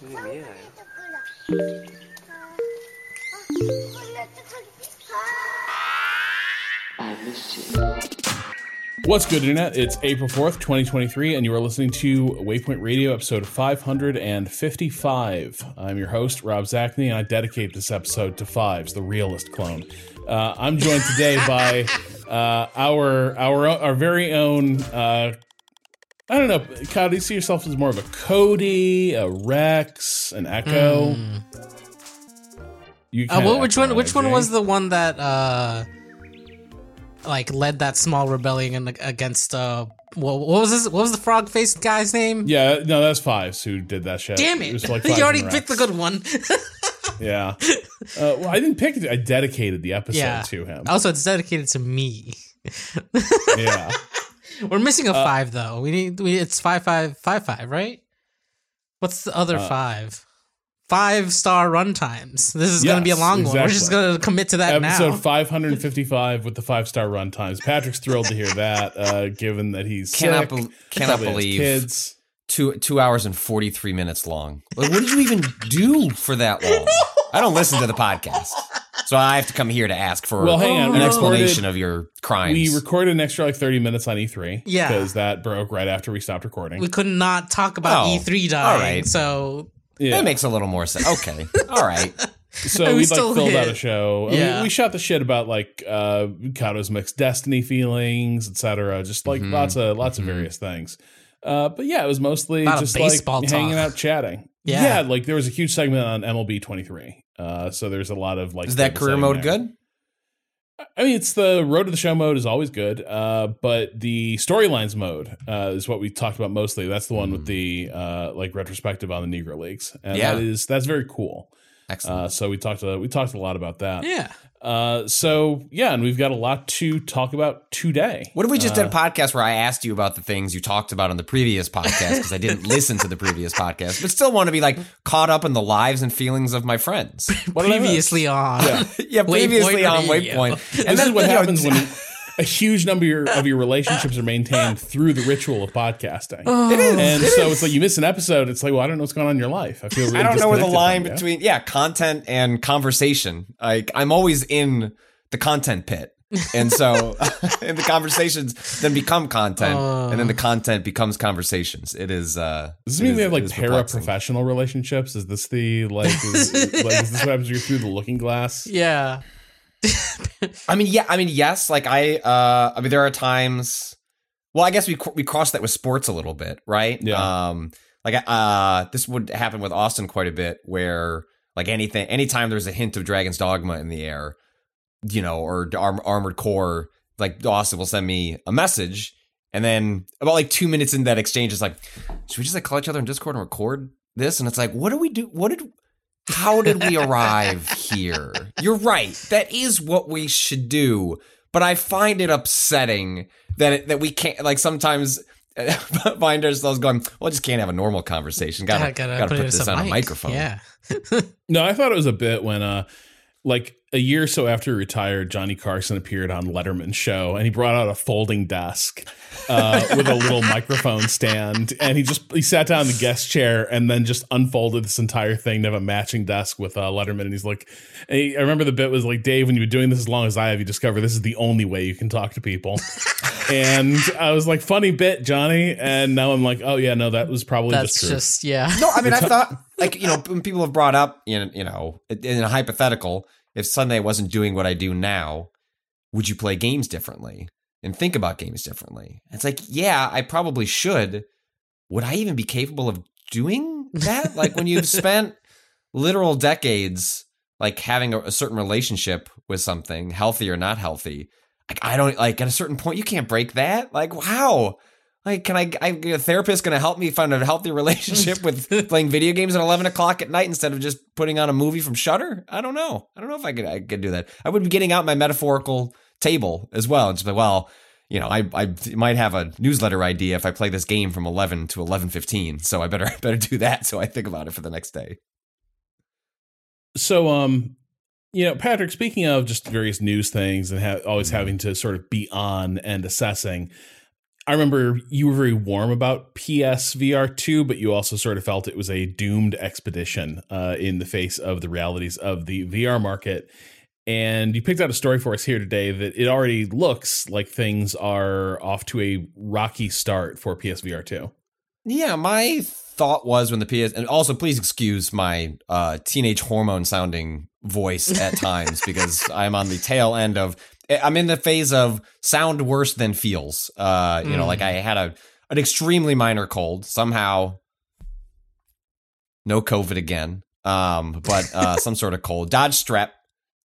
눈이見えないよ What's good, Internet? It's April 4th, 2023, and you are listening to Waypoint Radio, episode 555. I'm your host, Rob Zacny, and I dedicate this episode to Fives, the realist clone. Uh, I'm joined today by uh, our, our, our very own uh, I don't know, Kyle, do you see yourself as more of a Cody, a Rex, an Echo? You Uh, well, which one? Which one Jay? was the one that uh, like led that small rebellion against uh, what, what was this? What was the frog faced guy's name? Yeah, no, that's Fives who did that shit. Damn it! was like you already picked the good one. Yeah. Uh, well, I didn't pick it. I dedicated the episode yeah. to him. Also, it's dedicated to me. Yeah. We're missing a Uh, five though. We need. We, it's five five five five, right? What's the other Uh, five? Five star runtimes. This is going to be a Yes, long one. We're just going to commit to that Episode now. 555 with the five star run times. Patrick's thrilled to hear that, uh, given that he's Cannot sick, bel- cannot believe- kids. two two hours and forty three minutes long. Like, what did you even do for that long? I don't listen to the podcast, so I have to come here to ask for Well, hang on. an We explanation recorded- of your crimes. We recorded an extra like 30 minutes on E3. Yeah. Because that broke right after we stopped recording. we could not talk about Oh, E3 dying. all right. So yeah. That makes a little more sense. Okay, all right. so we we like still filled out a show. And Yeah. We, we shot the shit about like uh Kato's mixed destiny feelings, etc. Just like Mhm. lots of lots of Mhm. various things. Uh, but yeah, it was mostly Lot just baseball like hanging out, chatting. Yeah. like there was a huge segment on MLB 23. Uh, so there's a lot of like. Is that career mode there. good? I mean, it's the road to the show mode is always good, uh, but the storylines mode uh, is what we talked about mostly. That's the one with the uh, like retrospective on the Negro Leagues, and Yeah. that is that's very cool. Excellent. Uh, so we talked uh, we talked a lot about that. yeah, Uh, so yeah, and we've got a lot to talk about today. what if we just did uh, a podcast where I asked you about the things you talked about on the previous podcast because I didn't listen to the previous podcast, but still want to be like caught up in the lives and feelings of my friends? What did I miss? previously on. Yeah. yeah, previously Waypoint on Radio. Waypoint. this is what you know, happens when a huge number of your, of your relationships are maintained through the ritual of podcasting. It is. and it so is. it's like you miss an episode. It's like, well, I don't know what's going on in your life. I feel really I don't know where the line from between yeah content and conversation. Like I'm always in the content pit, and so and the conversations then become content, and then the content becomes conversations. It is. uh Does this mean is- we have like is perplexing. paraprofessional relationships? Is this the like? Is, is- like is this what happens when you're through the looking glass? Yeah. I mean, yeah. I mean, yes. Like I. uh I mean, there are times. Well, I guess we we crossed that with sports a little bit, right? Yeah. Um. Like uh, this would happen with Austin quite a bit, where like anything, anytime there's a hint of Dragon's Dogma in the air, you know, or Arm- Armored Core, like Austin will send me a message, and then about like two minutes in that exchange, it's like, should we just like call each other in Discord and record this? And it's like, what do we do? What did? How did we arrive here? You're right. That is what we should do. But I find it upsetting that it, that we can't like sometimes find ourselves going, well, I just can't have a normal conversation. Got to Gotta- got gotta to put this a on a microphone. Yeah. No, I thought it was a bit when uh like a year or so after he retired, Johnny Carson appeared on Letterman's show and he brought out a folding desk uh, with a little microphone stand and he just he sat down in the guest chair and then just unfolded this entire thing to have a matching desk with uh, Letterman and he's like and he, I remember the bit was like Dave when you've been doing this as long as I have you discover this is the only way you can talk to people. And I was like funny bit Johnny. And now I'm like oh yeah no that was probably That's just true just yeah. No, I mean, I thought like you know when people have brought up in you know in a hypothetical, if Sunday wasn't doing what I do now, would you play games differently and think about games differently? It's like, yeah, I probably should. Would I even be capable of doing that? like when you've spent literal decades like having a, a certain relationship with something, healthy or not healthy. Like I don't like at a certain point you can't break that. Like how? Like, can I, I a therapist going to help me find a healthy relationship with playing video games at 11 o'clock at night instead of just putting on a movie from Shudder? I don't know. I don't know if I could, I could do that. I would be getting out my metaphorical table as well. And just like, well, you know, I, I might have a newsletter idea if I play this game from 11 to 11:15. So I better, better do that. So I think about it for the next day. So, um, you know, Patrick, speaking of just various news things and ha- always having to sort of be on and assessing, I remember you were very warm about PSVR 2, but you also sort of felt it was a doomed expedition uh, in the face of the realities of the VR market. And you picked out a story for us here today that it already looks like things are off to a rocky start for PSVR 2. Yeah, my thought was when the PS and also please excuse my uh, teenage hormone sounding voice at times because I'm on the tail end of I'm in the phase of sound worse than feels. Uh, you know, like I had a an extremely minor cold somehow. No COVID again, um, but uh, some sort of cold. Dodge strep.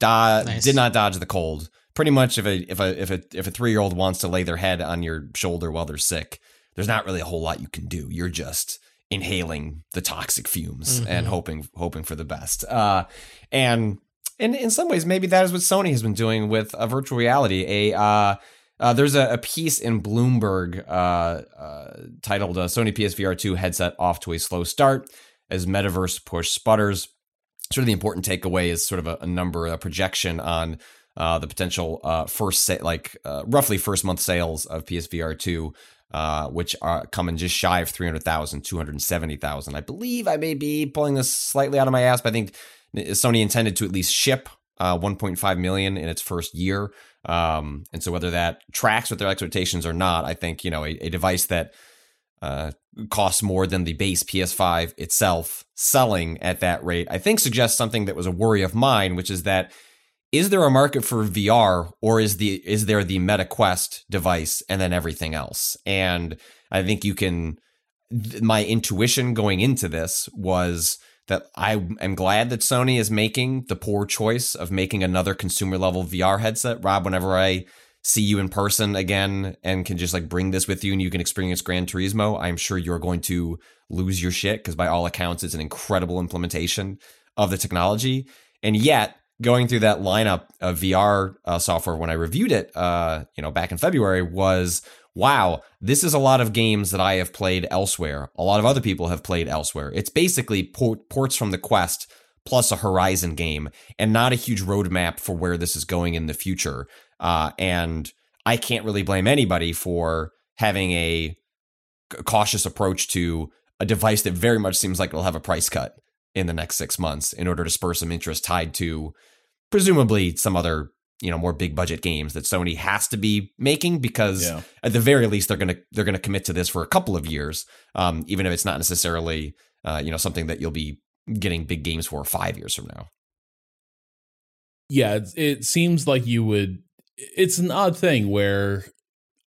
Do- Nice. Did not dodge the cold. Pretty much, if a if a if a if a three year old wants to lay their head on your shoulder while they're sick, there's not really a whole lot you can do. You're just inhaling the toxic fumes and hoping hoping for the best. Uh, and in in some ways, maybe that is what Sony has been doing with a virtual reality. A uh, uh, there's a, a piece in Bloomberg uh, uh, titled uh, "Sony PSVR 2 headset off to a slow start as metaverse push sputters." Sort of the important takeaway is sort of a, a number, a projection on uh, the potential uh, first, sa- like uh, roughly first month sales of PSVR 2 uh, which are coming just shy of 300,000, 270,000. I believe I may be pulling this slightly out of my ass, but I think Sony intended to at least ship uh, 1.5 million in its first year. Um, and so whether that tracks with their expectations or not, I think, you know, a, a device that uh, costs more than the base PS5 itself selling at that rate, I think suggests something that was a worry of mine, which is that is there a market for VR or is the is there the Meta Quest device and then everything else? And I think you can my intuition going into this was that I am glad that Sony is making the poor choice of making another consumer level VR headset. Rob, whenever I see you in person again and can just like bring this with you and you can experience Gran Turismo, I'm sure you're going to lose your shit because by all accounts it's an incredible implementation of the technology. And yet, going through that lineup of VR uh, software when I reviewed it, uh, you know, back in February was wow, this is a lot of games that I have played elsewhere. A lot of other people have played elsewhere. It's basically port- ports from the Quest plus a Horizon game and not a huge roadmap for where this is going in the future. Uh, and I can't really blame anybody for having a cautious approach to a device that very much seems like it'll have a price cut in the next six months in order to spur some interest tied to presumably some other you know more big budget games that Sony has to be making because Yeah. at the very least they're gonna they're gonna commit to this for a couple of years, um, even if it's not necessarily uh, you know something that you'll be getting big games for five years from now. yeah it, it seems like you would it's an odd thing where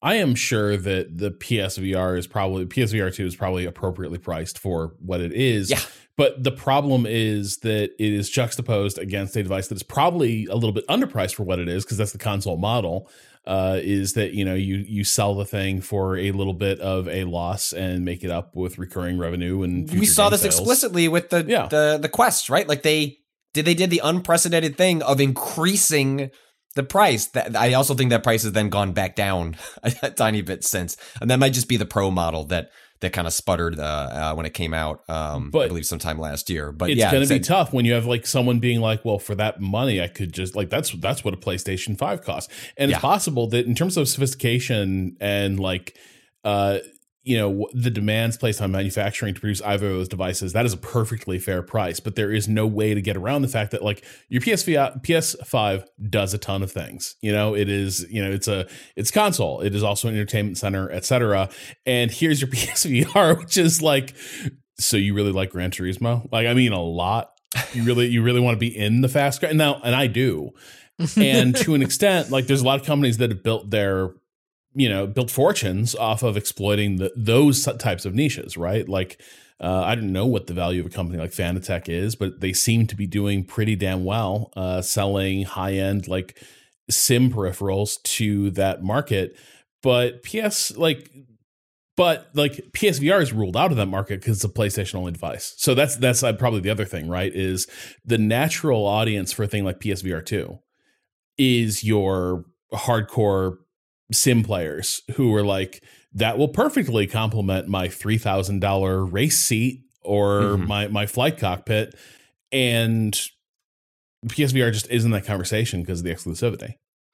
i am sure that the psvr is probably psvr 2 is probably appropriately priced for what it is Yeah. but the problem is that it is juxtaposed against a device that is probably a little bit underpriced for what it is because that's the console model uh, is that you know you you sell the thing for a little bit of a loss and make it up with recurring revenue and we saw this sales. explicitly with the Yeah. the the quest, right? Like they did they did the unprecedented thing of increasing the price. That I also think that price has then gone back down a, a tiny bit since, and that might just be the pro model that that kind of sputtered uh, uh, when it came out. Um, I believe sometime last year. But it's yeah, going to be tough when you have like someone being like, "Well, for that money, I could just like that's that's what a PlayStation Five costs." And Yeah. it's possible that in terms of sophistication and like, uh, you know, the demands placed on manufacturing to produce either of those devices, that is a perfectly fair price. But there is no way to get around the fact that like your PSV uh, PS5 does a ton of things. You know, it is you know it's a it's console. It is also an entertainment center, etc. And here's your PSVR, which is like so you really like Gran Turismo? Like, I mean, a lot. You really, you really want to be in the fast car now, and I do. And to an extent, like, there's a lot of companies that have built their, you know, built fortunes off of exploiting the, those types of niches, right? Like, uh, I don't know what the value of a company like Fanatec is, but they seem to be doing pretty damn well, uh, selling high end like sim peripherals to that market. But PS, like but like PSVR is ruled out of that market because it's a PlayStation only device. So that's that's uh, probably the other thing, right? Is the natural audience for a thing like PSVR two is your hardcore sim players who are like that will perfectly complement my three thousand dollar race seat or Mhm. my my flight cockpit, and PSVR just isn't that conversation because of the exclusivity.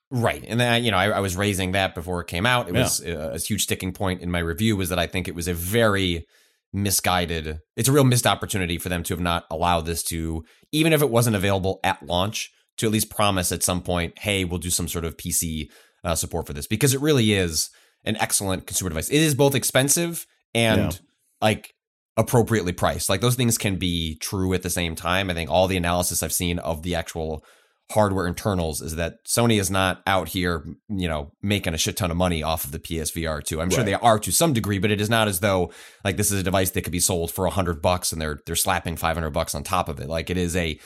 Right. And then, you know, I, I was raising that before it came out. It Yeah. was a, a huge sticking point in my review was that I think it was a very misguided, it's a real missed opportunity for them to have not allowed this to, even if it wasn't available at launch, to at least promise at some point, hey, we'll do some sort of PC uh, support for this because it really is an excellent consumer device. It is both expensive and Yeah. like appropriately priced. Like those things can be true at the same time. I think all the analysis I've seen of the actual hardware internals is that Sony is not out here, you know, making a shit ton of money off of the PSVR 2. I'm sure they are to some degree, but it is not as though like this is a device that could be sold for 100 bucks and they're they're slapping 500 bucks on top of it. Like it is a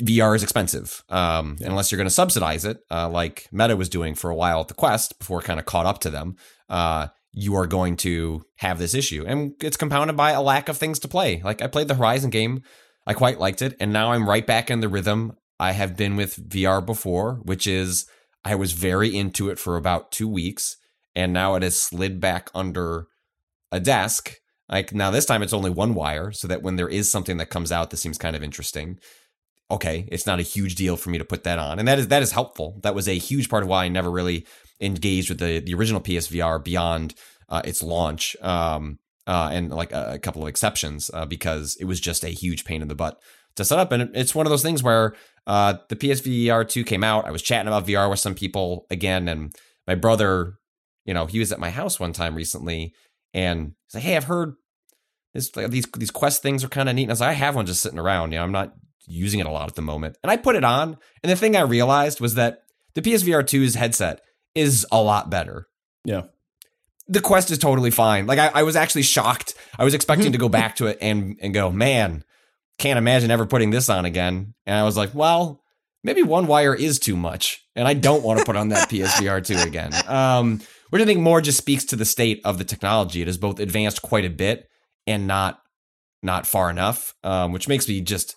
VR is expensive. Um, unless you're going to subsidize it, uh, like Meta was doing for a while at the Quest before kind of caught up to them. Uh, you are going to have this issue, and it's compounded by a lack of things to play. Like I played the Horizon game, I quite liked it, and now I'm right back in the rhythm I have been with VR before, which is I was very into it for about two weeks, and now it has slid back under a desk. Like now, this time it's only one wire, so that when there is something that comes out that seems kind of interesting, okay, it's not a huge deal for me to put that on, and that is that is helpful. That was a huge part of why I never really engaged with the the original PSVR beyond uh, its launch, um, uh, and like a, a couple of exceptions uh, because it was just a huge pain in the butt to set up, and it- it's one of those things where uh, the PSVR two came out. I was chatting about VR with some people again, and my brother, you know, he was at my house one time recently, and he's like, "Hey, I've heard." This, these these quest things are kind of neat. And I was like, I have one just sitting around. You know, I'm not using it a lot at the moment. And I put it on, and the thing I realized was that the PSVR 2's headset is a lot better. Yeah. The Quest is totally fine. Like I, I was actually shocked. I was expecting to go back to it and and go, man, can't imagine ever putting this on again. And I was like, well, maybe one wire is too much, and I don't want to put on that PSVR 2 again. Um, which I think more just speaks to the state of the technology. It has both advanced quite a bit and not not far enough, um, which makes me just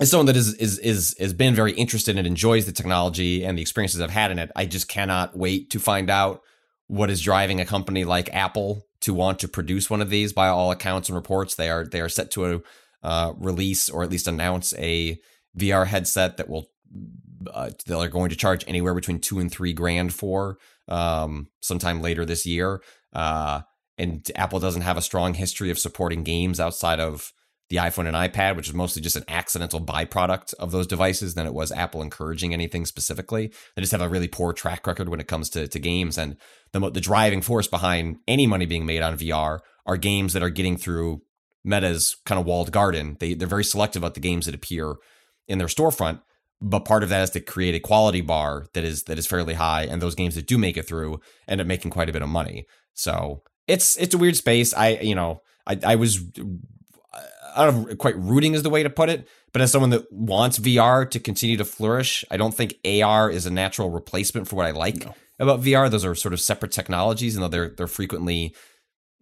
as someone that is is is has been very interested and enjoys the technology and the experiences I've had in it, I just cannot wait to find out what is driving a company like Apple to want to produce one of these. By all accounts and reports, they are they are set to uh, release or at least announce a VR headset that will uh, they're going to charge anywhere between two and three grand for um, sometime later this year. Uh, and Apple doesn't have a strong history of supporting games outside of the iPhone and iPad, which is mostly just an accidental byproduct of those devices than it was Apple encouraging anything specifically. They just have a really poor track record when it comes to, to games. And the, the driving force behind any money being made on VR are games that are getting through Meta's kind of walled garden. They, they're very selective about the games that appear in their storefront. But part of that is to create a quality bar that is that is fairly high, and those games that do make it through end up making quite a bit of money. So it's it's a weird space. I you know I I was I don't know, quite rooting is the way to put it. But as someone that wants VR to continue to flourish, I don't think AR is a natural replacement for what I like about VR. Those are sort of separate technologies, and though they're they're frequently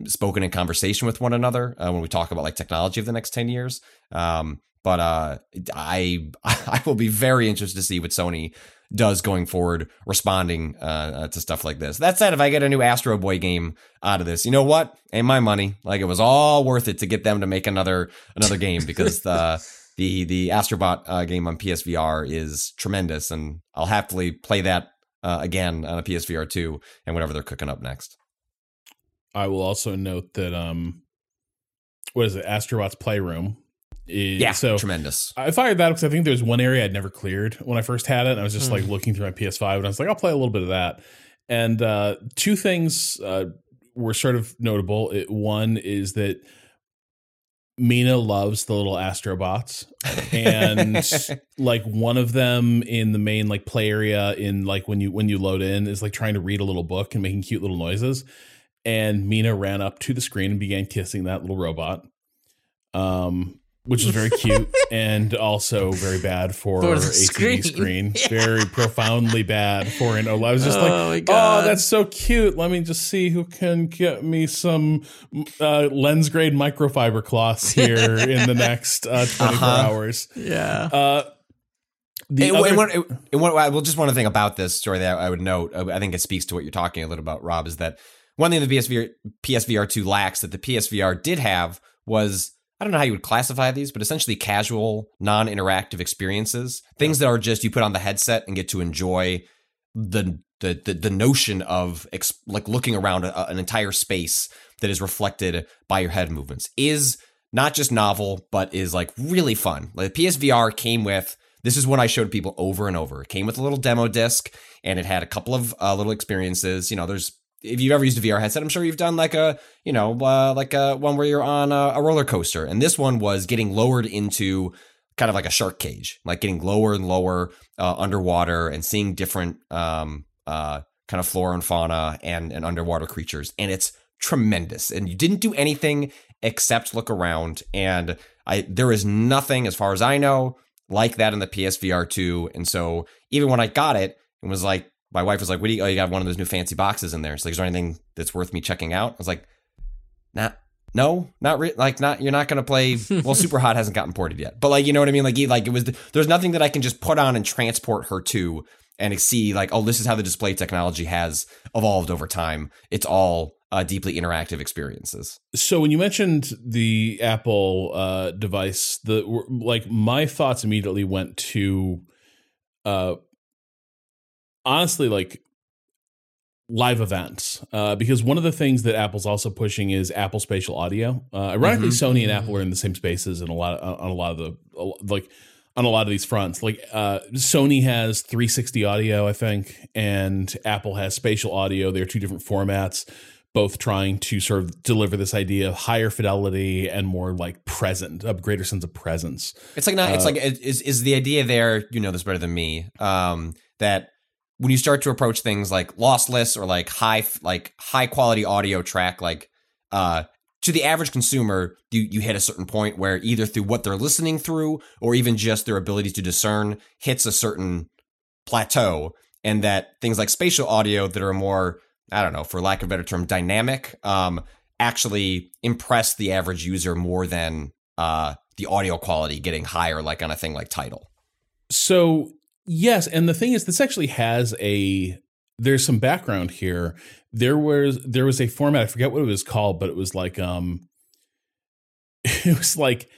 spoken in conversation with one another uh, when we talk about like technology of the next 10 years. Um, but uh, I I will be very interested to see what Sony does going forward, responding uh, uh, to stuff like this. That said, if I get a new Astro Bot game out of this, you know what? Ain't my money. Like it was all worth it to get them to make another another game because the the the Astrobot uh, game on PSVR is tremendous, and I'll happily play that uh, again on a PSVR two and whatever they're cooking up next. I will also note that um, what is it? Astrobot's Playroom. Is, Yeah, so tremendous. I fired that because I think there's one area I'd never cleared when I first had it. And I was just Hmm. like looking through my PS5 and I was like, I'll play a little bit of that. And uh, two things uh, were sort of notable. It, one is that Mina loves the little astrobots, and like one of them in the main like play area in like when you when you load in is like trying to read a little book and making cute little noises. And Mina ran up to the screen and began kissing that little robot. Um, which is very cute and also very bad for, For the ATV screen. screen. Very profoundly bad for an OLED. I was just Oh like, oh, that's so cute. Let me just see who can get me some uh, lens grade microfiber cloths here in the next uh, 24 Uh-huh. hours. Yeah. Uh, the and, other- and one, and one, well, just one thing about this story that I would note, uh, I think it speaks to what you're talking a little about, Rob, is that one thing the PSVR, PSVR 2 lacks that the PSVR did have was, I don't know how you would classify these, but essentially casual, non interactive experiences. Things that are just you put on the headset and get to enjoy the the the, the notion of like looking around a, an entire space that is reflected by your head movements is not just novel, but is like really fun. Like the PSVR came with this is what I showed people over and over. It came with a little demo disc and it had a couple of uh, little experiences. You know, there's if you've ever used a VR headset, I'm sure you've done like a you know uh, like a one where you're on a, a roller coaster, and this one was getting lowered into kind of like a shark cage, like getting lower and lower uh, underwater and seeing different um, uh, kind of flora and fauna and, and underwater creatures. And it's tremendous. And you didn't do anything except look around. And I there is nothing, as far as I know, like that in the PSVR 2. And so even when I got it, it was like, my wife was like, What do you, oh, you got one of those new fancy boxes in there. It's like, Is there anything that's worth me checking out? I was like, Not, no, not re- like not. You're not gonna play. Well, Super Hot hasn't gotten ported yet, but like you know what I mean. Like, like it was. There's nothing that I can just put on and transport her to and see like, oh, this is how the display technology has evolved over time. It's all uh, deeply interactive experiences. So when you mentioned the Apple uh, device, the like my thoughts immediately went to, uh, honestly, like live events, uh, because one of the things that Apple's also pushing is Apple Spatial Audio. Uh, ironically, Mhm. Sony and Apple are in the same spaces and a lot on a lot of the like on a lot of these fronts. Like uh, Sony has 360 audio, I think, and Apple has spatial audio. They're two different formats both trying to sort of deliver this idea of higher fidelity and more like present, a greater sense of presence. It's like not. it's Uh, like is is the idea there? You know this better than me. Um, that when you start to approach things like lossless or like high like high quality audio track, like uh, to the average consumer, you you hit a certain point where either through what they're listening through or even just their ability to discern hits a certain plateau, and that things like spatial audio that are more I don't know, for lack of a better term, dynamic, um, actually impress the average user more than uh, the audio quality getting higher, like on a thing like Tidal. So yes, and the thing is, this actually has a. There's some background here. There was there was a format. I forget what it was called, but it was like um, it was like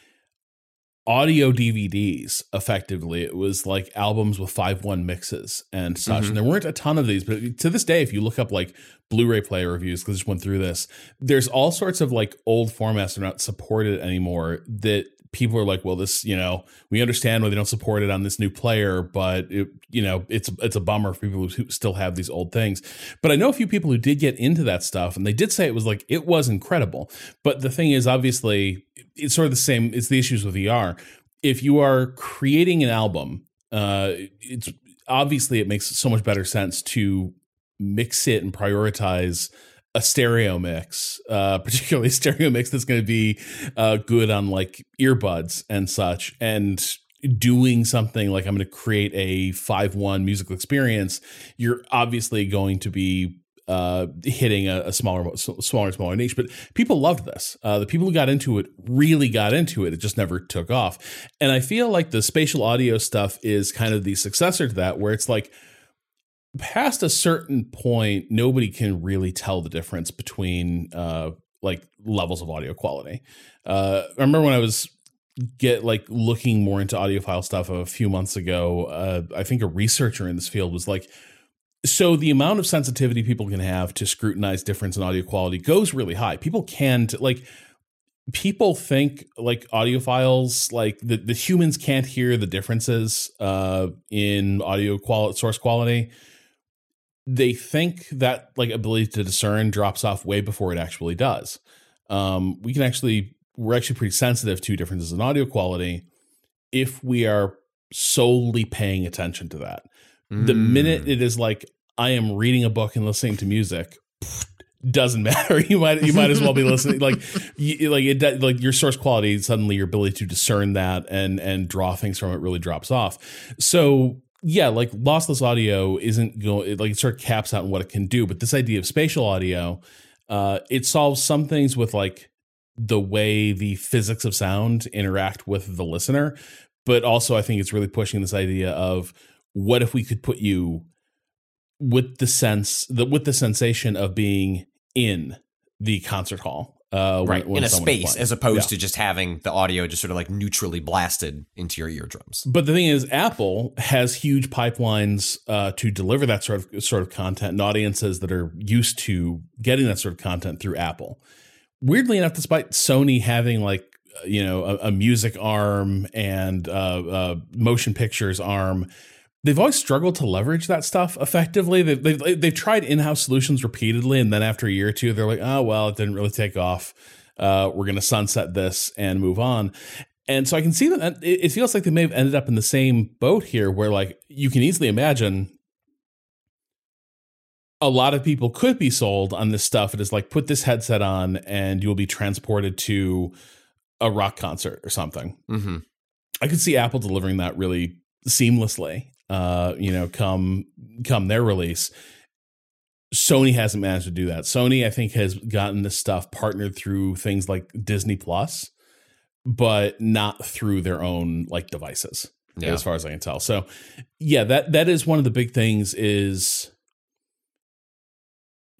audio DVDs. Effectively, it was like albums with five one mixes and such. Mhm. And there weren't a ton of these, but to this day, if you look up like Blu-ray player reviews, because I just went through this, there's all sorts of like old formats that are not supported anymore. That people are like, well, this, you know, we understand why they don't support it on this new player, but it, you know, it's it's a bummer for people who still have these old things. But I know a few people who did get into that stuff, and they did say it was like it was incredible. But the thing is, obviously, it's sort of the same. It's the issues with VR. If you are creating an album, uh, it's obviously it makes so much better sense to mix it and prioritize a stereo mix, uh, particularly a stereo mix that's going to be uh, good on like earbuds and such, and doing something like I'm going to create a five one musical experience. You're obviously going to be uh, hitting a, a smaller, smaller, smaller niche. But people loved this. Uh, the people who got into it really got into it. It just never took off. And I feel like the spatial audio stuff is kind of the successor to that, where it's like past a certain point, nobody can really tell the difference between uh, like levels of audio quality. Uh, I remember when I was get like looking more into audiophile stuff a few months ago. Uh, I think a researcher in this field was like, so the amount of sensitivity people can have to scrutinize difference in audio quality goes really high. People can t- like people think like audiophiles like the, the humans can't hear the differences uh in audio quality source quality they think that like ability to discern drops off way before it actually does um we can actually we're actually pretty sensitive to differences in audio quality if we are solely paying attention to that the Mm. minute it is like I am reading a book and listening to music, doesn't matter. You might you might as well be listening. Like you, like it like your source quality suddenly your ability to discern that and and draw things from it really drops off. So yeah, like lossless audio isn't going like it sort of caps out on what it can do. But this idea of spatial audio, uh, it solves some things with like the way the physics of sound interact with the listener. But also, I think it's really pushing this idea of what if we could put you with the sense the with the sensation of being in the concert hall uh, right when, when in a space as opposed Yeah. to just having the audio just sort of like neutrally blasted into your eardrums. But the thing is, Apple has huge pipelines uh, to deliver that sort of sort of content, and audiences that are used to getting that sort of content through Apple. Weirdly enough, despite Sony having like uh, you know a, a music arm and uh, uh, motion pictures arm, they've always struggled to leverage that stuff effectively. They've, they've they've tried in house solutions repeatedly, and then after a year or two, they're like, oh well, it didn't really take off. Uh, we're going to sunset this and move on. And so I can see that it feels like they may have ended up in the same boat here, where like you can easily imagine a lot of people could be sold on this stuff. It is like put this headset on and you'll be transported to a rock concert or something. Mm-hmm. I could see Apple delivering that really seamlessly. Uh, you know, come come their release. Sony hasn't managed to do that. Sony, I think, has gotten this stuff partnered through things like Disney Plus, but not through their own like devices, Yeah. as far as I can tell. So, yeah, that that is one of the big things. Is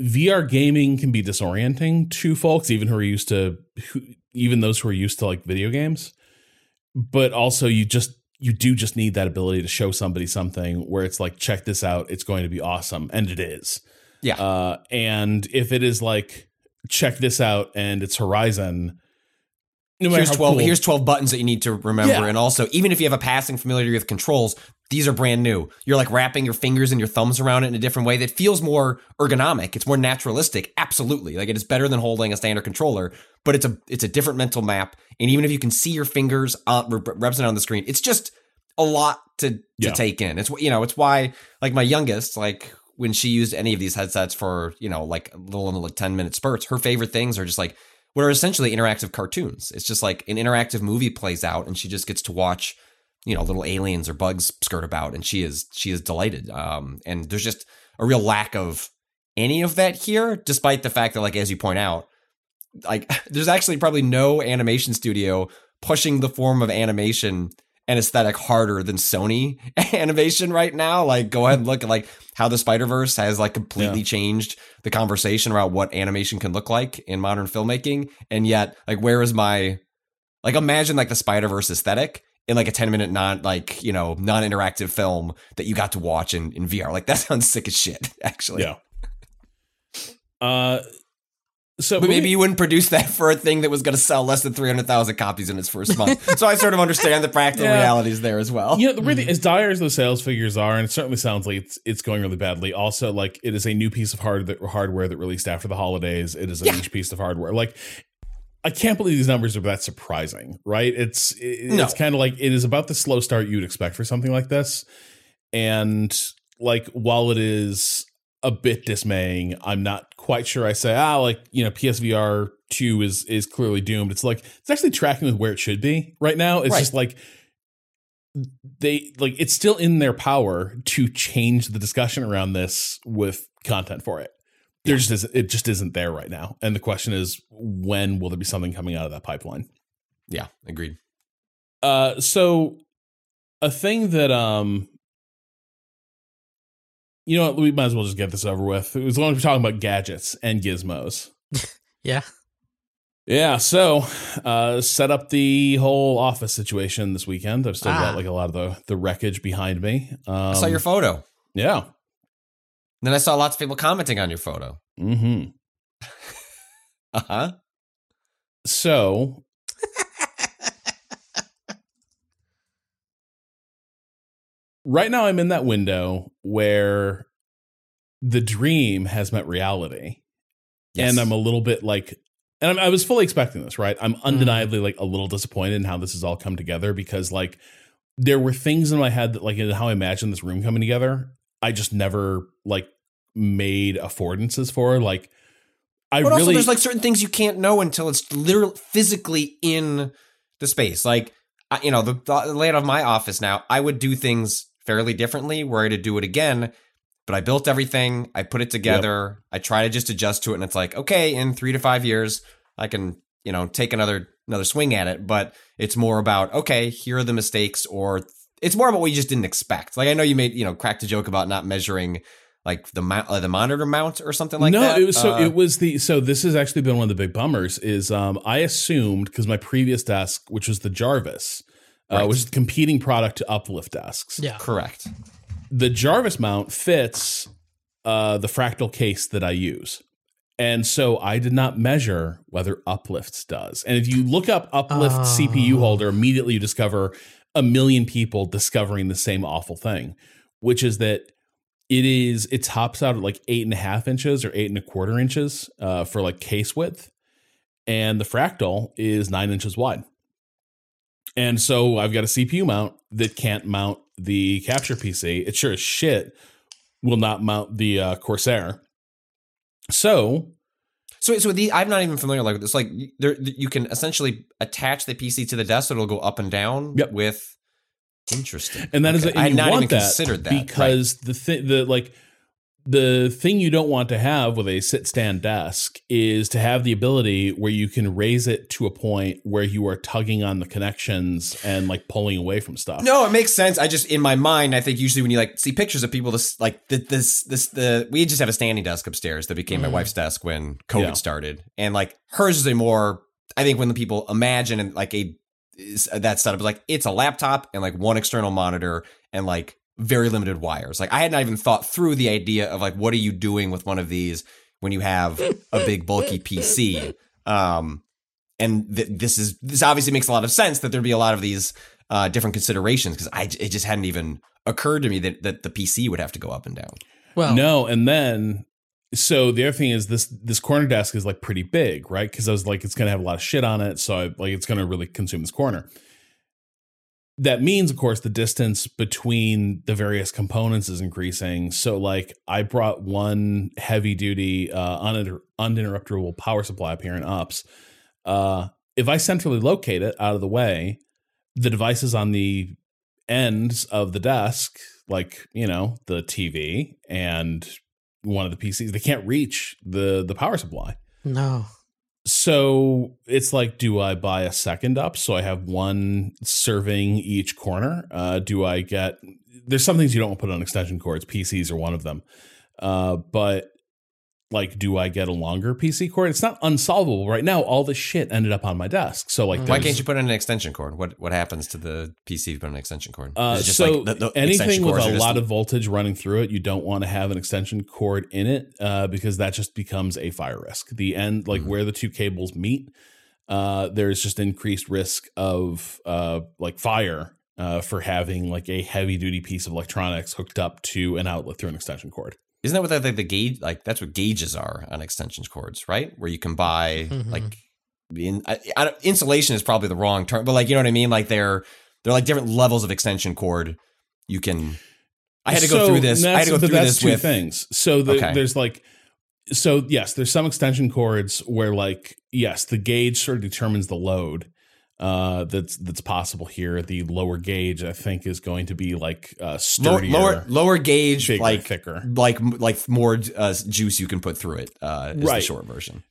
VR gaming can be disorienting to folks, even who are used to, who, even those who are used to like video games. But also, you just you do just need that ability to show somebody something where it's like, check this out, it's going to be awesome, and it is. Yeah. Uh, and if it is like, check this out, and it's Horizon. No here's 12 cool- here's 12 buttons that you need to remember. Yeah. and also even if you have a passing familiarity with controls these are brand new. You're like wrapping your fingers and your thumbs around it in a different way that feels more ergonomic. It's more naturalistic. Absolutely. Like it is better than holding a standard controller but it's a it's a different mental map. And even if you can see your fingers uh, re- represented on the screen it's just a lot to to Yeah. take in. It's you know it's why like my youngest like when she used any of these headsets for you know like little like 10 minute spurts her favorite things are just like what are essentially interactive cartoons. It's just like an interactive movie plays out, and she just gets to watch, you know, little aliens or bugs skirt about, and she is she is delighted. Um, and there's just a real lack of any of that here, despite the fact that, like as you point out, like there's actually probably no animation studio pushing the form of animation and aesthetic harder than Sony animation right now. Like, go ahead and look at like how the Spider Verse has like completely Yeah. changed the conversation about what animation can look like in modern filmmaking. And yet, like, where is my like imagine like the Spider Verse aesthetic in like a 10 minute non like, you know, non interactive film that you got to watch in, in VR. Like that sounds sick as shit, actually. Yeah. Uh, so But maybe you wouldn't produce that for a thing that was going to sell less than 300,000 copies in its first month. so I sort of understand the practical Yeah. realities there as well. you know, the really mm-hmm. as dire as those sales figures are, and it certainly sounds like it's it's going really badly. Also, like it is a new piece of hard that, hardware that released after the holidays. It is a Yeah. niche piece of hardware. Like I can't believe these numbers are that surprising, right? It's it, No. it's kind of like it is about the slow start you'd expect for something like this, and like while it is a bit dismaying, I'm not quite sure. I say ah, like you know, PSVR two is is clearly doomed. It's like it's actually tracking with where it should be right now. It's Right. just like they like it's still in their power to change the discussion around this with content for it. There just isn't, it just isn't there right now. And the question is, when will there be something coming out of that pipeline? Yeah, agreed. Uh, so a thing that um, you know what, we might as well just get this over with. As long as we're talking about gadgets and gizmos. Yeah. Yeah, so uh set up the whole office situation this weekend. I've still Ah. got like a lot of the the wreckage behind me. Um, I saw your photo. yeah. Then I saw lots of people commenting on your photo. Mm-hmm. Uh huh. So right now I'm in that window where the dream has met reality. And I'm a little bit like and I'm, I was fully expecting this, right? I'm mm-hmm. undeniably like a little disappointed in how this has all come together because like there were things in my head that like in how I imagined this room coming together, I just never like made affordances for. Like I But also, really there's like certain things you can't know until it's literally physically in the space. Like, I, you know, the, the layout of my office now, I would do things fairly differently. Were I to do it again, but I built everything, I put it together, I try to just adjust to it, and it's like, okay, in three to five years, I can, you know, take another another swing at it. But it's more about, okay, here are the mistakes, or it's more about what you just didn't expect. Like I know you made, you know, cracked a joke about not measuring like the mount, uh, the monitor mount or something like no, that. it was so Uh, it was the so this has actually been one of the big bummers is um I assumed because my previous desk, which was the Jarvis, uh, Right. which is the competing product to Uplift desks. Yeah. correct. The Jarvis mount fits uh the fractal case that I use. And so I did not measure whether Uplifts does. And if you look up Uplift Oh. CPU holder, immediately you discover a million people discovering the same awful thing, which is that it is it tops out at like eight and a half inches or eight and a quarter inches uh, for like case width, and the fractal is nine inches wide. And so I've got a CPU mount that can't mount the capture PC. It sure as shit will not mount the uh, Corsair. So So, so the I'm not even familiar like this. Like there, you can essentially attach the PC to the desk, so it'll go up and down. Yep. With interesting, and that is Okay. and I had not want even that considered that right. because the thing the like the thing you don't want to have with a sit stand desk is to have the ability where you can raise it to a point where you are tugging on the connections and like pulling away from stuff. No, it makes sense. I just in my mind, I think usually when you like see pictures of people, this like the, this this the we just have a standing desk upstairs that became my Mhm. wife's desk when COVID Yeah. started, and like hers is a more. I think when the people imagine and like a that setup is like it's a laptop and like one external monitor and like very limited wires. Like I had not even thought through the idea of like what are you doing with one of these when you have a big bulky PC. Um, and th- this is this obviously makes a lot of sense that there'd be a lot of these uh, different considerations because I it just hadn't even occurred to me that that the PC would have to go up and down. Well, No, and then so the other thing is this this corner desk is like pretty big, right? Because I was like, it's gonna have a lot of shit on it, so I, like it's gonna really consume this corner. That means, of course, the distance between the various components is increasing. So, like, I brought one heavy duty, uh, uninter- uninterruptible power supply up here in UPS. Uh, if I centrally locate it out of the way, the devices on the ends of the desk, like you know the TV and one of the PCs, they can't reach the the power supply. no. So it's like, do I buy a second up so I have one serving each corner? Uh, do I get? There's some things you don't want to put on extension cords. PCs are one of them. Uh, but like, do I get a longer PC cord? It's not unsolvable right now. All the shit ended up on my desk. So like, Why can't you put in an extension cord? What what happens to the PC if you put in an extension cord? Uh, just so like the- the anything with a lot of voltage running through it, you don't want to have an extension cord in it uh, because that just becomes a fire risk. The end, like Mhm. where the two cables meet, uh, there's just increased risk of uh, like fire uh, for having like a heavy duty piece of electronics hooked up to an outlet through an extension cord. Isn't that what the, the gauge like? That's what gauges are on extension cords, right? Where you can buy Mhm. like in, I, I, don't- insulation is probably the wrong term, but like you know what I mean. Like they're they're like different levels of extension cord. You can. I had to go through this. I had to go through that's this two with things. So the, Okay. there's like, so yes, there's some extension cords where like yes, the gauge sort of determines the load uh, that's that's possible here. The lower gauge, I think, is going to be like uh, lower sturdier, lower, lower gauge, bigger, like thicker. like like more uh, juice you can put through it. Uh, is the Right. short version.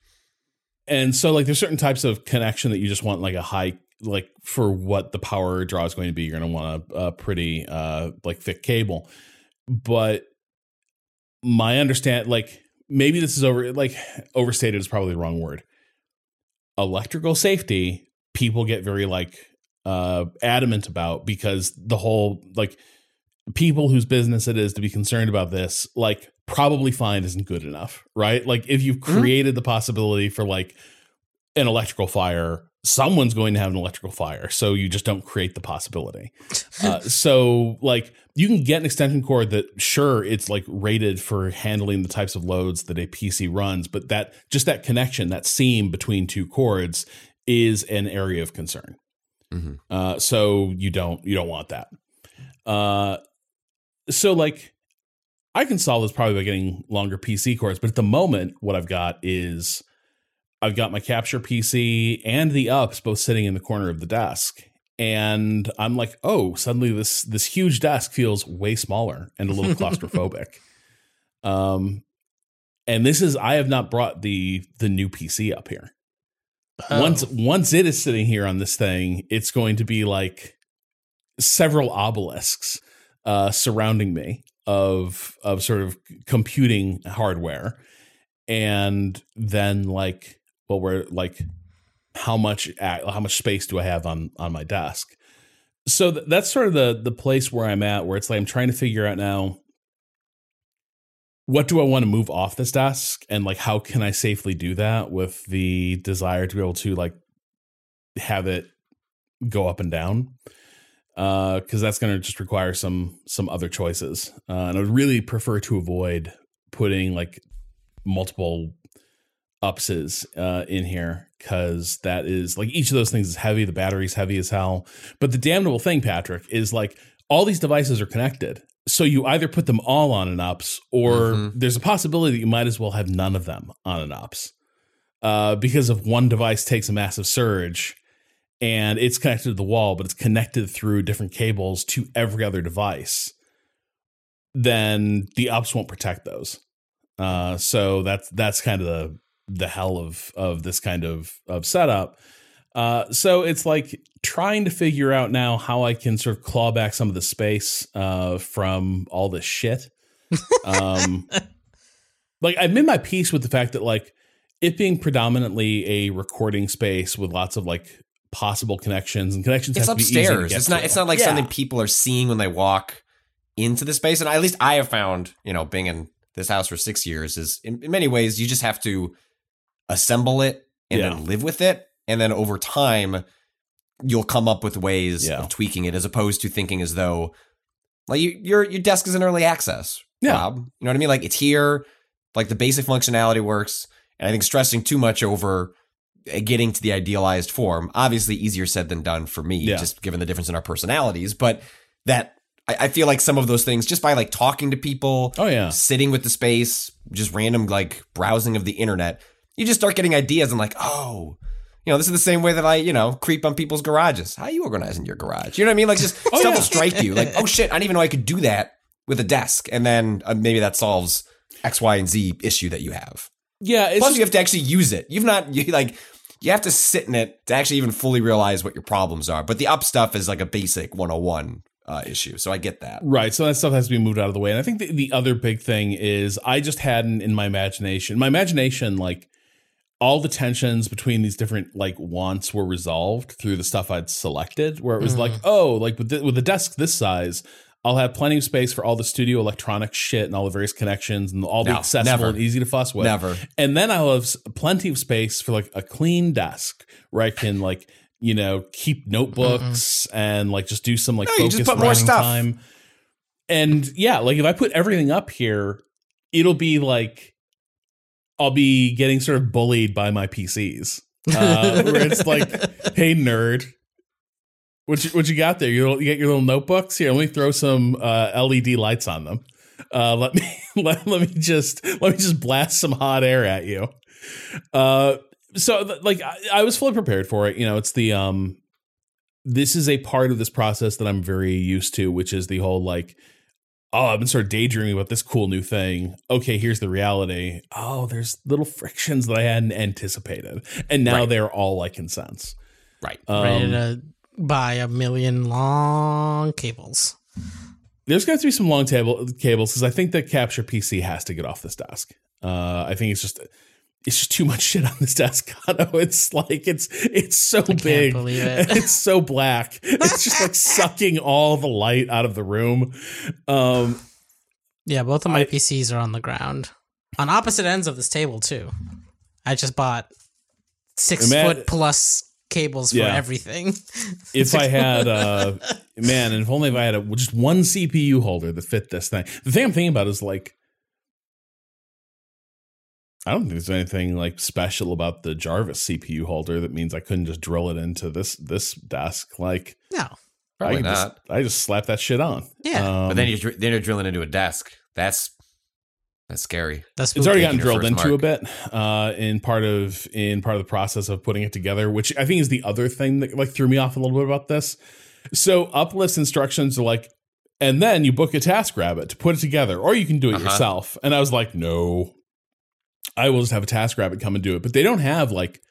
and so like there's certain types of connection that you just want like a high like for what the power draw is going to be you're going to want a, a pretty uh like thick cable but my understand like maybe this is over like overstated is probably the wrong word electrical safety people get very like uh adamant about because the whole like people whose business it is to be concerned about this like probably fine isn't good enough right like if you've Mhm. created the possibility for like an electrical fire someone's going to have an electrical fire so you just don't create the possibility uh, so like you can get an extension cord that sure it's like rated for handling the types of loads that a pc runs but that just that connection that seam between two cords is an area of concern Mhm. uh, so you don't you don't want that uh, so like I can solve this probably by getting longer PC cords, but at the moment, what I've got is I've got my capture PC and the ups both sitting in the corner of the desk. And I'm like, oh, suddenly this this huge desk feels way smaller and a little claustrophobic. um and this is I have not brought the the new PC up here. Oh. Once once it is sitting here on this thing, it's going to be like several obelisks uh surrounding me of of sort of computing hardware and then like well we're like how much how much space do i have on on my desk so th- that's sort of the the place where i'm at where it's like i'm trying to figure out now what do i want to move off this desk? And like how can i safely do that with the desire to be able to like have it go up and down? Because that's going to just require some some other choices. Uh, and i would really prefer to avoid putting like multiple upses uh, in here because that is like each of those things is heavy the battery's heavy as hell. But the damnable thing patrick is like all these devices are connected so you either put them all on an ups or Mhm. there's a possibility that you might as well have none of them on an ups uh, because if one device takes a massive surge and it's connected to the wall, but it's connected through different cables to every other device, then the ups won't protect those. Uh, so that's that's kind of the the hell of of this kind of of setup. Uh, so it's like trying to figure out now how I can sort of claw back some of the space uh, from all this shit. Um, like I've made my peace with the fact that like it being predominantly a recording space with lots of like possible connections and connections It's have to be easy to upstairs. It's not. It's not like Yeah. something people are seeing when they walk into the space. And at least I have found, you know, being in this house for six years, is in, in many ways you just have to assemble it and Yeah. then live with it, and then over time you'll come up with ways Yeah. of tweaking it, as opposed to thinking as though like you, your your desk is in early access. Yeah. Rob. you know what I mean. Like it's here, like the basic functionality works, and I think stressing too much over uh, getting to the idealized form obviously easier said than done for me Yeah. just given the difference in our personalities but that I, I feel like some of those things just by like talking to people Oh yeah. sitting with the space just random like browsing of the internet you just start getting ideas and like oh you know this is the same way that i you know creep on people's garages how are you organizing your garage you know what i mean like just Oh, stuff yeah. will strike you like oh shit i didn't even know i could do that with a desk and then uh, maybe that solves x y and z issue that you have Yeah. It's Plus, just- you have to actually use it. You've not you like you have to sit in it to actually even fully realize what your problems are. But the up stuff is like a basic 101 uh, issue, so I get that. Right. So that stuff has to be moved out of the way. And I think the, the other big thing is I just hadn't in my imagination, my imagination, like all the tensions between these different like wants were resolved through the stuff I'd selected, where it was like, mm-hmm. oh, like with the, with a desk this size, I'll have plenty of space for all the studio electronic shit and all the various connections and all be No, accessible never. and easy to fuss with. Never. And then I'll have plenty of space for like a clean desk where I can like, you know, keep notebooks and like just do some like No, focus just put more stuff. time. And yeah, like if I put everything up here, it'll be like I'll be getting sort of bullied by my PCs. Uh, where it's like, hey nerd, what you, what you got there? You, you get your little notebooks here. Let me throw some uh, LED lights on them. Uh, let me let, let me just let me just blast some hot air at you. Uh, so th- like I, I was fully prepared for it. You know, it's the um, this is a part of this process that I'm very used to, which is the whole like, oh, I've been sort of daydreaming about this cool new thing. Okay, here's the reality. Oh, there's little frictions that I hadn't anticipated, and now Right. they're all I can sense. Right. Ready Um, to buy a million long cables. there's going to be some long table cables because I think the capture PC has to get off this desk. Uh, I think it's just it's just too much shit on this desk. It's like it's it's so can't big, believe it. it's so black. It's just like sucking all the light out of the room. Um, Yeah, both of my I- PCs are on the ground. On opposite ends of this table too. I just bought six Ima- foot plus cables for Yeah. everything. if I had, uh, man, and if only if I had a, just one CPU holder that fit this thing. The thing I'm thinking about is like, I don't think there's anything like special about the Jarvis CPU holder that means I couldn't just drill it into this this desk. Like, No. Probably I not. Just, I just slap that shit on. Yeah. Um, but then you're then you're drilling into a desk. That's That's scary. That's it's already gotten drilled into mark. a bit uh, in part of in part of the process of putting it together, which I think is the other thing that like threw me off a little bit about this. So Uplift instructions are like, and then you book a TaskRabbit to put it together, or you can do it Uh-huh. yourself. And I was like, no, I will just have a TaskRabbit come and do it. But they don't have like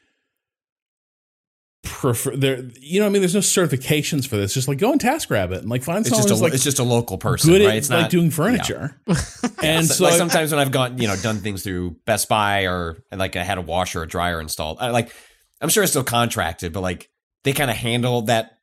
prefer there you know what I mean there's no certifications for this just like go and TaskRabbit and like find It's someone just a like it's just a local person, good right? at It's like not doing furniture and So, so like I- sometimes when I've gone, you know, done things through Best Buy or and like I had a washer or dryer installed, I, like I'm sure it's still contracted, but like they kind of handle that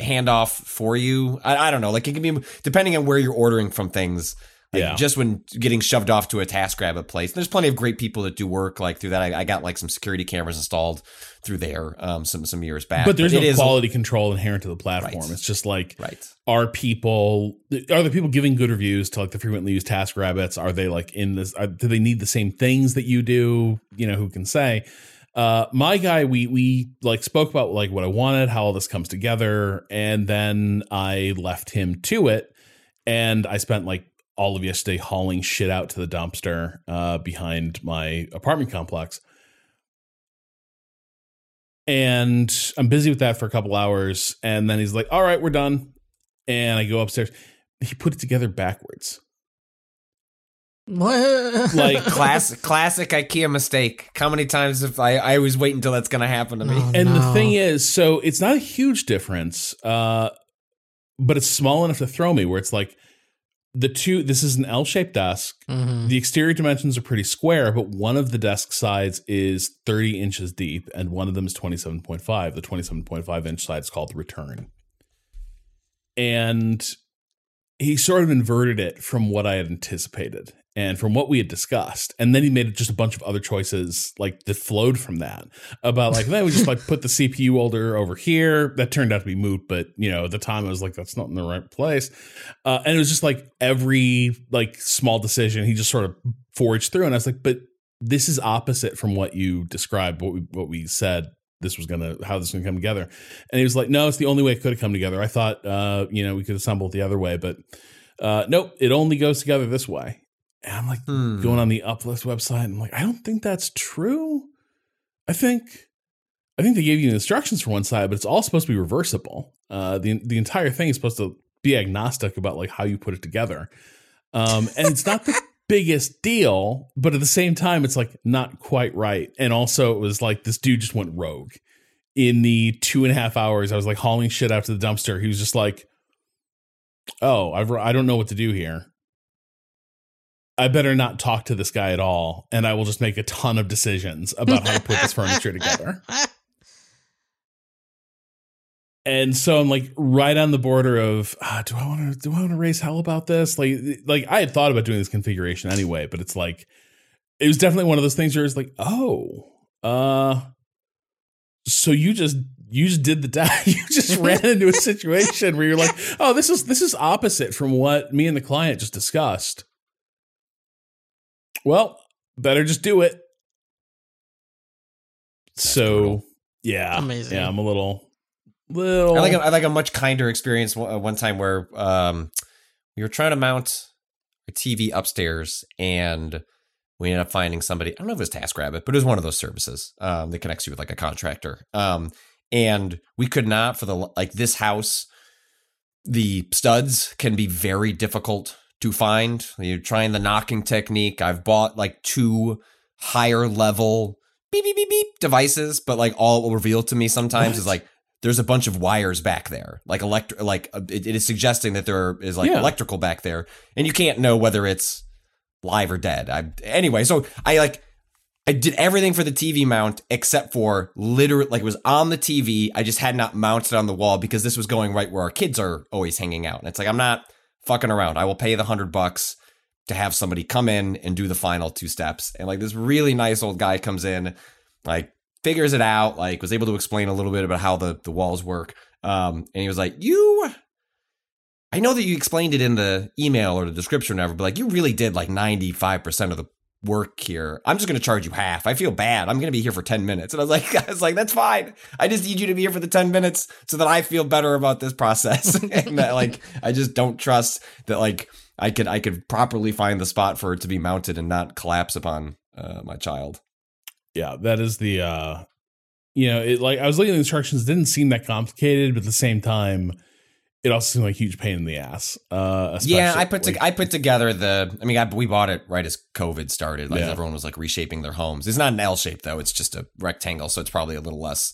handoff for you. I, I don't know, like it can be depending on where you're ordering from things. Like Yeah. just when getting shoved off to a TaskRabbit place, there's plenty of great people that do work like through that. I, I got like some security cameras installed through there um, some some years back. but there's it no is- quality control inherent to the platform Right. it's just like right. are people are the people giving good reviews to like the frequently used TaskRabbits are they like in this are, do they need the same things that you do you know who can say uh my guy we we like spoke about like what i wanted how all this comes together and then i left him to it and i spent like all of yesterday hauling shit out to the dumpster uh behind my apartment complex and i'm busy with that for a couple hours and then he's like all right we're done and I go upstairs. He put it together backwards. What? Like, classic classic IKEA mistake. How many times have I I always wait until that's gonna happen to me? No. And the thing is, so it's not a huge difference, uh, but it's small enough to throw me. Where it's like the two. This is an L-shaped desk. Mhm. The exterior dimensions are pretty square, but one of the desk sides is 30 inches deep, and one of them is 27.5. The 27.5 inch side is called the return. And he sort of inverted it from what I had anticipated and from what we had discussed. And then he made just a bunch of other choices like that flowed from that about like, then we just like put the CPU holder over here. That turned out to be moot, but you know, at the time I was like, that's not in the right place. Uh, and it was just like every like small decision he just sort of forged through. And I was like, but this is opposite from what you described, what we, what we said this was gonna how this was gonna come together. And he was like, No, it's the only way it could have come together. I thought uh, you know, we could assemble it the other way, but uh nope, it only goes together this way. And I'm like Hmm. going on the Uplift website, and I'm like, I don't think that's true. I think I think they gave you instructions for one side, but it's all supposed to be reversible. Uh the the entire thing is supposed to be agnostic about like how you put it together. Um and it's not the biggest deal, but at the same time, it's like not quite right. And also, it was like this dude just went rogue. In the two and a half hours, I was like hauling shit out to the dumpster. He was just like, "Oh, I've, I don't know what to do here. I better not talk to this guy at all, and I will just make a ton of decisions about how to put this furniture together." and so I'm like right on the border of ah, do I want to do I want to raise hell about this? Like like I had thought about doing this configuration anyway, but it's like it was definitely one of those things where it's like, oh, uh, so you just you just did the die. You just ran into a situation where you're like, oh, this is this is opposite from what me and the client just discussed. Well, better just do it. so brutal. yeah, Amazing. Yeah, I'm a little little. I like a, I like a much kinder experience one, uh, one time where um, we were trying to mount a TV upstairs and we ended up finding somebody. I don't know if it was TaskRabbit, but it was one of those services um, that connects you with like a contractor. Um, and we could not for the like this house. The studs can be very difficult to find. You're trying the knocking technique. I've bought like two higher level beep beep beep beep devices, but like all it will reveal to me sometimes is like there's a bunch of wires back there, like electric, like uh, it, it is suggesting that there is like Yeah. electrical back there, and you can't know whether it's live or dead. I anyway, so I like I did everything for the TV mount except for literally like it was on the TV. I just had not mounted on the wall because this was going right where our kids are always hanging out, and it's like I'm not fucking around. I will pay the hundred bucks to have somebody come in and do the final two steps, and like this really nice old guy comes in, like figures it out, like was able to explain a little bit about how the the walls work. Um, and he was like, "You, I know that you explained it in the email or the description, or whatever, but like you really did like ninety five percent of the work here. I'm just going to charge you half. I feel bad. I'm going to be here for 10 minutes. And I was like, I was like, that's fine. I just need you to be here for the 10 minutes so that I feel better about this process. and that, like, I just don't trust that, like, I could, I could properly find the spot for it to be mounted and not collapse upon uh, my child. Yeah, that is the uh you know, it like I was looking at the instructions, didn't seem that complicated, but at the same time, it also seemed like a huge pain in the ass. Uh Yeah, I put like, to, I put together the. I mean, I, we bought it right as COVID started. Like Yeah. everyone was like reshaping their homes. It's not an L shape though. It's just a rectangle, so it's probably a little less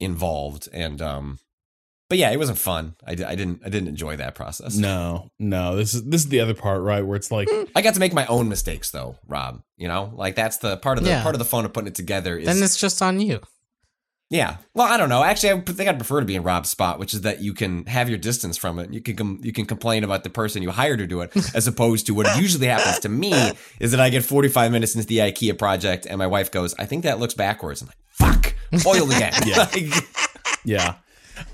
involved. And um, but yeah, it wasn't fun. I, I didn't I didn't enjoy that process. No, no. This is this is the other part, right? Where it's like I got to make my own mistakes though, Rob. You know, like that's the part of the Yeah. part of the fun of putting it together. Is Then it's just on you. Yeah. Well, I don't know. Actually, I think I'd prefer to be in Rob's spot, which is that you can have your distance from it. You can com- you can complain about the person you hired to do it, as opposed to what usually happens to me is that I get 45 minutes into the IKEA project and my wife goes, "I think that looks backwards." I'm like, "Fuck, foiled again." Yeah. Like, yeah.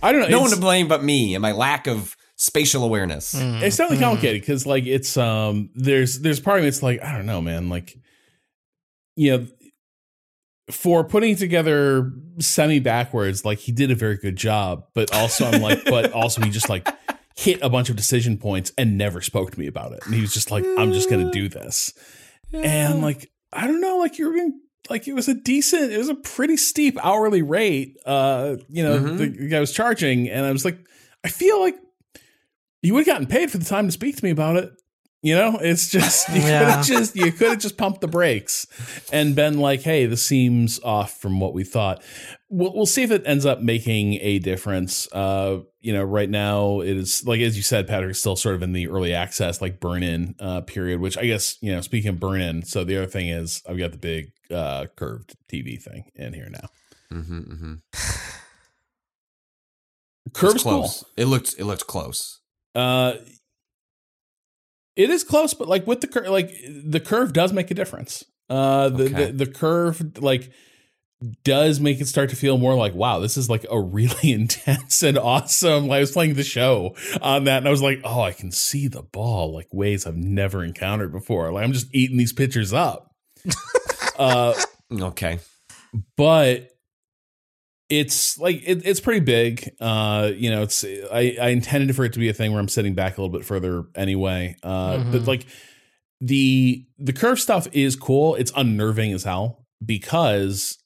I don't know. no one to blame but me and my lack of spatial awareness. Mm. it's definitely complicated because like it's um there's there's part of it's like i don't know man like you know for putting together semi backwards like he did a very good job but also i'm like but also he just like hit a bunch of decision points and never spoke to me about it and he was just like i'm just gonna do this and like i don't know like you're being like it was a decent it was a pretty steep hourly rate uh you know Mhm. the guy was charging and i was like i feel like you would have gotten paid for the time to speak to me about it. You know, it's just you could have just you could have just pumped the brakes and been like, "Hey, this seems off from what we thought." We'll, we'll see if it ends up making a difference. Uh, you know, right now it is like as you said, Patrick, still sort of in the early access, like burn in uh, period. Which I guess you know, speaking of burn in, so the other thing is I've got the big uh, curved TV thing in here now. Mm-hmm, mm-hmm. Curve's cool. close. It looked it looked close. Uh, it is close, but like with the curve, like the curve does make a difference. Uh, the, Okay. the the curve like does make it start to feel more like wow, this is like a really intense and awesome. Like I was playing the show on that, and I was like, oh, I can see the ball like ways I've never encountered before. Like I'm just eating these pictures up. uh, Okay. but it's like it, it's pretty big. Uh you know it's I, I intended for it to be a thing where i'm sitting back a little bit further anyway. Uh but Mhm. like the the curve stuff is cool. It's unnerving as hell because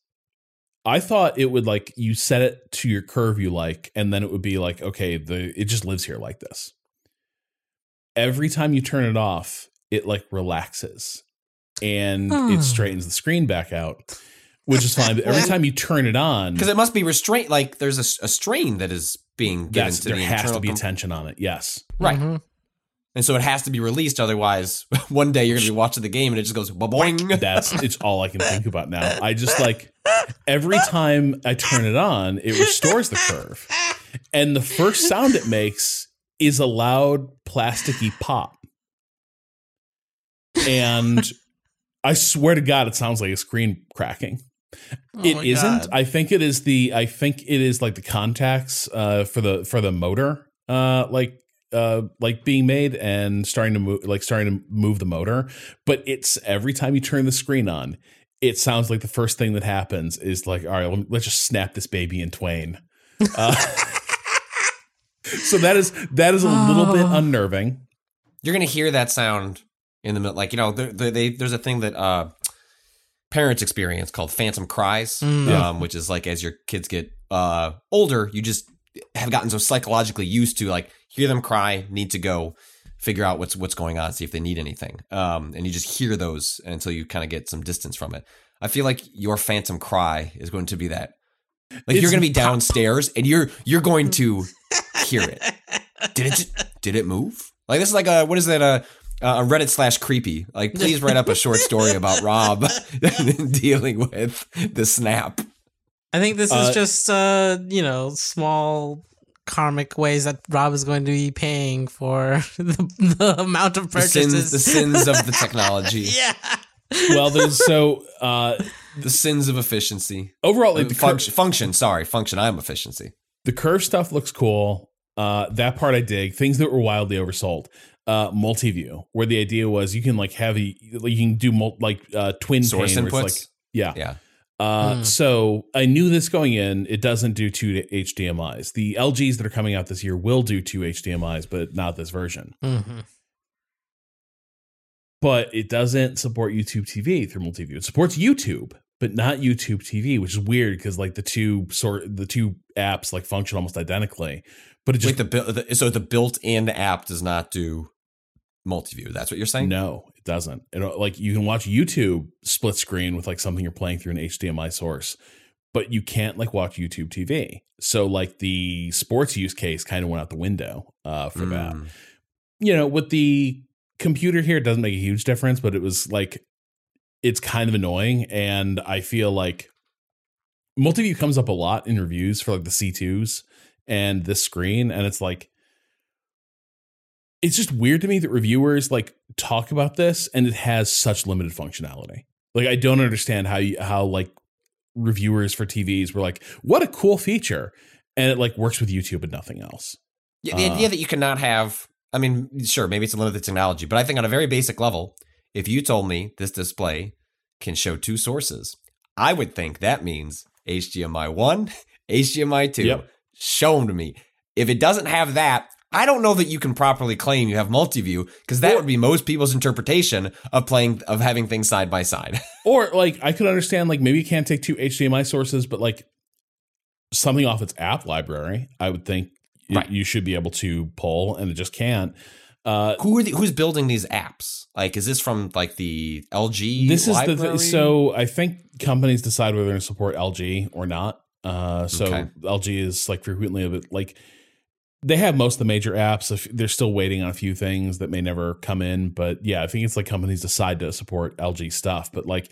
i thought it would like you set it to your curve you like and then it would be like okay the it just lives here like this. Every time you turn it off it like relaxes and Hmm. it straightens the screen back out which is fine but every time you turn it on Because it must be restraint. Like there's a, a strain that is being given to there the has to be com- tension on it yes Right. Mhm. And so it has to be released. Otherwise, one day you're going to be watching the game and it just goes boing. that's it's all i can think about now i just like every time i turn it on it restores the curve and the first sound it makes is a loud plasticky pop and i swear to god it sounds like a screen cracking Oh It my isn't. God. I think it is the. I think it is like the contacts uh, for the for the motor, uh, like uh, like being made and starting to move, like starting to move the motor. But it's every time you turn the screen on, it sounds like the first thing that happens is like, all right, let- let's just snap this baby in twain. Uh, so that is that is a little bit Oh. unnerving. You're going to hear that sound in the middle. Like, you know, there, there- they, there's a thing that uh, parents experience called phantom cries, Mm. Um, which is like as your kids get uh, older, you just have gotten so psychologically used to like hear them cry, need to go figure out what's what's going on, see if they need anything, um, and you just hear those until you kind of get some distance from it. I feel like your phantom cry is going to be that. Like It's you're going to be downstairs and you're you're going to hear it. Did it did it move? Like this is like a what is that a a Reddit slash creepy? Like please write up a short story about Rob dealing with the snap. I think this Uh, is just uh, you know, small karmic ways that Rob is going to be paying for the, the amount of The purchases. sins, the sins of the technology, yeah. Well, there's so uh, the sins of efficiency. overall, like the curve, function, function. Sorry, function. I'm efficiency. the curve stuff looks cool. Uh, that part I dig. Things that were wildly oversold. Uh, multi-view, where the idea was you can like have a, you can do mul- like uh, twin Source pane, inputs. like yeah. Yeah. Uh, Hmm. So I knew this going in. It doesn't do two HDMI's. The LGs that are coming out this year will do two HDMI's, but not this version. hmm But it doesn't support YouTube TV through multi-view. It supports YouTube, but not YouTube TV, which is weird because like the two sort the two apps like function almost identically. But it just Wait, the, the so the built-in app does not do multi-view. That's what you're saying? no, it doesn't. It, like you can watch YouTube split screen with like something you're playing through an HDMI source, but you can't like watch YouTube TV. So like the sports use case kind of went out the window uh, for that. Mm. you know, with the computer here, it doesn't make a huge difference, but it was like, it's kind of annoying. And I feel like multi-view comes up a lot in reviews for like the C2s and this screen. And it's like, it's just weird to me that reviewers like talk about this and it has such limited functionality. Like, I don't understand how you, how like reviewers for TVs were like, what a cool feature. And it like works with YouTube and nothing else. Yeah, the Uh, idea that you cannot have, I mean, sure, maybe it's a limited technology, but I think on a very basic level, if you told me this display can show two sources, I would think that means HDMI 1, HDMI 2. Yep. Show them to me. If it doesn't have that, I don't know that you can properly claim you have multi-view because that would be most people's interpretation of playing of having things side by side. Or like I could understand like maybe you can't take two HDMI sources, but like something off its app library, I would think Right. you should be able to pull, and it just can't. Uh, Who are the, who's building these apps? Like, is this from like the LG? this is the th- so I think companies decide whether they're going to support LG or not. Uh, so Okay. LG is like frequently a bit like they have most of the major apps. They're still waiting on a few things that may never come in, but yeah, I think it's like companies decide to support LG stuff. But like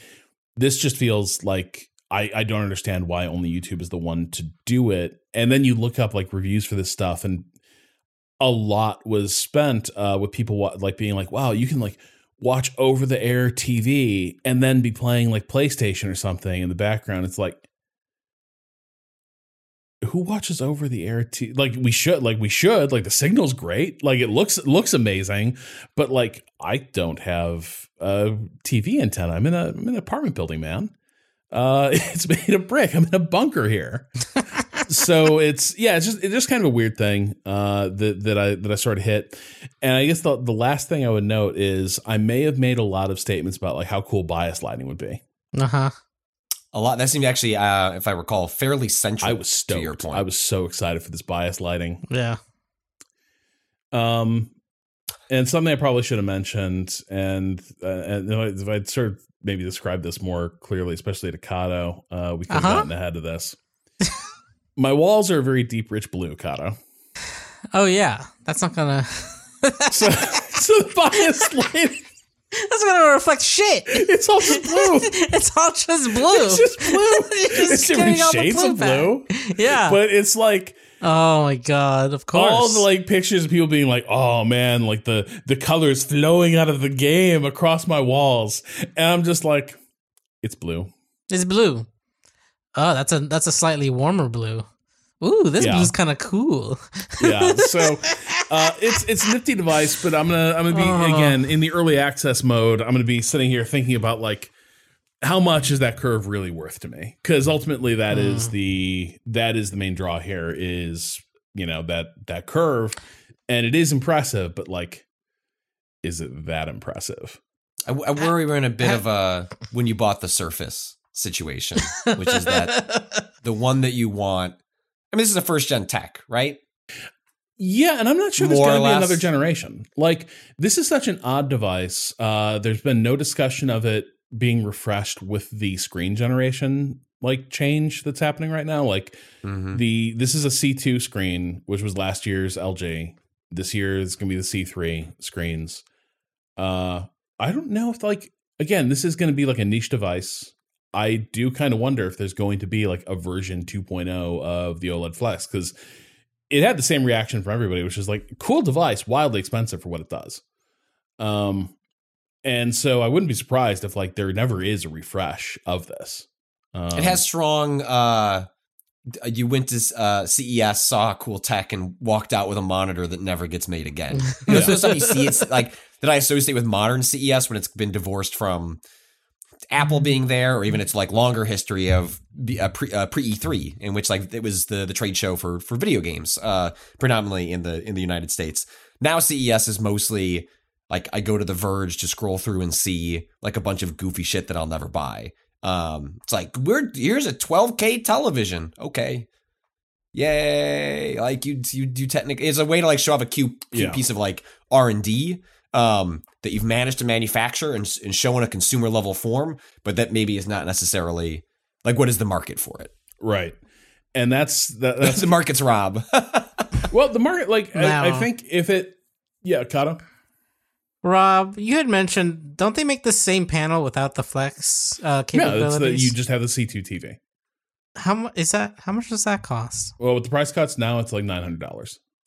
this just feels like I, I don't understand why only YouTube is the one to do it. And then you look up like reviews for this stuff, and a lot was spent uh, with people like being like, "Wow, you can like watch over the air TV and then be playing like PlayStation or something in the background." It's like, who watches over the air t like we should like we should like the signal's great like it looks it looks amazing but like i don't have a tv antenna. I'm in a i'm in an apartment building man. Uh it's made of brick. I'm in a bunker here. So it's yeah it's just it's just kind of a weird thing uh that that i that i sort of hit. And i guess the, the last thing i would note is i may have made a lot of statements about like how cool bias lighting would be. Uh huh. A lot. That seemed actually, uh, if I recall, fairly central. i was to stoked your point. i was so excited for this bias lighting Yeah. Um, and something I probably should have mentioned, and uh, and if I- if I'd sort of maybe described this more clearly, especially to Kato, uh, we could have Uh-huh. gotten ahead of this. My walls are a very deep, rich blue, Kato. Oh yeah. That's not gonna. So, so the bias lighting, That's gonna reflect shit. it's all just blue. it's all just blue. It's just blue. Just it's different getting all the shades blue of blue, back. Yeah. but it's like oh my god. Of course. all the like pictures of people being like, "Oh man, like the the colors flowing out of the game across my walls," and I'm just like, "It's blue." It's blue. Oh, that's a that's a slightly warmer blue. Ooh, this Yeah. blue's kind of cool. yeah so uh it's it's a nifty device but i'm gonna i'm gonna be Oh. again in the early access mode i'm gonna be sitting here thinking about like how much is that curve really worth to me because ultimately that is Mm. the that is the main draw here is you know that that curve and it is impressive but like is it that impressive I, I worry we're in a bit of a when you bought the Surface situation, which is that the one that you want. I mean, this is a first gen tech, right? Yeah, and I'm not sure there's More going to be another generation. Like this is such an odd device. Uh, there's been no discussion of it being refreshed with the screen generation like change that's happening right now. Like Mm-hmm. the this is a C2 screen, which was last year's LG. This year is going to be the C3 screens. Uh, I don't know if like again, this is going to be like a niche device. I do kind of wonder if there's going to be like a version 2.0 of the OLED Flex because it had the same reaction from everybody, which is like cool device, wildly expensive for what it does. Um, and so I wouldn't be surprised if like there never is a refresh of this. Um, It has strong uh, you went to uh, CES, saw cool tech, and walked out with a monitor that never gets made again. You know, so stuff you see, it's like that I associate with modern CES when it's been divorced from Apple being there, or even its like longer history of uh, pre uh, pre E3, in which like it was the the trade show for for video games, uh, predominantly in the in the United States. Now CES is mostly like I go to the Verge to scroll through and see like a bunch of goofy shit that I'll never buy. Um, it's like we're here's a 12k television. Okay, yay! Like you you do technically it's a way to like show off a cute, cute Yeah. piece of like R and D um that you've managed to manufacture and, and show in a consumer level form, but that maybe is not necessarily like what is the market for it? Right. And that's that, that's the market's Rob. well the market like I, I think if it yeah, Kato. Rob, you had mentioned, don't they make the same panel without the flex uh, Yeah, it's capabilities? that you just have the C2 TV. how much is that? How much does that cost? Well, with the price cuts now, it's like nine hundred dollars.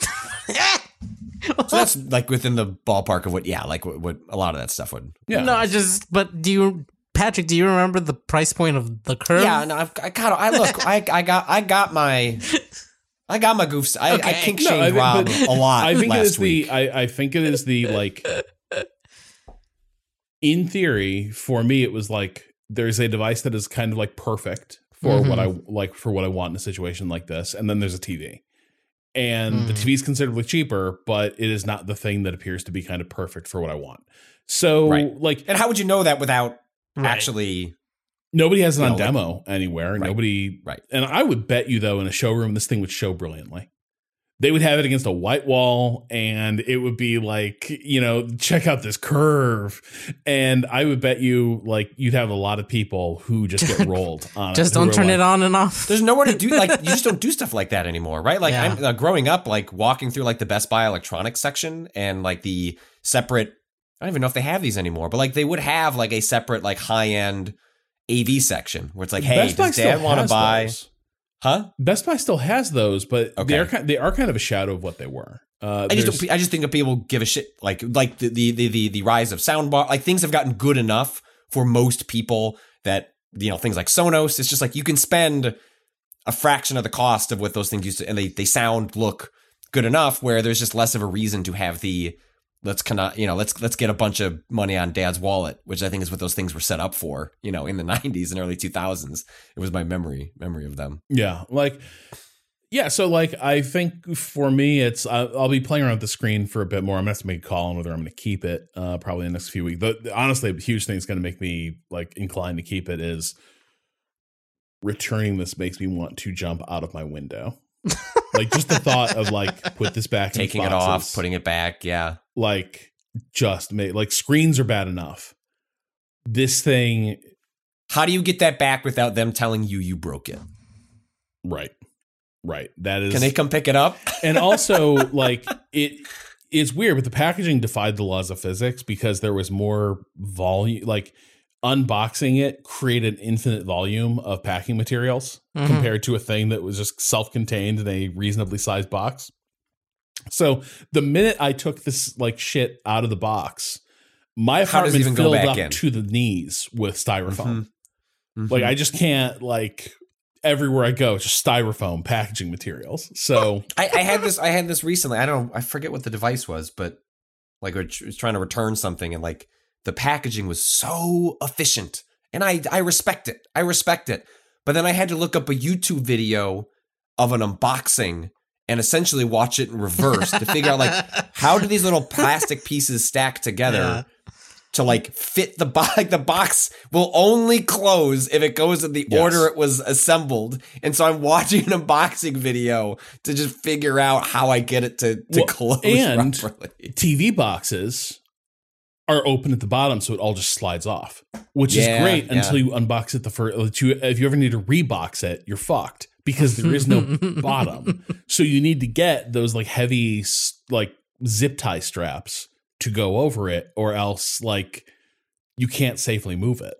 so that's like within the ballpark of what yeah, like what, what a lot of that stuff would. Yeah, No, I just. But do you, Patrick? Do you remember the price point of the curve? Yeah, no, I've, I got I look, I I got I got my I got my goofs. I, I Okay. kink No, I think- Rob but a lot I think it last is week. the I, I think it is the like in theory for me it was like there's a device that is kind of like perfect for what mm-hmm. I like for what I want in a situation like this and then there's a TV. And the Mm. TV is considerably cheaper, but it is not the thing that appears to be kind of perfect for what I want. So Right. like and how would you know that without Right. actually? nobody has it on know, like- demo anywhere. Right. Nobody Right. And I would bet you though in a showroom this thing would show brilliantly. They would have it against a white wall and it would be like, you know, check out this curve. And I would bet you like you'd have a lot of people who just get rolled on. Just who don't turn like- it on and off. There's nowhere to do like you just don't do stuff like that anymore, right? Like Yeah. I'm uh, growing up, like walking through like the Best Buy electronics section and like the separate. I don't even know if they have these anymore, but like they would have like a separate like high end AV section where it's like, hey, Best does Dad want to buy? those. Huh? Best Buy still has those, but they are kind they are kind of a shadow of what they were. Uh, I just don't, I just think that people give a shit like like the the the the, the rise of soundbar like things have gotten good enough for most people that you know things like Sonos it's just like you can spend a fraction of the cost of what those things used to and they they sound look good enough where there's just less of a reason to have the let's cannot you know let's let's get a bunch of money on dad's wallet which I think is what those things were set up for you know in the 90s and early 2000s it was my memory memory of them Yeah, like yeah. So like, I think for me, it's I, I'll be playing around with the screen for a bit more. I'm gonna have to make a call on whether I'm gonna keep it. Uh, probably in the next few weeks. But honestly, a huge thing that's gonna make me like inclined to keep it is returning this makes me want to jump out of my window. like just the thought of like put this back, in taking it off putting it back yeah like just make like screens are bad enough. This thing, how do you get that back without them telling you you broke it right, right. That is Can they come pick it up? and also like it it's weird but the packaging defied the laws of physics because there was more volume like unboxing it created an infinite volume of packing materials Mhm. compared to a thing that was just self-contained in a reasonably sized box so the minute i took this like shit out of the box my How does it apartment filled up in? to the knees with styrofoam Mhm. like i just can't like everywhere i go it's just styrofoam packaging materials so I, I had this. I had this recently. I don't. I forget what the device was, but like I was trying to return something, and like the packaging was so efficient, and I I respect it. I respect it. But then I had to look up a YouTube video of an unboxing and essentially watch it in reverse to figure out like how do these little plastic pieces stack together Yeah. to like fit the box like the box will only close if it goes in the Yes. order it was assembled and so i'm watching an unboxing video to just figure out how i get it to, to Well, close and- properly TV boxes are open at the bottom, so it all just slides off, which Yeah, is great yeah. until you unbox it the first. If you ever need to rebox it, you're fucked because there is no bottom. So you need to get those like heavy like zip tie straps to go over it, or else like you can't safely move it.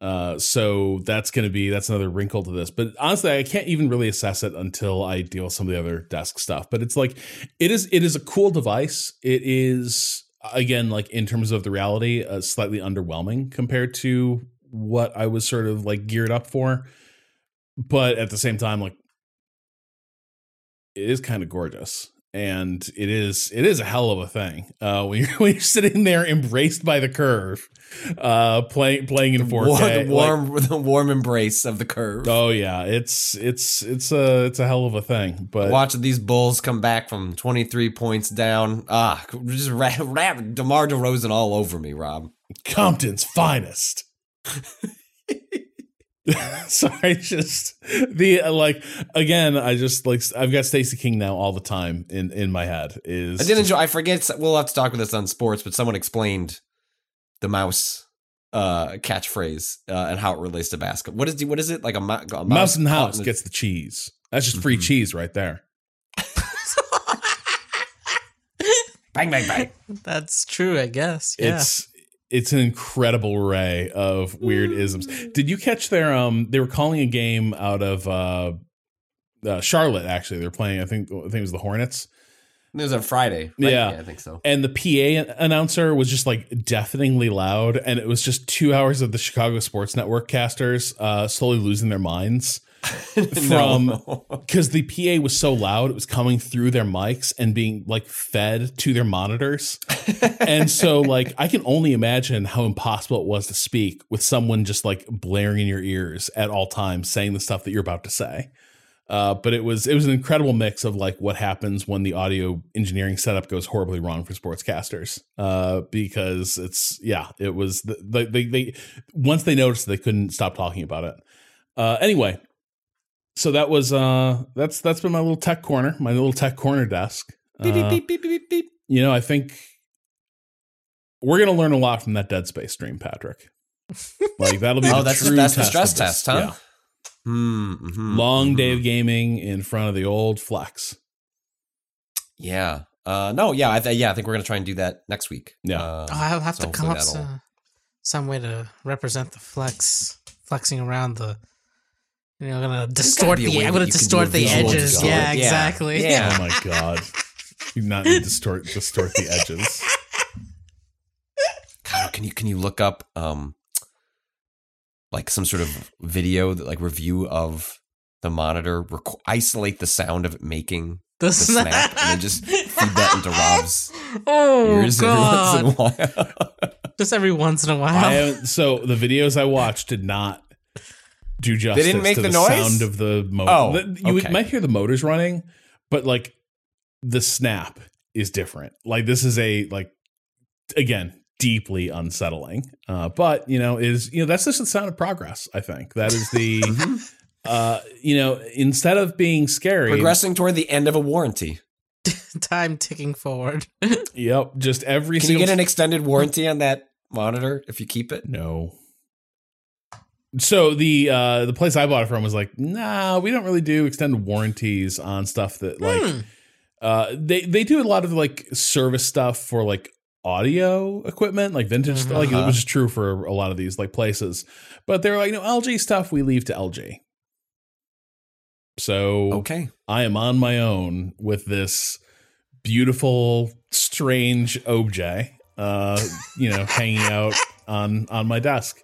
Uh, so that's going to be that's another wrinkle to this. But honestly, I can't even really assess it until I deal with some of the other desk stuff. But it's like it is it is a cool device. It is again, like in terms of the reality, uh, slightly underwhelming compared to what I was sort of like geared up for. But at the same time, like it is kind of gorgeous. And it is it is a hell of a thing uh, when you're when you're sitting there embraced by the curve, uh, playing playing in 4K. War- the like- warm, the warm embrace of the curve. oh yeah, it's it's it's a it's a hell of a thing. But Watching these Bulls come back from 23 points down. Ah, just wrap, wrap DeMar DeRozan all over me, Rob. Compton's finest. Sorry, just the uh, like again. I just like I've got Stacey King now all the time in in my head. Is I didn't enjoy. I forget. We'll have to talk with this on sports, but someone explained the mouse uh catchphrase uh, and how it relates to basketball. What is the, what is it like a, mo- a mouse, mouse in the house in gets the cheese. That's just free Mhm. cheese right there. bang bang bang. That's true, I guess. Yeah. It's it's an incredible array of weird isms. Did you catch their um? They were calling a game out of uh, uh Charlotte. Actually, they're playing. I think I think it was the Hornets. It was on Friday. right? Yeah. I think so. and the PA announcer was just like deafeningly loud, and it was just two hours of the Chicago Sports Network casters uh, slowly losing their minds from because the PA was so loud, it was coming through their mics and being like fed to their monitors, and so like I can only imagine how impossible it was to speak with someone just like blaring in your ears at all times, saying the stuff that you're about to say. Uh, but it was it was an incredible mix of like what happens when the audio engineering setup goes horribly wrong for sportscasters. Uh, because it's yeah, it was the, the, they they once they noticed they couldn't stop talking about it. Uh, anyway, so that was uh that's that's been my little tech corner, my little tech corner desk. beep, beep, Uh, beep, beep, beep, beep. You know, I think we're gonna learn a lot from that Dead Space stream, Patrick. Like that'll be Oh, the that's true that's the test stress test, huh? Yeah. Hmm, mhm, Long day of gaming in front of the old flex. Yeah. Uh, no, yeah, I th- yeah, I think we're gonna try and do that next week. Yeah. Uh, Oh, I'll have so to come up hopefully some way to represent the flex, flexing around the. You know, gonna distort the. way I'm gonna you can do distort the edges. Yeah, Yeah. exactly. Yeah. Oh my god. You not need to distort distort the edges. God, can you can you look up um like some sort of video that like review of the monitor, rec- isolate the sound of it making The, the snap, and then just feed that into Rob's oh ears god! every once in a while. Just every once in a while. I haven't, so the videos I watched did not do justice They didn't make to the the, noise? sound of the motor. Oh, you okay. might hear the motors running, but like the snap is different. Like this is a like again deeply unsettling. Uh, but you know is you know that's just the sound of progress. I think that is the uh you know instead of being scary, Progressing toward the end of a warranty. Time ticking forward. Yep, just every Can you single get an extended warranty on that monitor if you keep it? No. So the uh the place I bought it from was like, nah, we don't really do extended warranties on stuff that like Hmm. uh they they do a lot of like service stuff for like audio equipment, like vintage stuff, like Uh-huh. which is true for a lot of these like places. But they're like, no, LG stuff we leave to LG. So Okay. I am on my own with this beautiful, strange objet, uh, you know, hanging out on on my desk.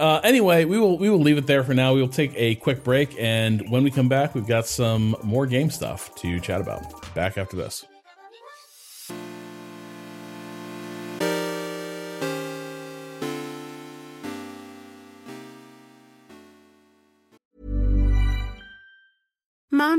Uh, anyway, we will we will leave it there for now. We will take a quick break, and when we come back, we've got some more game stuff to chat about. Back after this.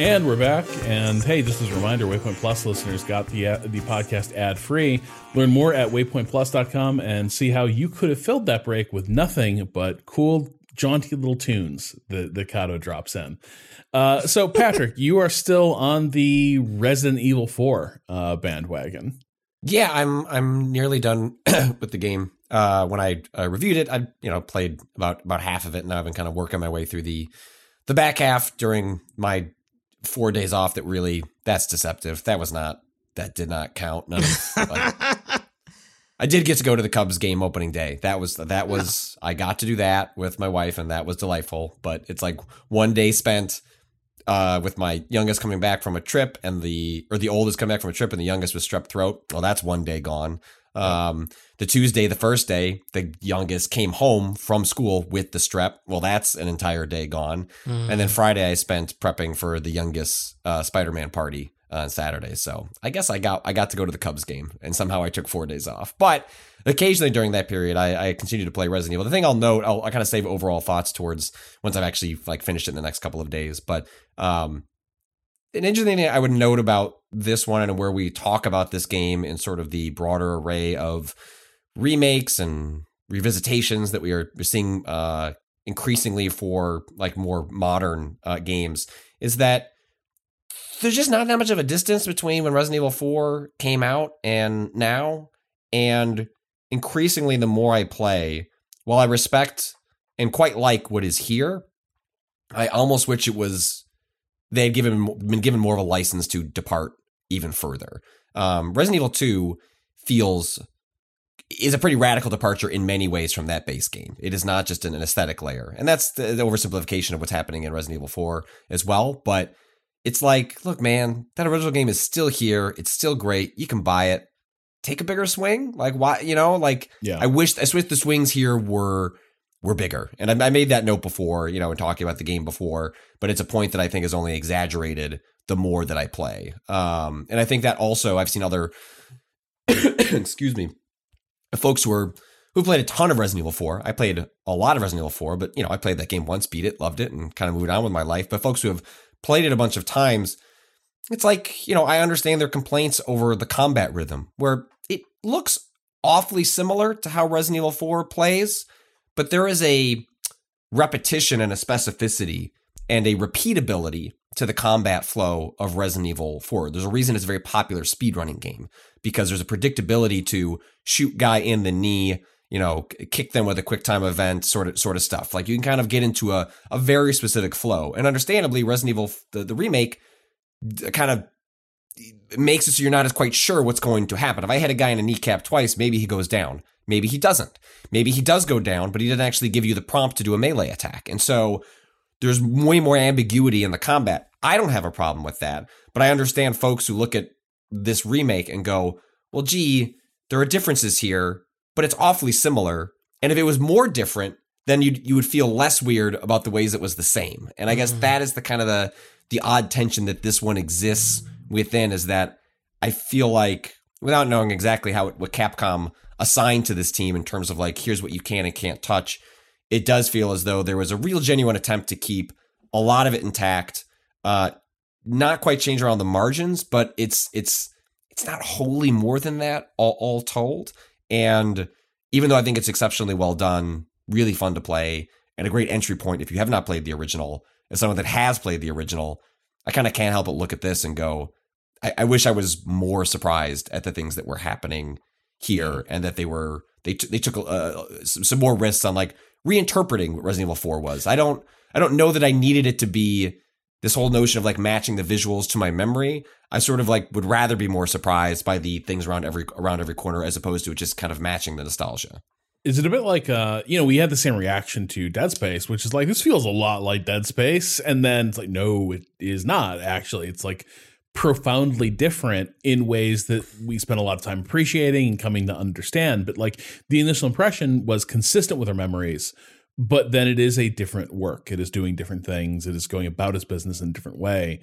And we're back. And hey, just as a reminder, Waypoint Plus listeners got the uh, the podcast ad free. Learn more at waypointplus.com and see how you could have filled that break with nothing but cool jaunty little tunes that the Kato drops in. Uh, so, Patrick, you are still on the Resident Evil 4 uh, bandwagon. Yeah, I'm I'm nearly done with the game. Uh, when I uh, reviewed it, I you know played about about half of it, and now I've been kind of working my way through the the back half during my four days off. That really that's deceptive. That was not that did not count. None of, I did get to go to the Cubs game opening day. That was that was I got to do that with my wife, and that was delightful. But it's like one day spent uh, with my youngest coming back from a trip, and the or the oldest coming back from a trip, and the youngest was strep throat. Well, that's one day gone. Um, the Tuesday, the first day, the youngest came home from school with the strep. Well, that's an entire day gone. And then Friday, I spent prepping for the youngest uh, Spider-Man party on Saturday. So I guess I got I got to go to the Cubs game, and somehow I took four days off. But occasionally during that period, I, I continued to play Resident Evil. The thing I'll note, I'll, I kind of save overall thoughts towards once I've actually like finished it in the next couple of days. But um, an interesting thing I would note about this one and where we talk about this game in sort of the broader array of remakes and revisitations that we are seeing uh, increasingly for like more modern uh, games is that there's just not that much of a distance between when Resident Evil 4 came out and now. And increasingly, the more I play, while I respect and quite like what is here, I almost wish it was they had given been given more of a license to depart even further. Um, Resident Evil 2 feels is a pretty radical departure in many ways from that base game. It is not just an aesthetic layer, and that's the, the oversimplification of what's happening in Resident Evil 4 as well. But it's like, look, man, that original game is still here. It's still great. You can buy it. Take a bigger swing. Like why? You know, like Yeah. I wish I wish the swings here were were bigger. And I, I made that note before, you know, in talking about the game before. But it's a point that I think is only exaggerated the more that I play. Um, and I think that also I've seen other, excuse me, folks who are who played a ton of Resident Evil 4. I played a lot of Resident Evil 4, but you know, I played that game once, beat it, loved it, and kind of moved on with my life. But folks who have played it a bunch of times, it's like, you know, I understand their complaints over the combat rhythm, where it looks awfully similar to how Resident Evil 4 plays, but there is a repetition and a specificity and a repeatability to the combat flow of Resident Evil 4. There's a reason it's a very popular speedrunning game because there's a predictability to shoot guy in the knee, you know, kick them with a quick time event sort of sort of stuff. Like you can kind of get into a a very specific flow. And understandably Resident Evil the, the remake kind of makes it so you're not as quite sure what's going to happen. If I hit a guy in a kneecap twice, maybe he goes down. Maybe he doesn't. Maybe he does go down, but he doesn't actually give you the prompt to do a melee attack. And so there's way more ambiguity in the combat. I don't have a problem with that, but I understand folks who look at this remake and go, well, gee, there are differences here, but it's awfully similar. And if it was more different, then you you would feel less weird about the ways it was the same. And I guess mm-hmm. that is the kind of the the odd tension that this one exists within is that I feel like without knowing exactly how it, what Capcom assigned to this team in terms of like here's what you can and can't touch, it does feel as though there was a real genuine attempt to keep a lot of it intact. Uh, not quite change around the margins, but it's it's it's not wholly more than that, all, all told. And even though I think it's exceptionally well done, really fun to play, and a great entry point if you have not played the original, as someone that has played the original, I kind of can't help but look at this and go, I, I wish I was more surprised at the things that were happening here, and that they were they t- they took uh, some, some more risks on like reinterpreting what Resident Evil Four was. I don't I don't know that I needed it to be this whole notion of like matching the visuals to my memory. I sort of like would rather be more surprised by the things around every around every corner as opposed to just kind of matching the nostalgia. Is it a bit like uh, you know, we had the same reaction to Dead Space, which is like this feels a lot like Dead Space, and then it's like, no, it is not actually. It's like profoundly different in ways that we spent a lot of time appreciating and coming to understand. But like the initial impression was consistent with our memories, but then it is a different work. It is doing different things. It is going about its business in a different way.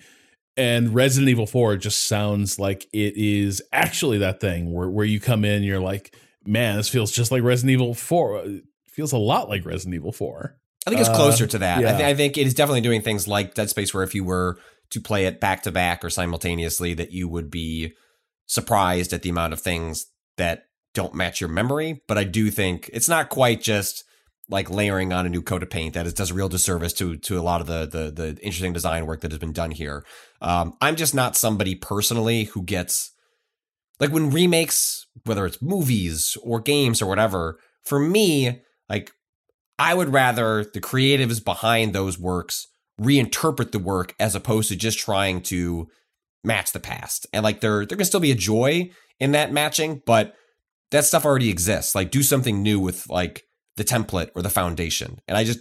And Resident Evil 4 just sounds like it is actually that thing where, where you come in, you're like, man, this feels just like Resident Evil 4. It feels a lot like Resident Evil 4. I think it's Uh, closer to that. I, th- I think it is definitely doing things like Dead Space, where if you were to play it back to back or simultaneously, that you would be surprised at the amount of things that don't match your memory. But I do think it's not quite just like layering on a new coat of paint that is, does a real disservice to to a lot of the the the interesting design work that has been done here. Um, I'm just not somebody personally who gets like when remakes, whether it's movies or games or whatever. For me, like I would rather the creatives behind those works reinterpret the work as opposed to just trying to match the past. And like there there can still be a joy in that matching, but that stuff already exists. Like do something new with like the template or the foundation. And I just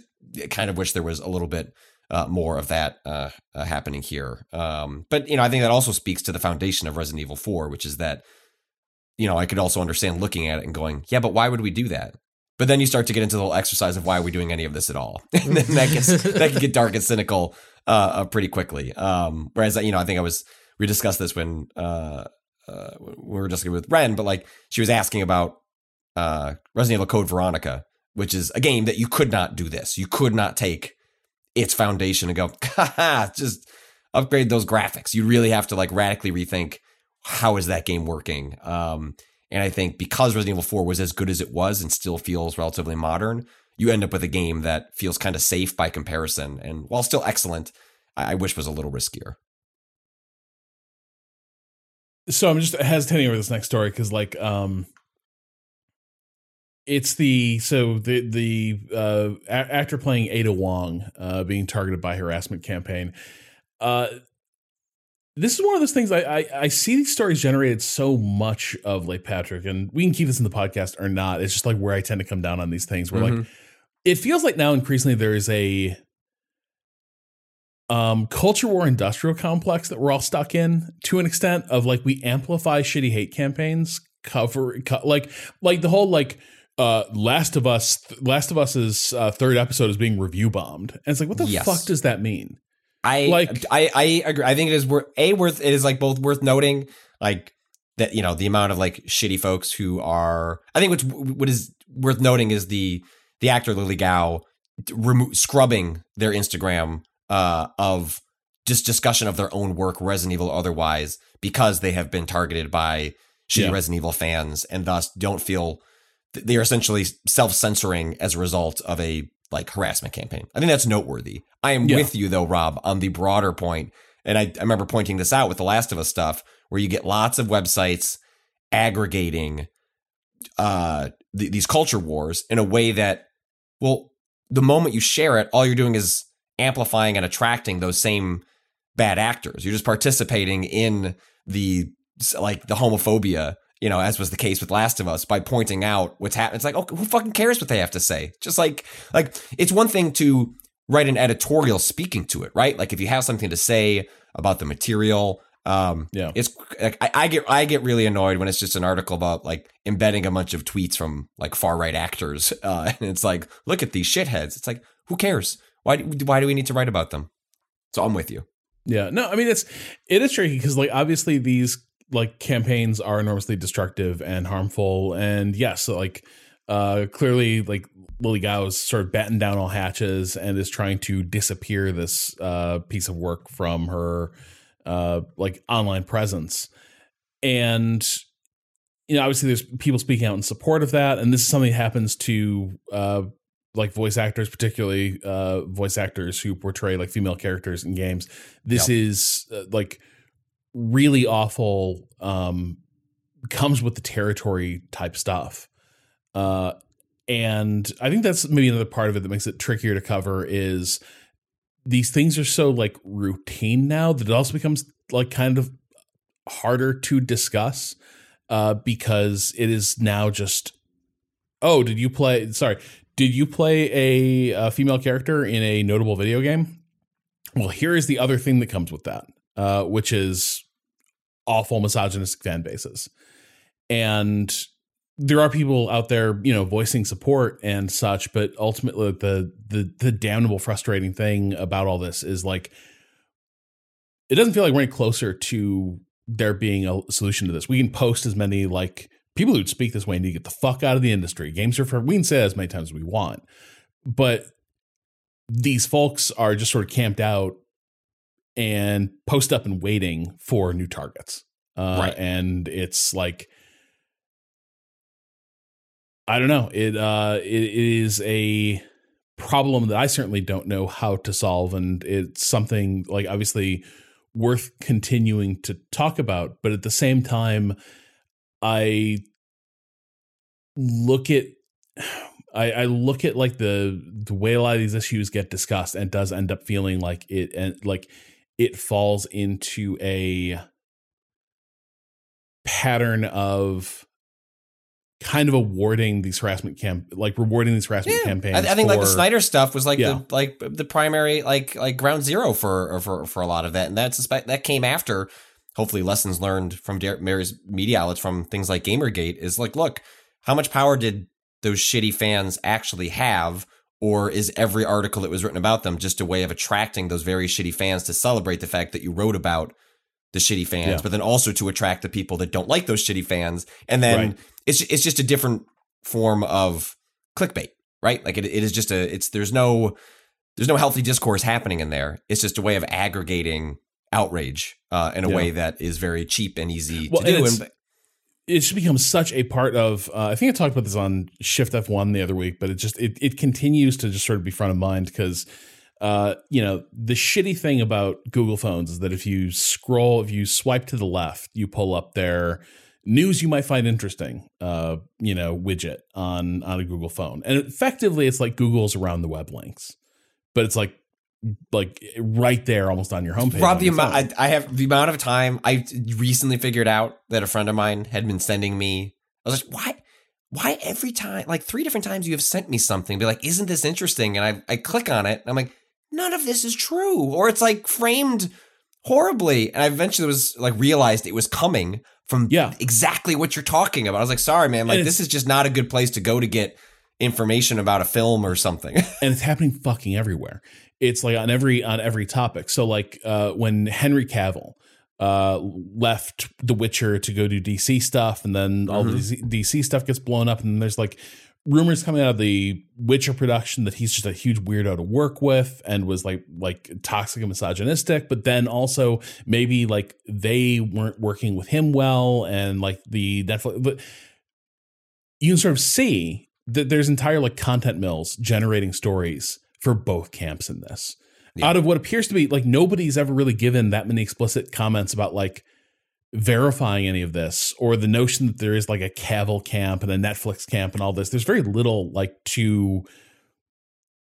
kind of wish there was a little bit uh, more of that uh, uh, happening here. Um, but you know, I think that also speaks to the foundation of Resident Evil 4, which is that you know I could also understand looking at it and going, yeah, but why would we do that? But then you start to get into the whole exercise of why are we doing any of this at all, and then that gets that can get dark and cynical uh, uh, pretty quickly. Um, whereas you know, I think I was we discussed this when uh, uh, we were discussing with Ren, but like she was asking about uh, Resident Evil Code Veronica, which is a game that you could not do this. You could not take its foundation and go, haha, just upgrade those graphics. You really have to like radically rethink how is that game working. Um, and I think because Resident Evil 4 was as good as it was and still feels relatively modern, you end up with a game that feels kind of safe by comparison. And while still excellent, I, I wish was a little riskier. So I'm just hesitating over this next story because, like, um, it's the so the the uh, a- actor playing Ada Wong uh, being targeted by harassment campaign. Uh, this is one of those things I, I I see these stories generated so much of late Patrick, and we can keep this in the podcast or not. It's just like where I tend to come down on these things. Where Mhm. like it feels like now increasingly there is a um culture war industrial complex that we're all stuck in to an extent of like we amplify shitty hate campaigns cover co- like like the whole like uh last of us last of us's uh, third episode is being review bombed and it's like what the Yes. fuck does that mean I Like- I I agree. I think it is worth a worth it is like both worth noting like that you know the amount of like shitty folks who are. I think what's what is worth noting is the the actor Lily Gao remo- scrubbing their Instagram uh, of just discussion of their own work, Resident Evil otherwise, because they have been targeted by shitty Yeah. Resident Evil fans and thus don't feel they are essentially self censoring as a result of a like harassment campaign. I think that's noteworthy. I am Yeah. with you though, Rob, on the broader point, and I, I remember pointing this out with the Last of Us stuff, where you get lots of websites aggregating uh th- these culture wars in a way that, well, the moment you share it, all you're doing is amplifying and attracting those same bad actors. You're just participating in the like the homophobia, you know, as was the case with Last of Us by pointing out what's happening. It's like, oh, who fucking cares what they have to say? Just like like it's one thing to write an editorial speaking to it, right? Like if you have something to say about the material, um, Yeah. it's like I, I get I get really annoyed when it's just an article about like embedding a bunch of tweets from like far right actors, uh, and it's like, look at these shitheads. It's like, who cares? Why why do we need to write about them? So I'm with you. Yeah, no, I mean it's it is tricky because like obviously these like campaigns are enormously destructive and harmful, and yes, like uh clearly like Lily Gao is sort of batting down all hatches and is trying to disappear this uh piece of work from her uh like online presence, and you know obviously there's people speaking out in support of that, and this is something that happens to uh like voice actors, particularly uh, voice actors who portray like female characters in games. This is uh, like really awful. Um, comes with the territory type stuff, uh, and I think that's maybe another part of it that makes it trickier to cover. Is these things are so like routine now that it also becomes like kind of harder to discuss uh, because it is now just oh did you play sorry did you play a, a female character in a notable video game? Well, here is the other thing that comes with that, uh, which is awful misogynistic fan bases. And there are people out there, you know, voicing support and such, but ultimately the the the damnable frustrating thing about all this is like it doesn't feel like we're any closer to there being a solution to this. We can post as many like people who speak this way need to get the fuck out of the industry. Games are for we can say as many times as we want, but these folks are just sort of camped out and post up and waiting for new targets. Uh, Right. And it's like I don't know. It uh, it, it is a problem that I certainly don't know how to solve, and it's something like obviously worth continuing to talk about. But at the same time, I look at I, I look at like the the way a lot of these issues get discussed, and it does end up feeling like it and like it falls into a pattern of kind of awarding these harassment camp like rewarding these harassment campaigns. I, I think like the Snyder stuff was like Yeah. the like the primary like like ground zero for uh, for for a lot of that, and that's that came after. Hopefully, lessons learned from Dar- Mary's media outlets from things like GamerGate is like, look, how much power did those shitty fans actually have? Or is every article that was written about them just a way of attracting those very shitty fans to celebrate the fact that you wrote about the shitty fans, Yeah. but then also to attract the people that don't like those shitty fans? And then Right. it's it's just a different form of clickbait, right? Like it, it is just a it's there's no there's no healthy discourse happening in there. It's just a way of aggregating outrage uh, in a Yeah. way that is very cheap and easy Well, to do. and it should become such a part of uh, i think i talked about this on shift f1 the other week but it just it, it continues to just sort of be front of mind because uh, you know the shitty thing about google phones is that if you scroll if you swipe to the left you pull up their news you might find interesting uh, you know widget on on a google phone. And effectively it's like google's around the web links but it's like like right there almost on your homepage Rob, the amount. I, I have the amount of time I recently figured out that a friend of mine had been sending me. I was like, why? Why every time, like three different times, you have sent me something, be like, isn't this interesting? And I, I click on it, and I'm like, none of this is true, or it's like framed horribly. And I eventually was like realized it was coming from Yeah. exactly what you're talking about. I was like, sorry, man, like this is just not a good place to go to get information about a film or something. and it's happening fucking everywhere. It's like on every on every topic. So like uh, when Henry Cavill uh, left The Witcher to go do DC stuff, and then all the DC, DC stuff gets blown up, and there's like rumors coming out of the Witcher production that he's just a huge weirdo to work with and was like like toxic and misogynistic, but then also maybe like they weren't working with him well, and like the Netflix. But you can sort of see that there's entire like content mills generating stories for both camps in this. Yeah. Out of what appears to be like nobody's ever really given that many explicit comments about like verifying any of this or the notion that there is like a Cavill camp and a Netflix camp and all this. There's very little like to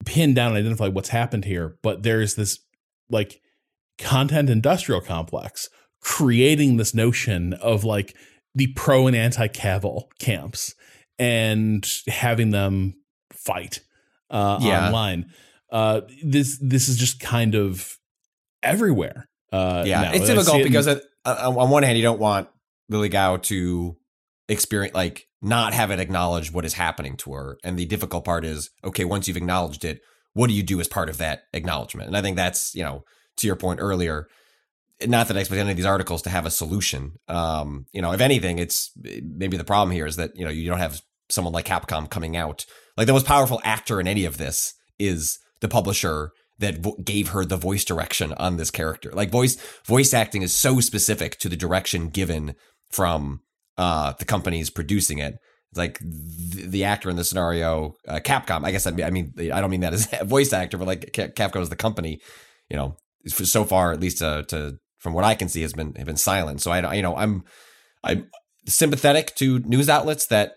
pin down and identify what's happened here, but there's this like content industrial complex creating this notion of like the pro and anti Cavill camps and having them fight uh, Yeah. online. Uh, this this is just kind of everywhere. Uh, yeah, now. it's difficult it because uh, uh, on one hand, you don't want Lily Gao to experience like not have it acknowledge what is happening to her, and the difficult part is okay. Once you've acknowledged it, what do you do as part of that acknowledgement? And I think that's you know to your point earlier. Not that I expect any of these articles to have a solution. Um, you know, if anything, it's maybe the problem here is that you know you don't have someone like Capcom coming out. Like the most powerful actor in any of this is the publisher that vo- gave her the voice direction on this character. Like voice voice acting is so specific to the direction given from uh the companies producing it. Like the, the actor in the scenario, uh, Capcom. I guess I mean, I mean I don't mean that as a voice actor, but like Capcom is the company. You know, so far at least uh, to from what I can see has been have been silent. So I you know I'm I'm sympathetic to news outlets that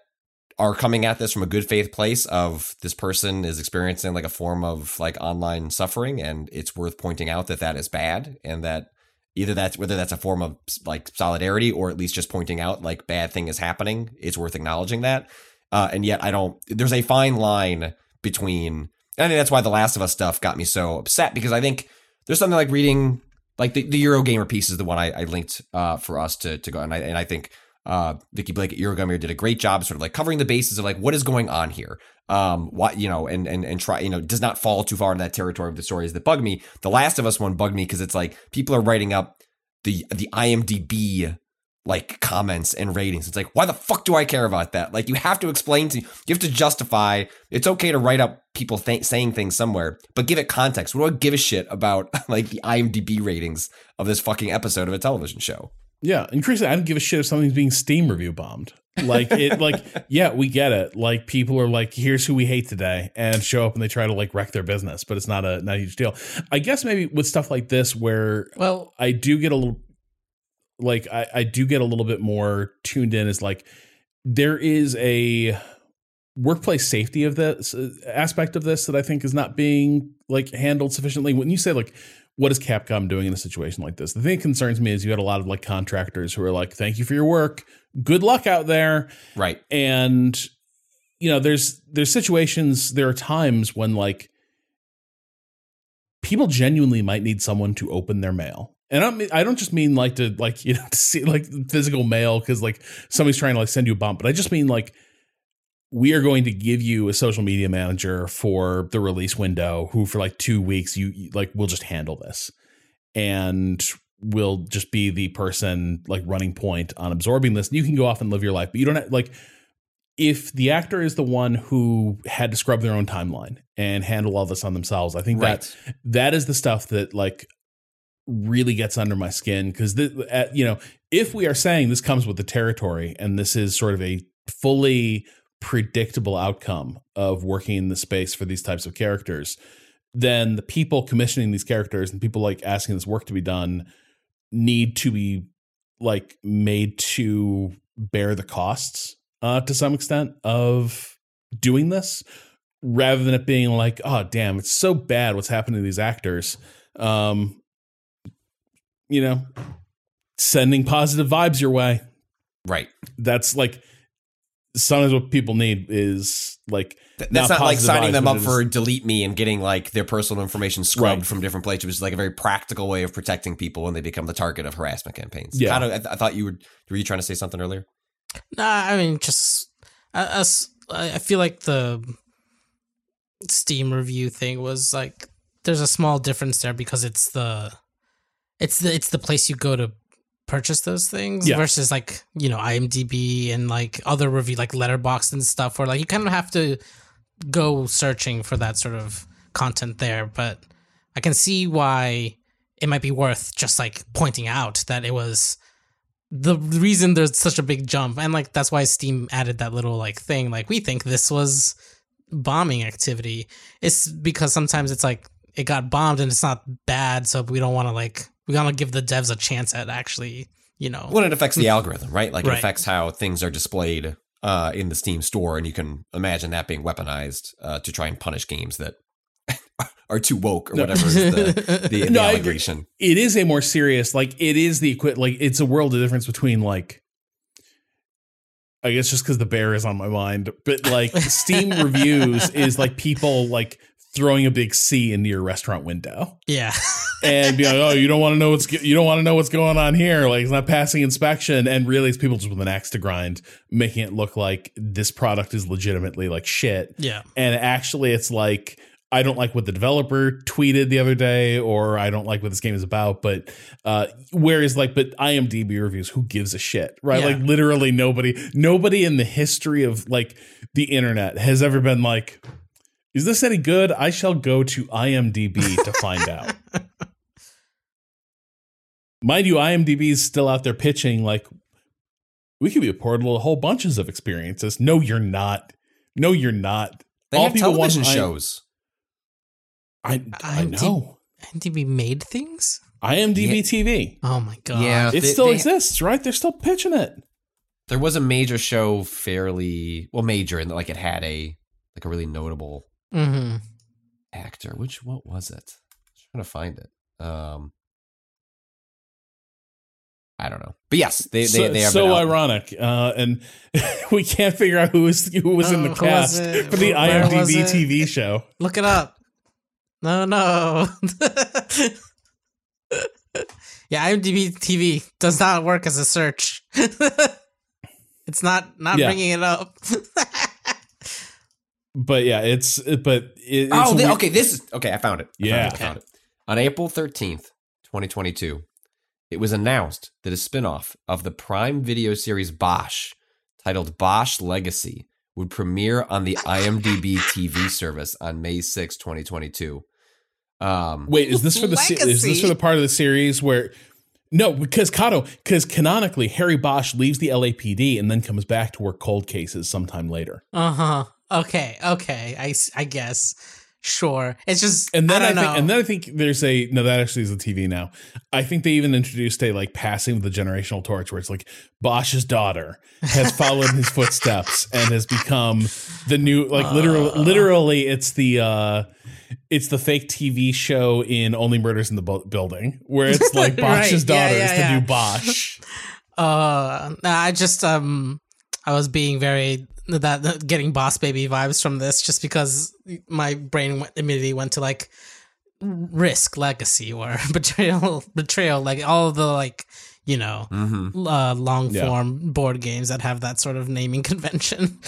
are coming at this from a good faith place of this person is experiencing like a form of like online suffering and it's worth pointing out that that is bad and that either that's whether that's a form of like solidarity or at least just pointing out like bad thing is happening it's worth acknowledging that. Uh, and yet i don't there's a fine line between i think that's why the last of us stuff got me so upset because i think there's something like reading like the, the eurogamer piece is the one i, I linked uh, for us to, to go and I, and I think uh, Vikki Blake at Eurogamer did a great job, sort of like covering the bases of like what is going on here. Um, what you know, and and and try you know does not fall too far in that territory of the stories that bug me. The Last of Us one bugged me because it's like people are writing up the the IMDb like comments and ratings. It's like why the fuck do I care about that? Like you have to explain to you have to justify. It's okay to write up people th- saying things somewhere, but give it context. What do I give a shit about like the IMDb ratings of this fucking episode of a television show? Yeah, increasingly, I don't give a shit if something's being Steam review bombed. Like it, like yeah, we get it. Like people are like, here's who we hate today, and show up and they try to like wreck their business, but it's not a not a huge deal. I guess maybe with stuff like this, where Well, I do get a little, like I, I do get a little bit more tuned in. Is like there is a workplace safety of this uh, aspect of this that I think is not being like handled sufficiently. When you say like, what is Capcom doing in a situation like this? The thing that concerns me is you had a lot of like contractors who are like, thank you for your work, good luck out there, Right. and you know there's there's situations there are times when like people genuinely might need someone to open their mail and I don't, mean, I don't just mean like to like you know to see like physical mail because like somebody's trying to like send you a bump but i just mean like we are going to give you a social media manager for the release window who for like two weeks you like will just handle this and will just be the person like running point on absorbing this you can go off and live your life but you don't have, like if the actor is the one who had to scrub their own timeline and handle all this on themselves i think Right. that that is the stuff that like really gets under my skin because uh, you know if we are saying this comes with the territory and this is sort of a fully predictable outcome of working in the space for these types of characters then the people commissioning these characters and people like asking this work to be done need to be like made to bear the costs uh to some extent of doing this rather than it being like oh damn it's so bad what's happening to these actors um you know sending positive vibes your way Right. that's like sometimes what people need is like Th- That's not, like signing vibes, them up for delete me and getting like their personal information scrubbed Right. from different places, which is like a very practical way of protecting people when they become the target of harassment campaigns. Yeah. How do, I, th- I thought you were were you trying to say something earlier? Nah, I mean, just uh, us. I I feel like the Steam review thing was like there's a small difference there because it's the it's the it's the place you go to purchase those things Yeah. versus like you know IMDb and like other review like Letterboxd and stuff where like you kind of have to go searching for that sort of content there. But I can see why it might be worth just like pointing out that it was the reason there's such a big jump and like that's why steam added that little like thing like we think this was bombing activity it's because sometimes it's like it got bombed and it's not bad so we don't want to like we gotta give the devs a chance at actually you know Well, it affects the algorithm, right? Like it affects how things are displayed uh, in the Steam store, and you can imagine that being weaponized uh, to try and punish games that are too woke or whatever is the, the, the No, I agree. allegation. it is a more serious like it is the equi- like it's a world of difference between like I guess just because the bear is on my mind, but like Steam reviews is like people like throwing a big C into your restaurant window yeah and be like, "Oh, you don't want to know what's you don't want to know what's going on here." Like it's not passing inspection, and really, it's people just with an axe to grind, making it look like this product is legitimately like shit. yeah And actually, it's like I don't like what the developer tweeted the other day, or I don't like what this game is about. But uh, whereas, like, but IMDb reviews, who gives a shit, right? Yeah. Like, literally nobody, nobody in the history of like the internet has ever been like, "Is this any good?" I shall go to IMDb to find out. Mind you, IMDb is still out there pitching like we could be a portal of whole bunches of experiences. No, you're not. No, you're not. They All have people want television I- shows. I I IMDb know. IMDb made things IMDb Yeah. TV. oh my god Yeah. It They- still they- exists, right? They're still pitching it. There was a major show, fairly well, major, and like it had a like a really notable mm-hmm. actor. Which what was it? trying to find it. Um, I don't know, but yes, they they, so they have so ironic, uh, and we can't figure out who was who was in Oh, the cast for the Where IMDb? TV show. look it up no no yeah IMDb TV does not work as a search it's not not Yeah. bringing it up But yeah, it's but it, it's Oh, a they- weird- okay. This is okay. I found it. I found Yeah. it, I found it. On April thirteenth, twenty twenty two, it was announced that a spinoff of the Prime Video series Bosch, titled Bosch Legacy, would premiere on the IMDb TV service on May 6, twenty twenty two. Um, Wait, is this for the se- is this for the part of the series where No, because Kato, because canonically, Harry Bosch leaves the LAPD and then comes back to work cold cases sometime later. Uh huh. Okay. Okay. I, I guess. Sure. It's just. And then I I, think, know. and then I think there's a no. That actually is a TV now. I think they even introduced a like passing of the generational torch, where it's like Bosch's daughter has followed in his footsteps and has become the new like literally Uh. literally it's the uh it's the fake TV show in Only Murders in the Bu- Building, where it's like Bosch's yeah, daughter yeah, is the yeah. new Bosch. Uh, I just um, I was being very that, that getting boss baby vibes from this just because my brain went, immediately went to like risk legacy or betrayal betrayal like all the like you know Mm-hmm. uh, long Yeah. form board games that have that sort of naming convention.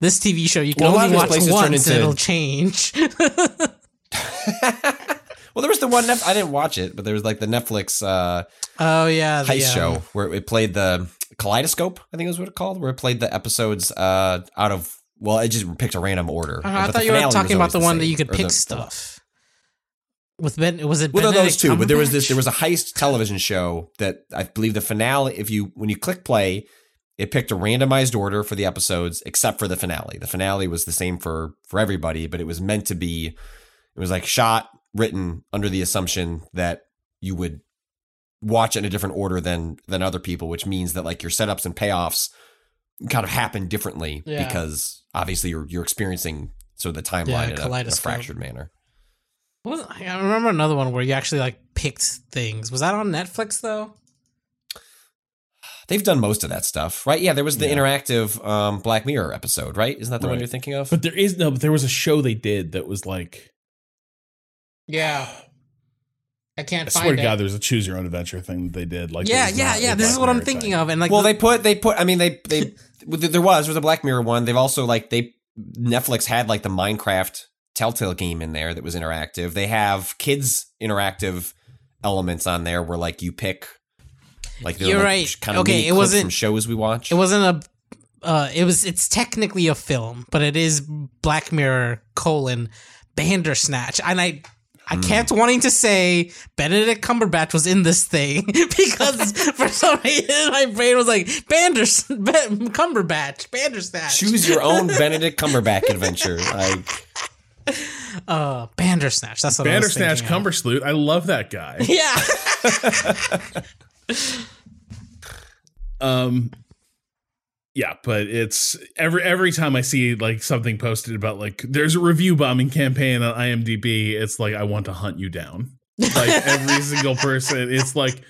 This TV show you can Well, only watch once into- and it'll change. Well, there was the one Nef- I didn't watch it, but there was like the Netflix uh, oh yeah, the, heist um, show where it played the Kaleidoscope. I think is what it called, where it played the episodes uh, out of. Well, it just picked a random order. Uh, I the thought you were talking about always the one that you could or the- pick stuff. With Ben, was it? Well, no, those Benedict two, but there was this. There was a heist television show that I believe the finale. If you when you click play, it picked a randomized order for the episodes, except for the finale. The finale was the same for for everybody, but it was meant to be. It was like shot, written under the assumption that you would watch it in a different order than than other people, which means that like your setups and payoffs kind of happen differently Yeah. because obviously you're you're experiencing sort of the timeline Yeah, in, a, in a fractured manner. What was- I remember another one where you actually like picked things. Was that on Netflix though? They've done most of that stuff, right? Yeah, there was the Yeah. interactive um, Black Mirror episode, right? Isn't that the one you're thinking of? But there is no. But there was a show they did that was like. Yeah, I can't I find swear it. to God, there's a choose your own adventure thing that they did. Like, yeah, yeah, yeah. a This is Black what I'm thinking thing. of, and like, well, the- they put they put. I mean, they they there was there was a Black Mirror one. They've also like they Netflix had like the Minecraft Telltale game in there that was interactive. They have kids interactive elements on there where like you pick. Like they're, You're like, right. Kind of Okay, it clips wasn't- from shows we watch. it wasn't a. Uh, it was. It's technically a film, but it is Black Mirror colon Bandersnatch, and I. I kept wanting to say Benedict Cumberbatch was in this thing because for some reason my brain was like Banders ben, Cumberbatch Bandersnatch. Choose your own Benedict Cumberbatch adventure. Like Uh, Bandersnatch. That's what I was Bandersnatch thinking of. Cumbersloot. I love that guy. Yeah. Um yeah, but it's every every time I see like something posted about like there's a review bombing campaign on IMDb, it's like I want to hunt you down. Like every single person, it's like,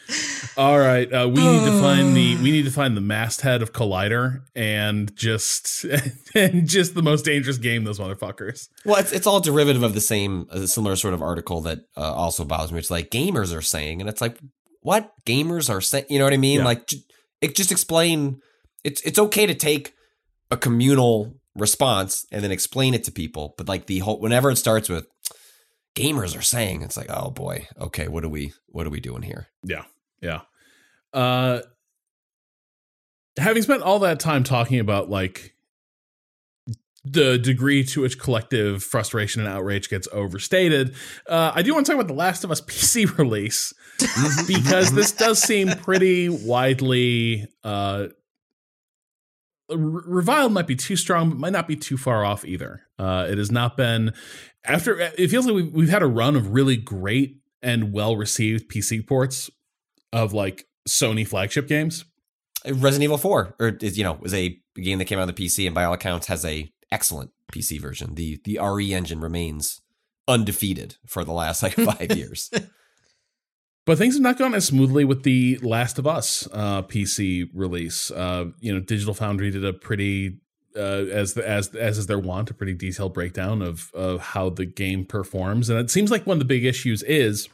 all right, uh, we need to find the we need to find the masthead of Collider and just and just the most dangerous game those motherfuckers. Well, it's, it's all derivative of the same, a similar sort of article that uh, also bothers me. It's like gamers are saying, and it's like, what gamers are saying? You know what I mean? Yeah. Like, j- it just explain. It's it's okay to take a communal response and then explain it to people, but like the whole whenever it starts with gamers are saying, it's like, oh boy, okay, what are we what are we doing here? Yeah, yeah. Uh, having spent all that time talking about like the degree to which collective frustration and outrage gets overstated, uh, I do want to talk about the Last of Us PC release because this does seem pretty widely. Uh, Uh, reviled might be too strong, but might not be too far off either. Uh, it has not been after. Uh, it feels like we've, we've had a run of really great and well received PC ports of like Sony flagship games. Uh, Resident Evil Four, or is you know, was a game that came out on the PC and by all accounts has a excellent PC version. The the RE engine remains undefeated for the last like five years. But things have not gone as smoothly with the Last of Us uh, PC release. Uh, you know, Digital Foundry did a pretty, uh, as the, as as is their want, a pretty detailed breakdown of of how the game performs, and it seems like one of the big issues is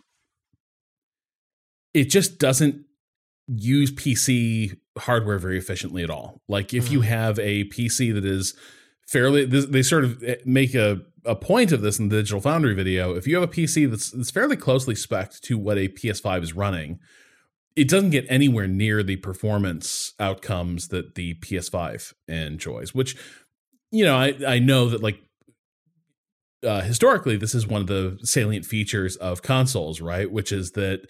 it just doesn't use PC hardware very efficiently at all. Like if you have a PC that is fairly, they sort of eh, make a a point of this in the Digital Foundry video. If you have a PC that's, that's fairly closely spec'd to what a PS5 is running, it doesn't get anywhere near the performance outcomes that the PS5 enjoys. Which, you know, I I know that like uh, historically, this is one of the salient features of consoles, right? Which is that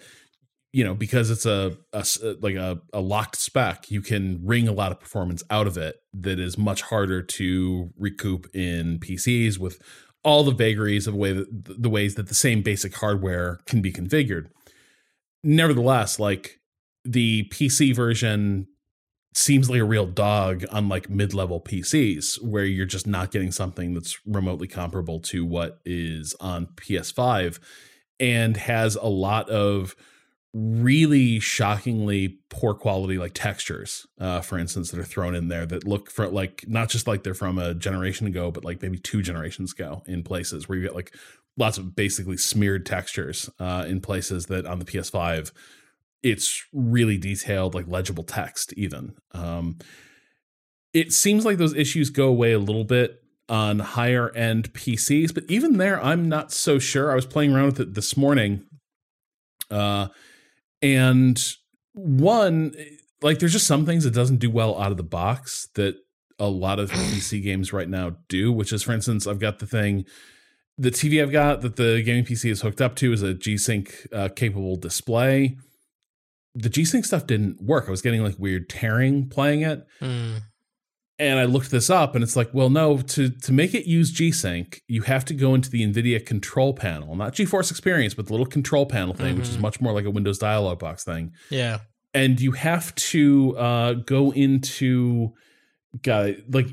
you know because it's a uh, like a, a locked spec you can wring a lot of performance out of it that is much harder to recoup in pcs with all the vagaries of way that, the ways that the same basic hardware can be configured. Nevertheless like the pc version seems like a real dog on like mid-level PCs where you're just not getting something that's remotely comparable to what is on PS5 and has a lot of really shockingly poor quality like textures uh for instance that are thrown in there that look for like not just like they're from a generation ago but like maybe two generations ago in places where you get like lots of basically smeared textures uh in places that on the PS5 it's really detailed like legible text even. Um it seems like those issues go away a little bit on higher end PCs but even there I'm not so sure. I was playing around with it this morning uh and one like there's just some things it doesn't do well out of the box that a lot of PC games right now do which is for instance I've got the thing the TV I've got that the gaming PC is hooked up to is a G-Sync uh, capable display the G-Sync stuff didn't work. I was getting like weird tearing playing it. Mm. And I looked this up and it's like, well, no, to to make it use G-Sync, you have to go into the NVIDIA control panel, not GeForce Experience, but the little control panel thing, which is Mhm. much more like a Windows dialog box thing. Yeah. And you have to uh, go into God, like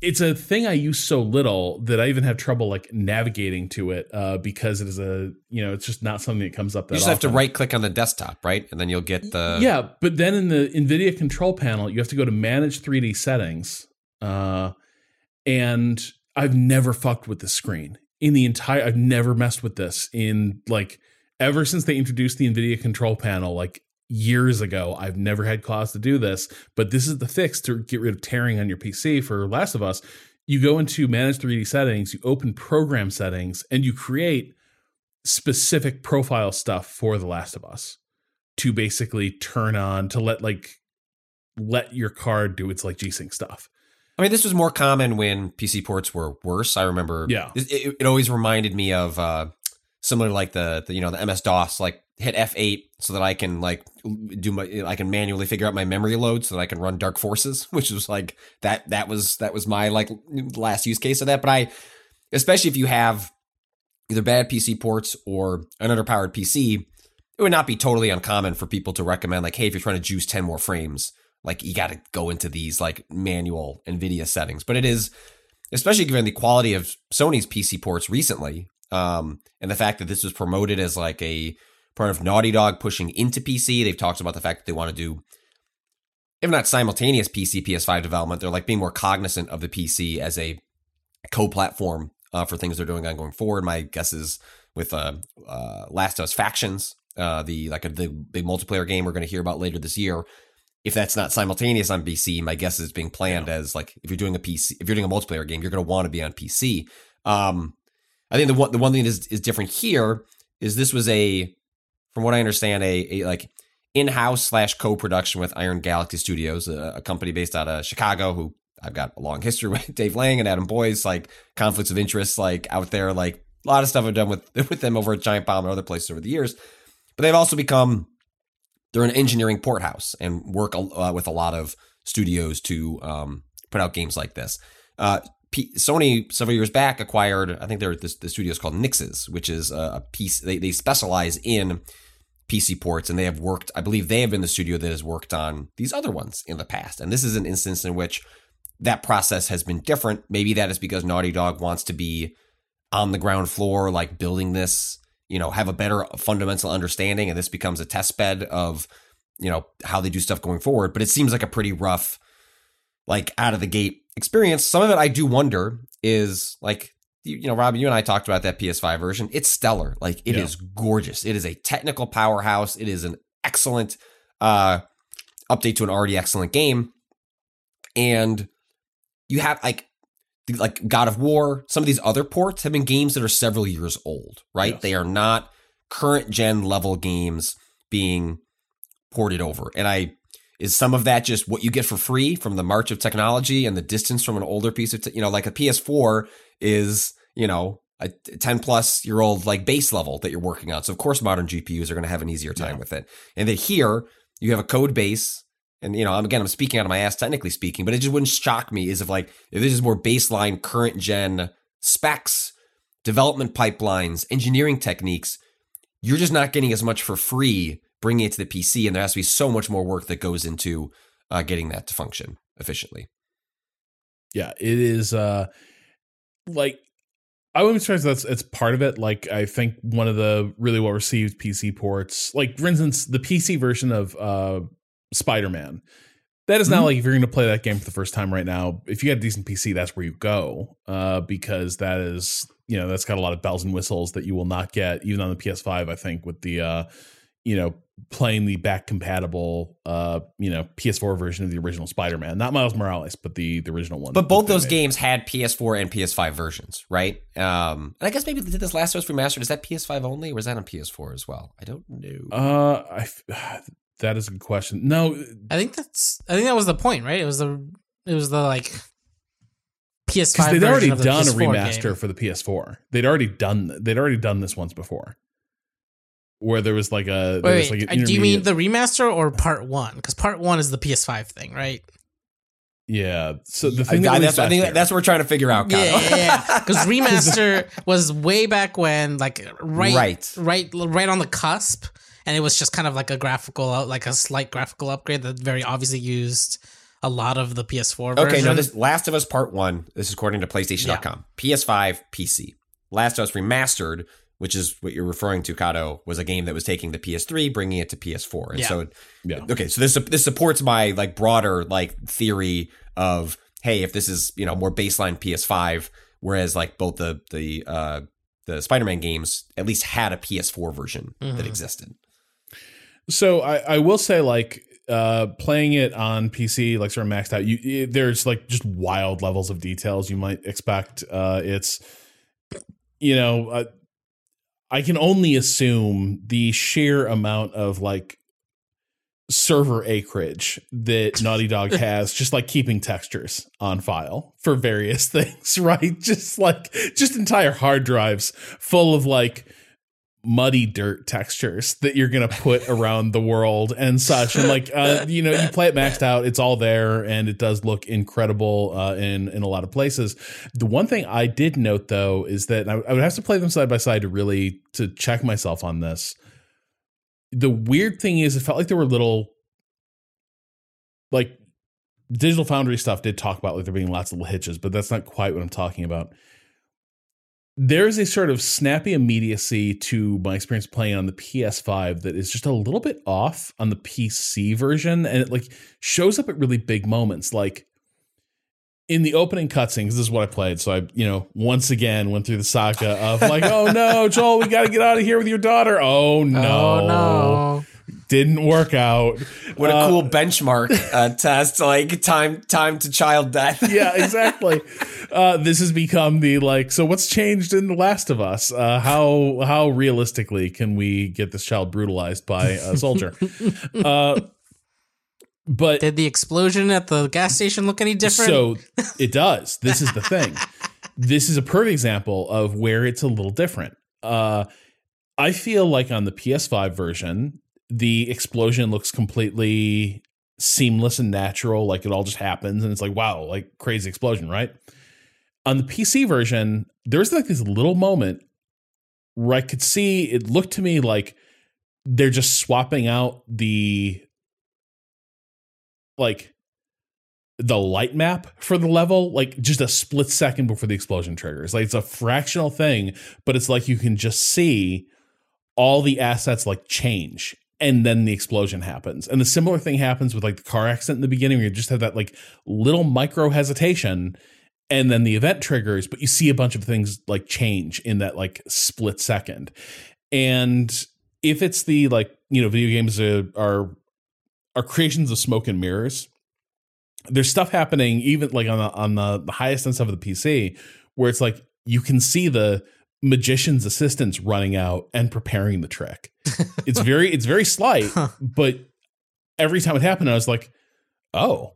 it's a thing I use so little that I even have trouble like navigating to it uh, because it is a you know it's just not something that comes up that You just have to right click on the desktop, right? And then you'll get the yeah, but then in the NVIDIA control panel, you have to go to manage 3D settings. Uh, and I've never fucked with the screen in the entire, I've never messed with this in like ever since they introduced the NVIDIA control panel, like years ago. I've never had cause to do this, but this is the fix to get rid of tearing on your PC for Last of Us. You go into manage 3D settings, you open program settings, and you create specific profile stuff for The Last of Us to basically turn on to let like let your card do its like G-Sync stuff. I mean, this was more common when PC ports were worse. I remember. Yeah. it, it, it always reminded me of uh, similar to like the, the you know the MS DOS, like hit F8 so that I can like do my I can manually figure out my memory load so that I can run Dark Forces, which was like that that was that was my like last use case of that. But I, especially if you have either bad PC ports or an underpowered PC, it would not be totally uncommon for people to recommend like, hey, if you're trying to juice 10 more frames, like you got to go into these like manual NVIDIA settings. But it is, especially given the quality of Sony's PC ports recently, um, and the fact that this was promoted as like a part of Naughty Dog pushing into PC. They've talked about the fact that they want to do, if not simultaneous PC PS5 development, they're like being more cognizant of the PC as a co-platform uh, for things they're doing on going forward. My guess is with uh, uh, Last of Us Factions, uh, the like a, the big multiplayer game we're going to hear about later this year. If that's not simultaneous on PC, my guess is being planned as like if you're doing a PC, if you're doing a multiplayer game, you're going to want to be on PC. Um, I think the one the one thing that is is different here is this was a, from what I understand, a, a like in-house slash co-production with Iron Galaxy Studios, a, a company based out of Chicago who I've got a long history with Dave Lang and Adam Boyes, like conflicts of interest, like out there, like a lot of stuff I've done with with them over at Giant Bomb and other places over the years. But they've also become they're an engineering port house and work uh, with a lot of studios to um, put out games like this. Uh, P- Sony several years back acquired, I think they're the, the studio is called Nixxes, which is a piece they they specialize in PC ports, and they have worked. I believe they have been the studio that has worked on these other ones in the past, and this is an instance in which that process has been different. Maybe that is because Naughty Dog wants to be on the ground floor, like building this, you know, have a better fundamental understanding, and this becomes a test bed of, you know, how they do stuff going forward. But it seems like a pretty rough, like out of the gate experience. Some of it I do wonder is like, you know, Rob, you and I talked about that PS5 version. It's stellar. Like it Yeah. is gorgeous. It is a technical powerhouse. It is an excellent uh update to an already excellent game. And you have like like God of War, some of these other ports have been games that are several years old, right? Yes. They are not current gen level games being ported over. And I is some of that just what you get for free from the march of technology and the distance from an older piece of, te- you know, like a PS4 is, you know, a 10 plus year old like base level that you're working on. So of course modern GPUs are going to have an easier time with it. And then here you have a code base and you know, again, I'm speaking out of my ass technically speaking, but it just wouldn't shock me is if like if this is more baseline current gen specs, development pipelines, engineering techniques, you're just not getting as much for free bringing it to the PC, and there has to be so much more work that goes into uh, getting that to function efficiently. Yeah, it is. uh Like, I wouldn't be surprised that's it's part of it. Like, I think one of the really well received PC ports, like for instance, the PC version of uh Spider Man. That is not Mhm. like if you're going to play that game for the first time right now. If you got a decent PC, that's where you go, uh, because that is you know that's got a lot of bells and whistles that you will not get even on the PS5. I think with the uh, you know playing the back compatible uh you know PS4 version of the original Spider-Man, not Miles Morales, but the the original one. But both those made. games had PS4 and PS5 versions, right? Um, and I guess maybe they did this Last of Us remastered. Is that PS5 only, or is that on PS4 as well? I don't know. Uh, I f- that is a good question. No, I think that's. I think that was the point, right? It was the. It was the like. PS5 they'd version already of the done a remaster game. for the PS4. They'd already done they'd already done this once before, where there was like a there Wait, was wait. like an uh, do you mean the remaster or part one? Because part one is the PS5 thing, right? yeah. So the I, thing that I- released that's, I think year- that's what we're trying to figure out. Kyle. Yeah, yeah, Because remaster was way back when, like right, Right. right, right on the cusp, and it was just kind of like a graphical, like a slight graphical upgrade that very obviously used a lot of the PS4 version. Okay, no, this Last of Us Part 1, this is according to PlayStation.com. PS5, PC. Last of Us Remastered, which is what you're referring to, Kato, was a game that was taking the PS3, bringing it to PS4. And Yeah. so, Yeah. okay, so this this supports my like broader like theory of hey, if this is you know more baseline PS5, whereas like both the the uh the Spider-Man games at least had a PS4 version that Mhm. existed. So I, I will say like uh playing it on PC like sort of maxed out you it, there's like just wild levels of details you might expect uh it's you know uh, I can only assume the sheer amount of like server acreage that Naughty Dog has just like keeping textures on file for various things right? Just like just entire hard drives full of like muddy dirt textures that you're gonna put around the world and such. And like uh you know you play it maxed out it's all there and it does look incredible uh in in a lot of places. The one thing i did note though is that I, I would have to play them side by side to really to check myself on this. The weird thing is it felt like there were little like digital foundry stuff did talk about like there being lots of little hitches but that's not quite what i'm talking about there's a sort of snappy immediacy to my experience playing on the PS5 that is just a little bit off on the PC version, and it like shows up at really big moments, like in the opening cutscene. 'cause This is what I played, so I, you know, once again went through the saga of like, oh no, Joel, we got to get out of here with your daughter. Oh no, Oh no! Didn't work out. What a Uh, cool benchmark uh, test, like time time to child death. yeah, exactly. Uh, this has become the like. So what's changed in The Last of Us? Uh, how how realistically can we get this child brutalized by a soldier? uh, but Did the explosion at the gas station look any different? so it does. This is the thing. This is a perfect example of where it's a little different. Uh, I feel like on the PS5 version, the explosion looks completely seamless and natural. Like it all just happens, and it's like wow, like crazy explosion, right? On the PC version, there's like this little moment where I could see it looked to me like they're just swapping out the like the light map for the level like just a split second before the explosion triggers like it's a fractional thing but it's like you can just see all the assets like change and then the explosion happens. And the similar thing happens with like the car accident in the beginning where you just have that like little micro hesitation and then the event triggers but you see a bunch of things like change in that like split second. And if it's the like you know video games are are, are creations of smoke and mirrors there's stuff happening even like on the on the, the highest end stuff of the PC where it's like you can see the magician's assistants running out and preparing the trick. It's very it's very slight, Huh. but every time it happened, I was like, oh,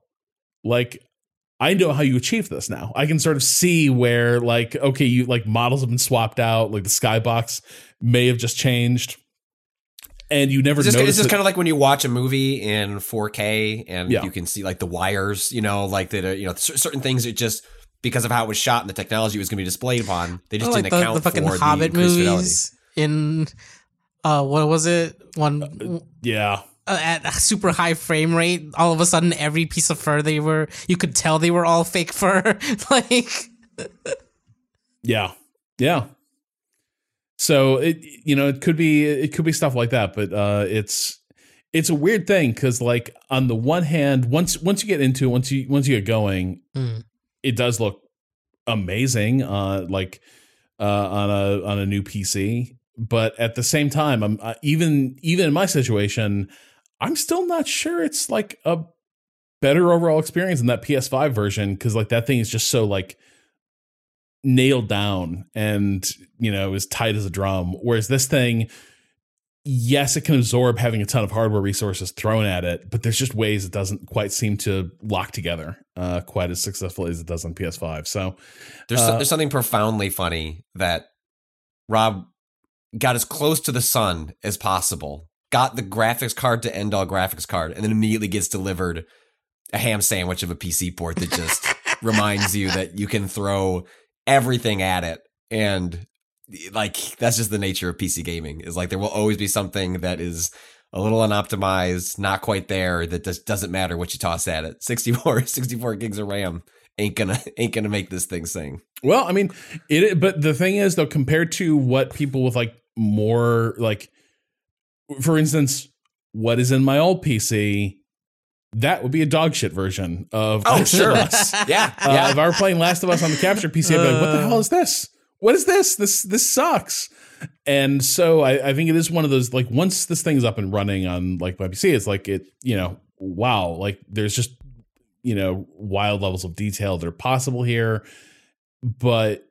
like I know how you achieve this now. I can sort of see where like okay, you like models have been swapped out, like the skybox may have just changed. And you never It's just, it's just kind of like when you watch a movie in 4K and Yeah. you can see like the wires, you know, like that, you know, certain things that just because of how it was shot and the technology it was going to be displayed upon, they just Oh, didn't the, account the fucking for Hobbit the increased movies in uh what was it one yeah. uh, at a super high frame rate all of a sudden every piece of fur they were you could tell they were all fake fur like Yeah. Yeah. So it you know, it could be it could be stuff like that, but uh it's it's a weird thing cuz like on the one hand, once once you get into it, once you once you get going, Hmm. It does look amazing uh like uh on a on a new PC, but at the same time, I'm uh, even even in my situation, I'm still not sure it's like a better overall experience in that PS5 version cuz like that thing is just so like nailed down and you know as tight as a drum whereas this thing yes it can absorb having a ton of hardware resources thrown at it but there's just ways it doesn't quite seem to lock together uh quite as successfully as it does on ps5 so There's Uh, there's something profoundly funny that Rob got as close to the sun as possible, got the graphics card to end all graphics card, and then immediately gets delivered a ham sandwich of a PC port that just reminds you that you can throw everything at it and like that's just the nature of PC gaming is like there will always be something that is a little unoptimized, not quite there that just doesn't matter what you toss at it. 64 64 gigs of RAM ain't gonna ain't gonna make this thing sing. well i mean it but the thing is though compared to what people with like more like for instance what is in my old pc that would be a dog shit version of Oh, Last of sure. Us. Yeah, Uh, yeah. If I were playing Last of Us on the capture PC, I'd be like, "What the hell is this? What is this? This this sucks." And so I, I think it is one of those like once this thing's up and running on like PC, it's like it you know wow like there's just you know wild levels of detail that are possible here, but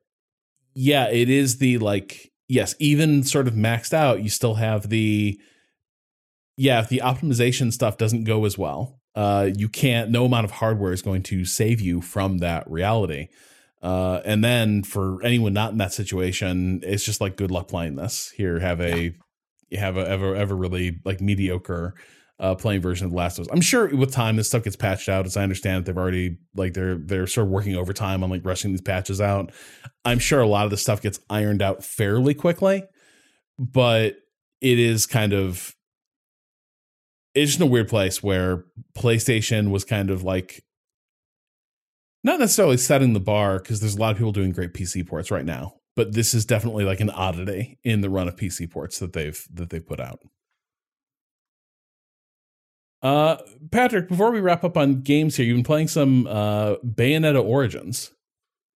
yeah, it is the like yes even sort of maxed out, you still have the yeah if the optimization stuff doesn't go as well uh you can't no amount of hardware is going to save you from that reality uh and then for anyone not in that situation it's just like good luck playing this. Here have a you have a ever ever really like mediocre uh playing version of the last of us. I'm sure with time this stuff gets patched out as i understand it. They've already like they're they're sort of working overtime on like rushing these patches out. I'm sure a lot of this stuff gets ironed out fairly quickly but it is kind of it's just a weird place where PlayStation was kind of like not necessarily setting the bar because there's a lot of people doing great PC ports right now, but this is definitely like an oddity in the run of PC ports that they've that they've put out. Uh, Patrick, before we wrap up on games here, you've been playing some uh, Bayonetta Origins.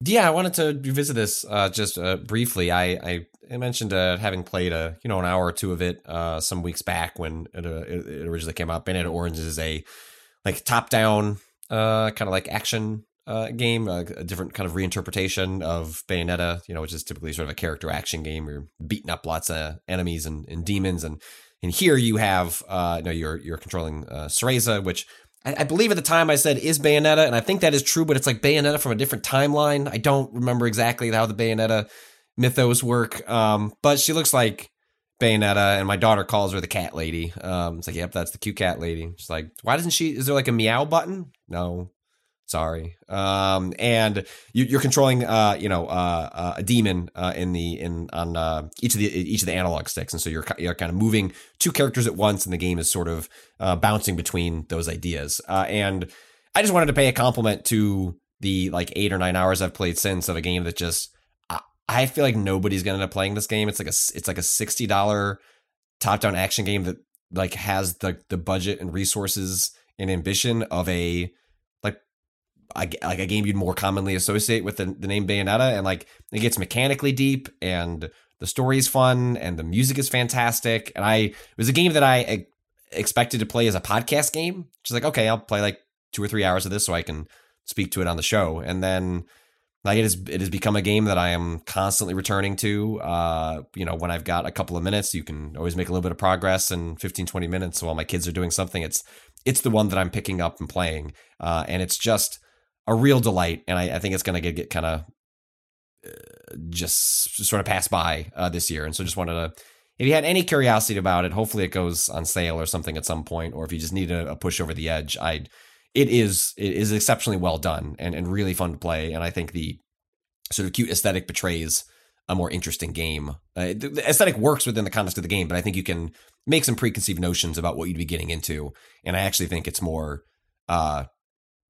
Yeah, I wanted to revisit this uh, just uh, briefly. I, I, mentioned uh, having played a you know an hour or two of it uh, some weeks back when it, uh, it it originally came out. Bayonetta Origins is a like top down uh, kind of like action uh, game, uh, a different kind of reinterpretation of Bayonetta. You know, which is typically sort of a character action game. You're beating up lots of enemies and, and demons, and and here you have uh, you know you're you're controlling uh, Cereza, which I, I believe at the time I said is Bayonetta, and I think that is true, but it's like Bayonetta from a different timeline. I don't remember exactly how the Bayonetta mythos work, um, but she looks like Bayonetta, and my daughter calls her the cat lady. Um, it's like, yep, that's the cute cat lady. She's like, why doesn't she? Is there like a meow button? No, sorry. Um, and you, you're controlling, uh, you know, uh, uh, a demon uh, in the in on uh, each of the each of the analog sticks, and so you're you're kind of moving two characters at once, and the game is sort of uh, bouncing between those ideas. And I just wanted to pay a compliment to the like eight or nine hours I've played since of a game that just I, I feel like nobody's gonna end up playing this game. It's like a it's like a sixty dollar top down action game that like has the the budget and resources and ambition of a, like a game you'd more commonly associate with the, the name Bayonetta, and like it gets mechanically deep and the story is fun and the music is fantastic. And I it was a game that I expected to play as a podcast game. Just like okay, I'll play like two or three hours of this so I can speak to it on the show, and then like it has it has become a game that I am constantly returning to. Uh, you know, when I've got a couple of minutes, you can always make a little bit of progress in 15, 20 minutes while my kids are doing something. It's it's the one that I'm picking up and playing. Uh, and it's just a real delight, and I, I think it's going to get, get kind of uh, just sort of pass by uh, this year. And so just wanted to, if you had any curiosity about it, hopefully it goes on sale or something at some point, or if you just need a, a push over the edge, I it is it is exceptionally well done and, and really fun to play. And I think the sort of cute aesthetic betrays a more interesting game. Uh, the, the aesthetic works within the context of the game, but I think you can make some preconceived notions about what you'd be getting into. And I actually think it's more uh,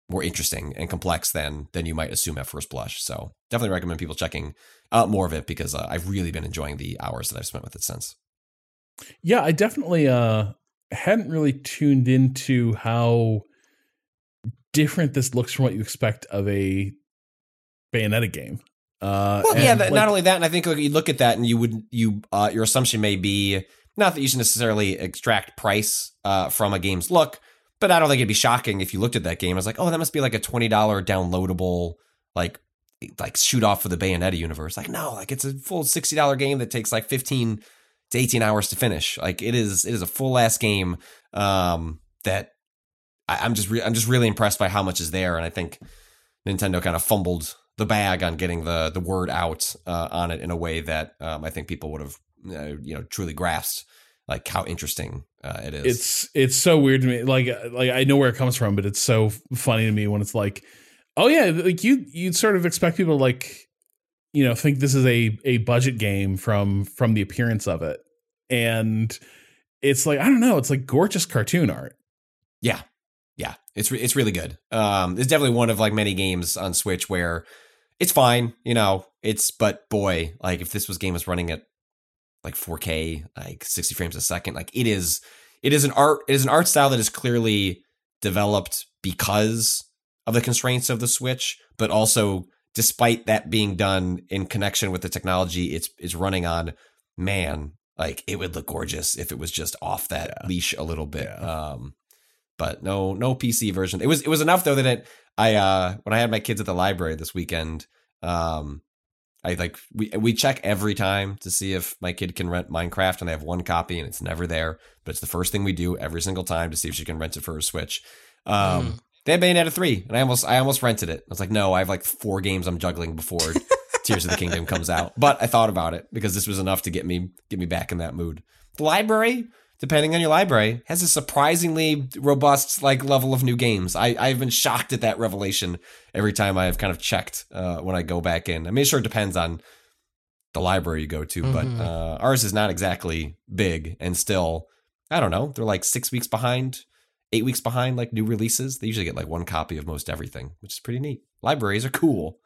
more interesting and complex than than you might assume at first blush. So definitely recommend people checking out more of it because uh, I've really been enjoying the hours that I've spent with it since. Yeah, I definitely uh hadn't really tuned into how different this looks from what you expect of a Bayonetta game. Uh, well, yeah. That, like, not only that, and I think you look at that, and you would you uh, your assumption may be not that you should necessarily extract price uh, from a game's look, but I don't think it'd be shocking if you looked at that game. I was like, oh, that must be like a twenty dollar downloadable like like shoot off for the Bayonetta universe. Like, no, like it's a full sixty dollar game that takes like fifteen to eighteen hours to finish. Like it is it is a full ass game um, that I, I'm just re- I'm just really impressed by how much is there, and I think Nintendo kind of fumbled the bag on getting the the word out uh, on it in a way that um, I think people would have uh, you know truly grasped like how interesting uh, it is. it's it's so weird to me. Like like I know where it comes from, but it's so funny to me when it's like, oh yeah, like you you'd sort of expect people to like, you know, think this is a a budget game from from the appearance of it, and it's like I don't know, it's like gorgeous cartoon art. yeah, yeah, it's re- it's really good. Um, it's definitely one of like many games on Switch where it's fine, you know. It's but boy, like if this was game was running at like 4K, like 60 frames a second, like it is it is an art it is an art style that is clearly developed because of the constraints of the Switch, but also despite that being done in connection with the technology it's it's running on, man, like it would look gorgeous if it was just off that Yeah. leash a little bit. Yeah. Um but no no PC version. It was it was enough though that it I uh when I had my kids at the library this weekend, um I like we we check every time to see if my kid can rent Minecraft and I have one copy and it's never there, but it's the first thing we do every single time to see if she can rent it for her Switch. Um Mm. they had Bayonetta 3 and I almost I almost rented it. I was like, "No, I have like four games I'm juggling before Tears of the Kingdom comes out." But I thought about it because this was enough to get me get me back in that mood. The library depending on your library, has a surprisingly robust like level of new games. I, I've been shocked at that revelation every time I've kind of checked uh, when I go back in. I mean, sure, it depends on the library you go to, Mhm. but uh, ours is not exactly big and still, I don't know, they're like six weeks behind, eight weeks behind like new releases. They usually get like one copy of most everything, which is pretty neat. Libraries are cool.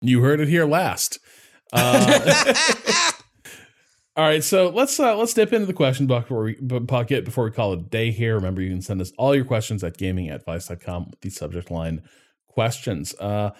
You heard it here last. Uh, all right, so let's uh, let's dip into the question before we, bucket before we call it a day here. Remember, you can send us all your questions at gaming@vice.com with the subject line questions. Uh,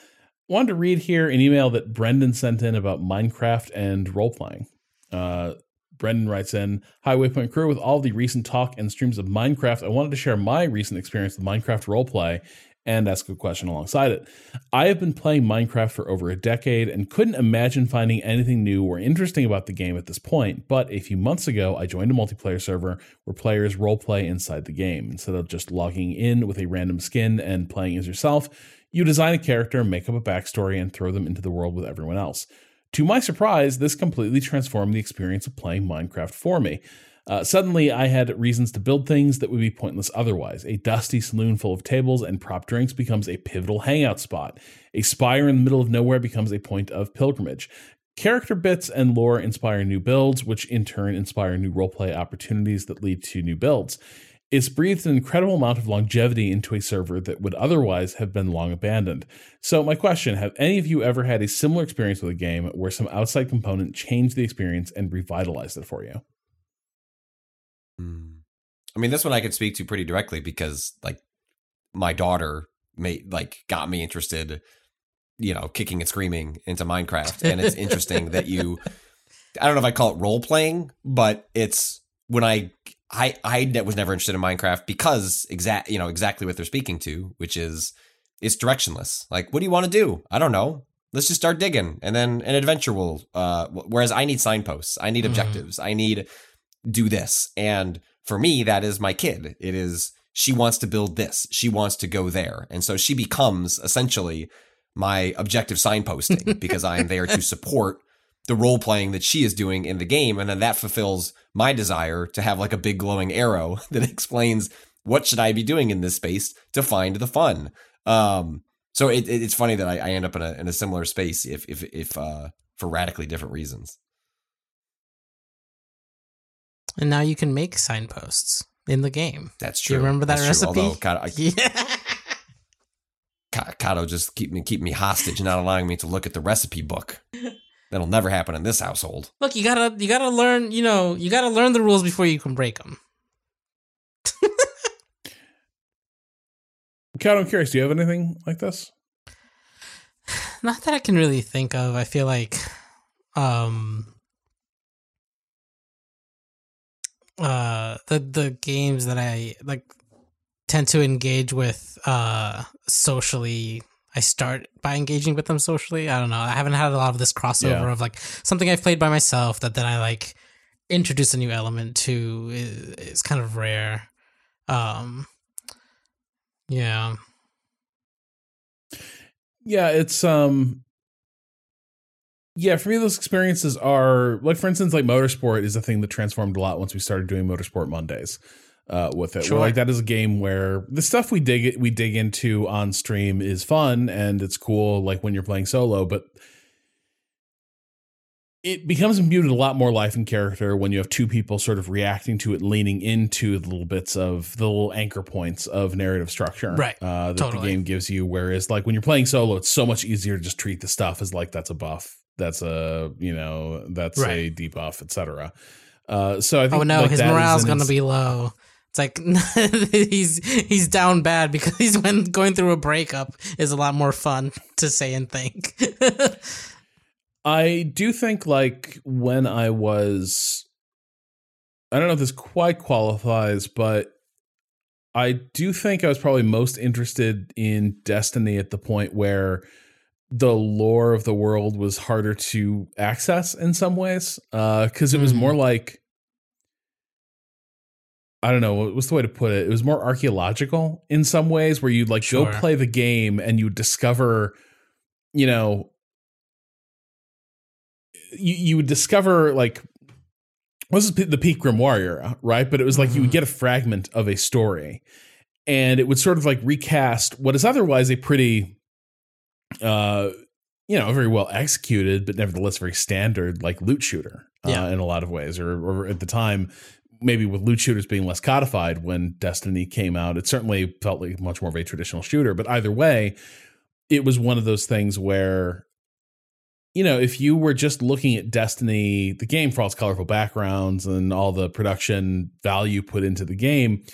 wanted to read here an email that Brendan sent in about Minecraft and role playing. Uh, Brendan writes in Hi, Waypoint Crew. With all the recent talk and streams of Minecraft, I wanted to share my recent experience with Minecraft roleplay and ask a question alongside it. I have been playing Minecraft for over a decade and couldn't imagine finding anything new or interesting about the game at this point. But a few months ago, I joined a multiplayer server where players roleplay inside the game. Instead of just logging in with a random skin and playing as yourself, you design a character, make up a backstory, and throw them into the world with everyone else. To my surprise, this completely transformed the experience of playing Minecraft for me. Uh, suddenly, I had reasons to build things that would be pointless otherwise. A dusty saloon full of tables and prop drinks becomes a pivotal hangout spot. A spire in the middle of nowhere becomes a point of pilgrimage. Character bits and lore inspire new builds, which in turn inspire new roleplay opportunities that lead to new builds. It's breathed an incredible amount of longevity into a server that would otherwise have been long abandoned. So, my question have any of you ever had a similar experience with a game where some outside component changed the experience and revitalized it for you? Hmm. I mean, this one I could speak to pretty directly because, like, my daughter made like got me interested, you know, kicking and screaming into Minecraft, and it's interesting that you. I don't know if I call it role playing, but it's when I I I was never interested in Minecraft because exact you know exactly what they're speaking to, which is it's directionless. Like, what do you want to do? I don't know. Let's just start digging, and then an adventure will. Uh, whereas I need signposts, I need Mhm. objectives, I need do this, and for me, that is my kid. It is she wants to build this. She wants to go there. And so she becomes essentially my objective signposting because I am there to support the role playing that she is doing in the game. And then that fulfills my desire to have like a big glowing arrow that explains what should I be doing in this space to find the fun. Um, so it, it, it's funny that I, I, end up in a, in a similar space if, if, if, uh, for radically different reasons. And now you can make signposts in the game. That's true. Do you remember that That's recipe? Although, God, I, yeah. Kato just keep me keep me hostage, not allowing me to look at the recipe book. That'll never happen in this household. Look, you gotta you gotta learn. You know, you gotta learn the rules before you can break them. Kat, I'm curious. Do you have anything like this? Not that I can really think of. I feel like, um, uh, the the games that I like tend to engage with uh socially I start by engaging with them socially. I don't know. I haven't had a lot of this crossover Yeah. of like something I've played by myself that then I like introduce a new element to is, is kind of rare. Um yeah. Yeah, it's um yeah, for me those experiences are like for instance like motorsport is a thing that transformed a lot once we started doing motorsport Mondays uh with it. Sure. Where, like that is a game where the stuff we dig it we dig into on stream is fun and it's cool like when you're playing solo, but it becomes imbued a lot more life and character when you have two people sort of reacting to it, leaning into the little bits of the little anchor points of narrative structure Right. uh, that Totally. the game gives you. Whereas, like when you're playing solo, it's so much easier to just treat the stuff as like that's a buff, that's a you know that's a Right. debuff, etc. Uh, so I think Oh no, like, his morale's gonna ins- be low. It's like he's he's down bad because he's when going through a breakup is a lot more fun to say and think. I do think like when I was I don't know if this quite qualifies, but I do think I was probably most interested in Destiny at the point where the lore of the world was harder to access in some ways. Uh because it was Mhm. more like I don't know what's the way to put it. It was more archaeological in some ways, where you'd like Sure. go play the game and you discover, you know, you you would discover like this is the Peak Grimoire, right? But it was like you would Mhm. get a fragment of a story, and it would sort of like recast what is otherwise a pretty, uh, you know, very well executed, but nevertheless very standard like loot shooter, Yeah. uh, in a lot of ways. Or, or at the time, maybe with loot shooters being less codified when Destiny came out, it certainly felt like much more of a traditional shooter. But either way, it was one of those things where you know, if you were just looking at Destiny, the game for all its colorful backgrounds and all the production value put into the game,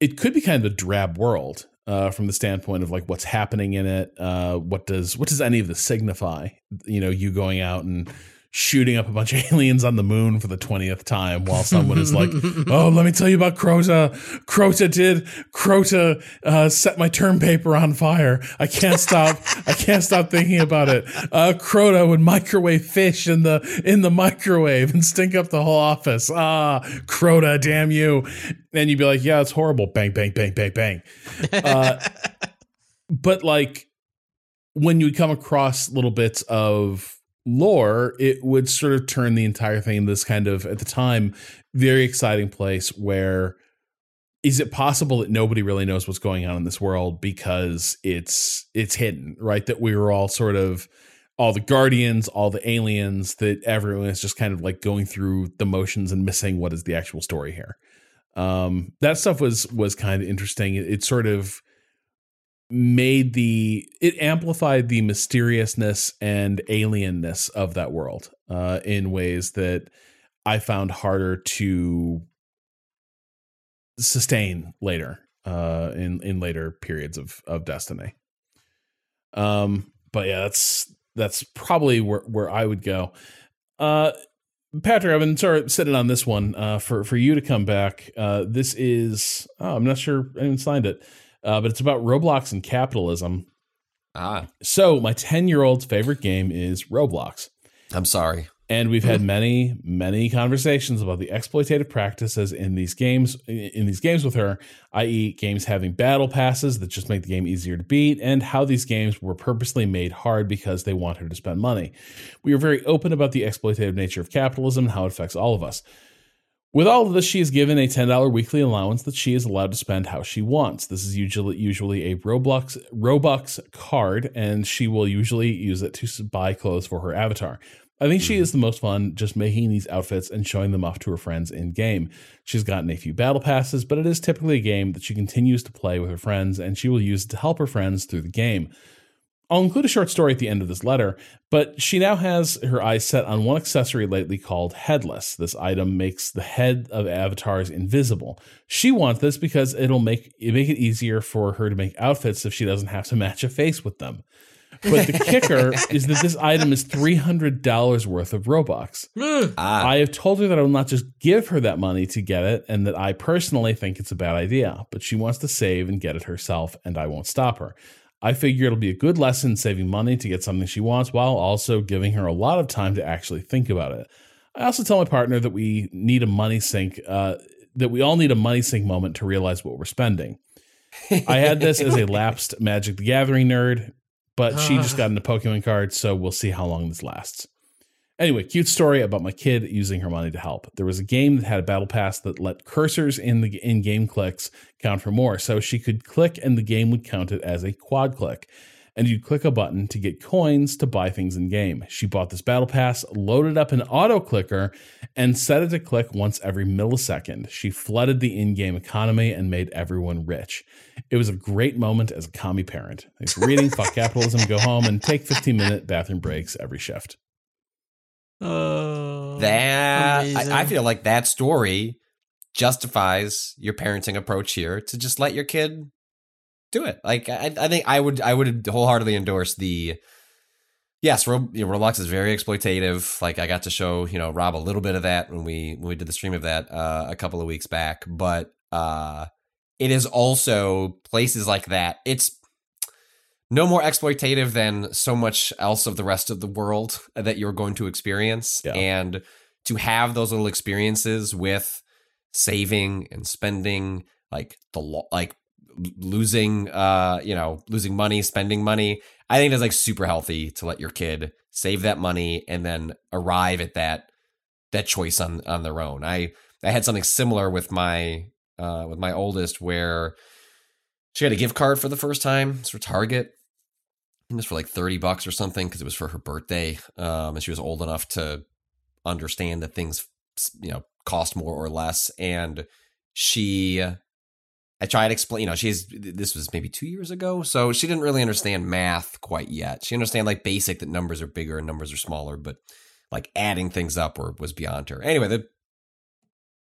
it could be kind of a drab world uh, from the standpoint of like what's happening in it. Uh, what does what does any of this signify? You know, you going out and shooting up a bunch of aliens on the moon for the twentieth time while someone is like, "Oh, let me tell you about Crota. Crota did Crota uh, set my term paper on fire. I can't stop. I can't stop thinking about it. Uh, Crota would microwave fish in the in the microwave and stink up the whole office. Ah, Crota, damn you! And you'd be like, yeah, it's horrible. Bang, bang, bang, bang, bang. Uh, but like when you come across little bits of lore, it would sort of turn the entire thing into this kind of, at the time, very exciting place where is it possible that nobody really knows what's going on in this world because it's it's hidden, right? That we were all sort of all the guardians, all the aliens, that everyone is just kind of like going through the motions and missing what is the actual story here. Um, that stuff was was kind of interesting. It, it sort of made the it amplified the mysteriousness and alienness of that world uh, in ways that I found harder to sustain later uh, in in later periods of of Destiny. Um, but yeah, that's that's probably where where I would go. Uh, Patrick, I've been sort of sitting on this one uh, for for you to come back. Uh, this is oh, I'm not sure anyone signed it, uh, but it's about Roblox and capitalism. Ah, So my ten year old's favorite game is Roblox. I'm sorry. And we've had many, many conversations about the exploitative practices in these games in these games with her, i.e., games having battle passes that just make the game easier to beat, and how these games were purposely made hard because they want her to spend money. We are very open about the exploitative nature of capitalism and how it affects all of us. With all of this, she is given a $10 weekly allowance that she is allowed to spend how she wants. This is usually usually a Roblox Robux card, and she will usually use it to buy clothes for her avatar. I think she is hmm. the most fun just making these outfits and showing them off to her friends in game. She's gotten a few battle passes, but it is typically a game that she continues to play with her friends, and she will use it to help her friends through the game. I'll include a short story at the end of this letter, but she now has her eyes set on one accessory lately called Headless. This item makes the head of avatars invisible. She wants this because it'll make it make it easier for her to make outfits if she doesn't have to match a face with them. But the kicker is that this item is $300 worth of Robux. Ah, I have told her that I will not just give her that money to get it and that I personally think it's a bad idea, but she wants to save and get it herself, and I won't stop her. I figure it'll be a good lesson saving money to get something she wants while also giving her a lot of time to actually think about it. I also tell my partner that we need a money sink, uh, that we all need a money sink moment to realize what we're spending. I had this as a lapsed Magic the Gathering nerd, but she just got into Pokemon cards, so we'll see how long this lasts. Anyway, cute story about my kid using her money to help. There was a game that had a battle pass that let cursors in the in-game clicks count for more, so she could click and the game would count it as a quad click. And you'd click a button to get coins to buy things in game. She bought this battle pass, loaded up an auto clicker, and set it to click once every millisecond. She flooded the in-game economy and made everyone rich. It was a great moment as a commie parent. Thanks for reading. Fuck capitalism. Go home and take 15 minute bathroom breaks every shift. Oh, that. I, I feel like that story justifies your parenting approach here to just let your kid do it. Like I, I think I would I would wholeheartedly endorse the yes, Ro, you know, Roblox is very exploitative. Like I got to show you know Rob a little bit of that when we when we did the stream of that uh, a couple of weeks back, but uh, it is also places like that. It's no more exploitative than so much else of the rest of the world that you're going to experience. Yeah. and to have those little experiences with saving and spending like the lo- like losing uh you know losing money spending money i think it's like super healthy to let your kid save that money and then arrive at that that choice on on their own. I i had something similar with my uh with my oldest where she had a gift card for the first time it's for target it was for like 30 bucks or something because it was for her birthday um and she was old enough to understand that things you know cost more or less and she i tried to explain you know she's this was maybe two years ago so she didn't really understand math quite yet. She understand like basic that numbers are bigger and numbers are smaller but like adding things up or was beyond her. Anyway the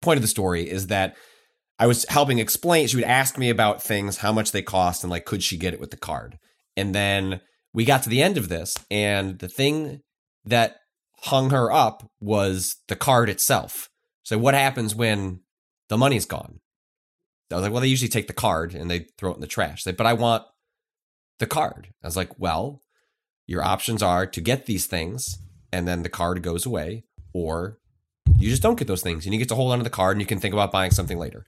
point of the story is that i was helping explain she would ask me about things how much they cost and like could she get it with the card and then we got to the end of this and the thing that hung her up was the card itself. So what happens when the money's gone? I was like, well, they usually take the card and they throw it in the trash. But I want the card. I was like, well, your options are to get these things and then the card goes away, or you just don't get those things and you get to hold onto the card and you can think about buying something later.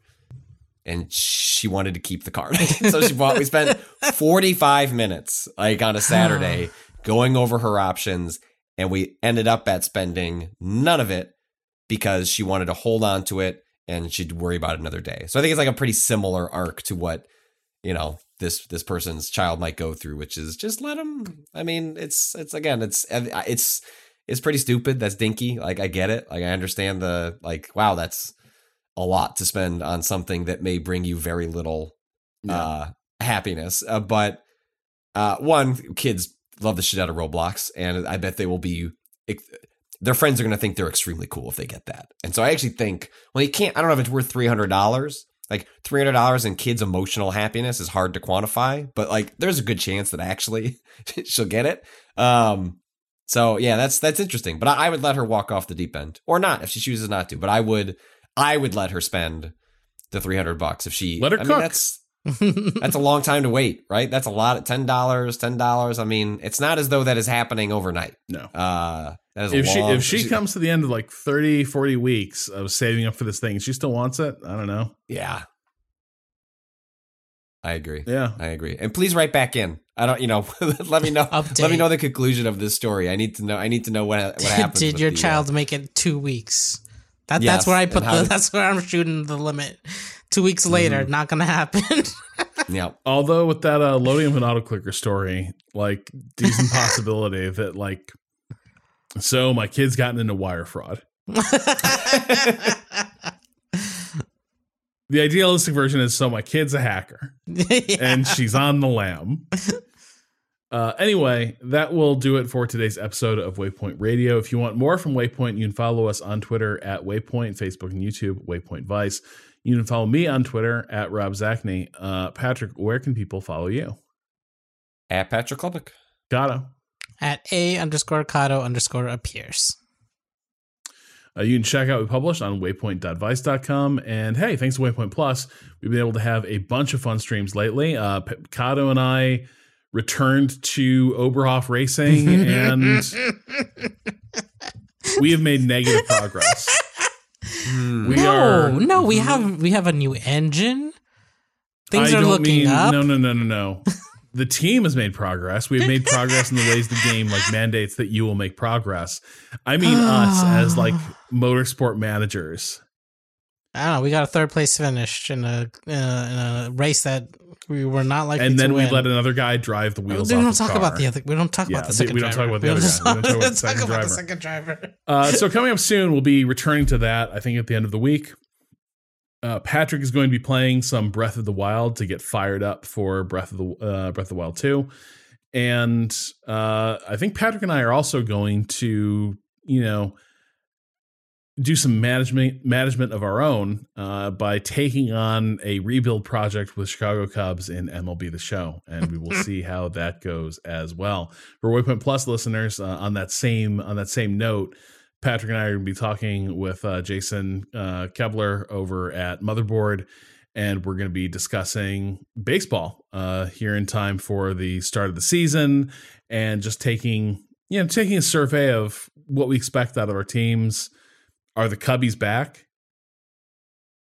And she wanted to keep the card. so she bought, we spent 45 minutes like on a Saturday going over her options and we ended up at spending none of it because she wanted to hold on to it and she'd worry about it another day. So I think it's like a pretty similar arc to what you know this this person's child might go through, which is just let them. I mean, it's it's again, it's it's it's pretty stupid. That's dinky. Like I get it. Like I understand the like. Wow, that's a lot to spend on something that may bring you very little uh happiness. Uh, but uh one kids love the shit out of Roblox, and I bet they will be. Their friends are going to think they're extremely cool if they get that. And so I actually think, well, you can't. I don't know if it's worth three hundred dollars. Like three hundred dollars in kids' emotional happiness is hard to quantify, but like there's a good chance that actually she'll get it. Um, so yeah, that's that's interesting. But I, I would let her walk off the deep end, or not if she chooses not to. But I would, I would let her spend the three hundred bucks if she. Let her I cook. Mean, that's that's a long time to wait, right? That's a lot. Ten dollars, ten dollars. I mean, it's not as though that is happening overnight. No. Uh, That is a if she if she comes to the end of like 30 40 weeks of saving up for this thing she still wants it i don't know yeah. I agree. yeah I agree. And please write back in. I don't, you know, let me know. Update. Let me know the conclusion of this story. I need to know. I need to know what what happens. Did your the, uh, child make it two weeks? That Yes, that's where I put the. did- That's where I'm shooting the limit. Two weeks later, not gonna happen. yeah. although with that uh loading of an auto clicker story like decent possibility that like so my kid's gotten into wire fraud the idealistic version is so my kid's a hacker and she's on the lam. Uh, anyway, that will do it for today's episode of Waypoint Radio. If you want more from Waypoint, you can follow us on Twitter at Waypoint, Facebook and YouTube, Waypoint Vice. You can follow me on Twitter at Rob Zacny. Uh, Patrick, where can people follow you? At Patrick Klepek. Gato. At a underscore Kato underscore appears. Uh, you can check out what we published on waypoint.vice.com. And hey, thanks to Waypoint Plus, we've been able to have a bunch of fun streams lately. Uh, P- Kato and I returned to Oberhof Racing, and we have made negative progress. We no, are no, we have we have a new engine. Things I are don't looking mean, up. No, no, no, no, no. the team has made progress. We have made progress in the ways the game like mandates that you will make progress. I mean us as like motorsport managers. I don't know. We got a third place finish in a uh, in a race that we were not like, and then we win. let another guy drive the wheels. we don't off talk the car. about the other. We don't talk Yeah, about the second. we don't talk about the other guy. We don't talk about the talk second about the driver. second driver. Uh, so coming up soon, we'll be returning to that. I think at the end of the week. Uh, Patrick is going to be playing some Breath of the Wild to get fired up for Breath of the uh, Breath of the Wild two, and uh, I think Patrick and I are also going to you know do some management management of our own uh, by taking on a rebuild project with Chicago Cubs in MLB The Show, and we will see how that goes as well. For Waypoint Plus listeners, uh, on that same on that same note, Patrick and I are going to be talking with uh, Jason uh, Koebler over at Motherboard, and we're going to be discussing baseball uh, here in time for the start of the season, and just taking you know taking a survey of what we expect out of our teams. Are the Cubbies back?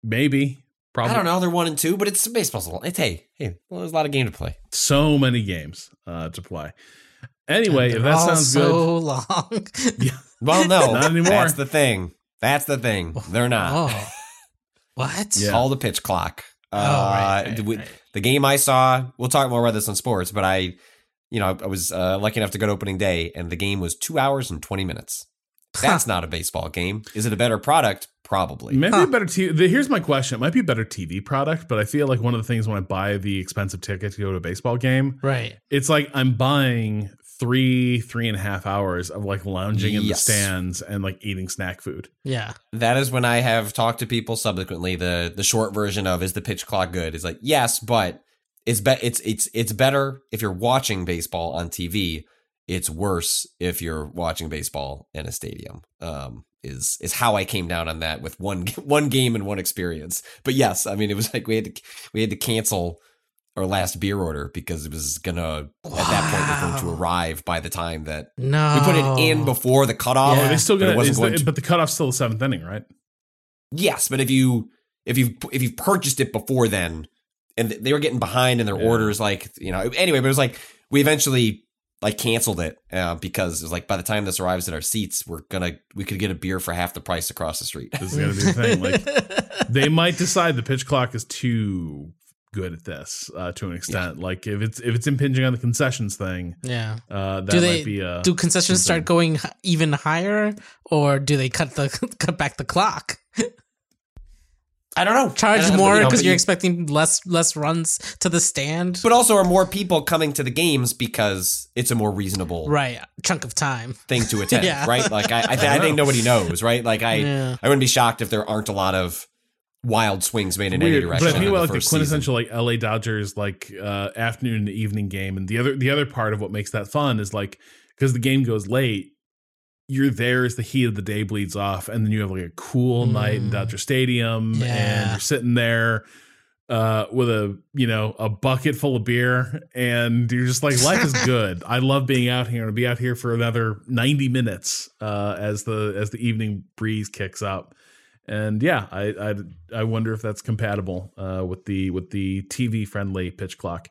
Maybe. Probably. I don't know. They're one and two, but it's baseball's. a lot- It's hey, hey. Well, there's a lot of game to play. So many games uh, to play. Anyway, if that all sounds good, so long. Well, no, Not anymore. That's the thing. That's the thing. They're not. oh, what? Yeah. Call the pitch clock. Oh, Uh, right, right, right. The game I saw. We'll talk more about this on sports, but I, you know, I was uh, lucky enough to go to opening day, and the game was two hours and twenty minutes. That's not a baseball game. Is it a better product? Probably. maybe Huh. a better TV. Here's my question: It might be a better TV product, but I feel like one of the things when I buy the expensive ticket to go to a baseball game, Right. it's like I'm buying three, three and a half hours of like lounging in the stands and like eating snack food. Yeah. That is when I have talked to people subsequently. The the short version of is the pitch clock good? Is like yes, but it's be- it's it's it's better if you're watching baseball on TV. It's worse if you're watching baseball in a stadium. Um, is is how I came down on that with one one game and one experience. But yes, I mean it was like we had to we had to cancel our last beer order because it was gonna at that point was going to arrive by the time that No. we put it in before the cutoff. Yeah. Are they still but it gonna? wasn't going the, to- but the cutoff's still the seventh inning, right? Yes, but if you if you if you purchased it before then, and they were getting behind in their Yeah. orders, like you know. Anyway, but it was like we eventually like canceled it uh, because it was like by the time this arrives at our seats, we're gonna we could get a beer for half the price across the street. This is gonna be the thing. Like they might decide the pitch clock is too good at this uh, to an extent. Like if it's if it's impinging on the concessions thing, yeah. uh, that Do they might be a do concessions start going even higher, or do they cut the cut back the clock? I don't know. Charge don't more because you're expecting less less runs to the stand. But also, are more people coming to the games because it's a more reasonable right, chunk of time. thing to attend, Yeah. right? Like I, I, th- I think nobody knows, right? Like I, Yeah. I wouldn't be shocked if there aren't a lot of wild swings made in any weird. direction. But I think in about like the first season. quintessential like LA Dodgers like uh, afternoon to evening game, and the other the other part of what makes that fun is like because the game goes late, you're there as the heat of the day bleeds off, and then you have like a cool night in Mm. Dodger Stadium, and you're sitting there. uh, with a you know a bucket full of beer, and you're just like life is good. I love being out here and be out here for another 90 minutes uh, as the as the evening breeze kicks up. And yeah, I I, I wonder if that's compatible uh, with the with the TV friendly pitch clock.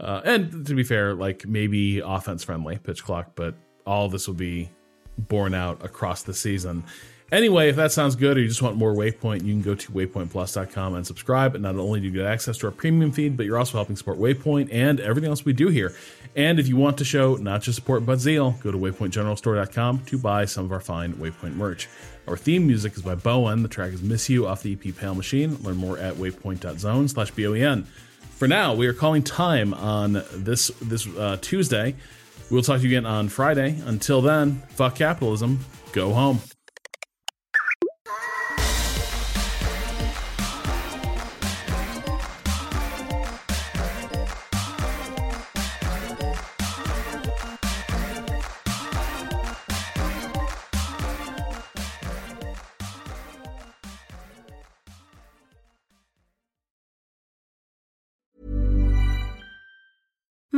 Uh, and to be fair, like maybe offense friendly pitch clock, but all this will be borne out across the season. Anyway, if that sounds good or you just want more Waypoint, you can go to waypointplus.com and subscribe. And not only do you get access to our premium feed, but you're also helping support Waypoint and everything else we do here. And if you want to show not just support but zeal, go to waypointgeneralstore.com to buy some of our fine Waypoint merch. Our theme music is by Boen. The track is Miss You off the EP Pale Machine. Learn more at waypoint.zone slash B-O-E-N. For now, we are calling time on this this uh, Tuesday. We'll talk to you again on Friday. Until then, fuck capitalism. Go home.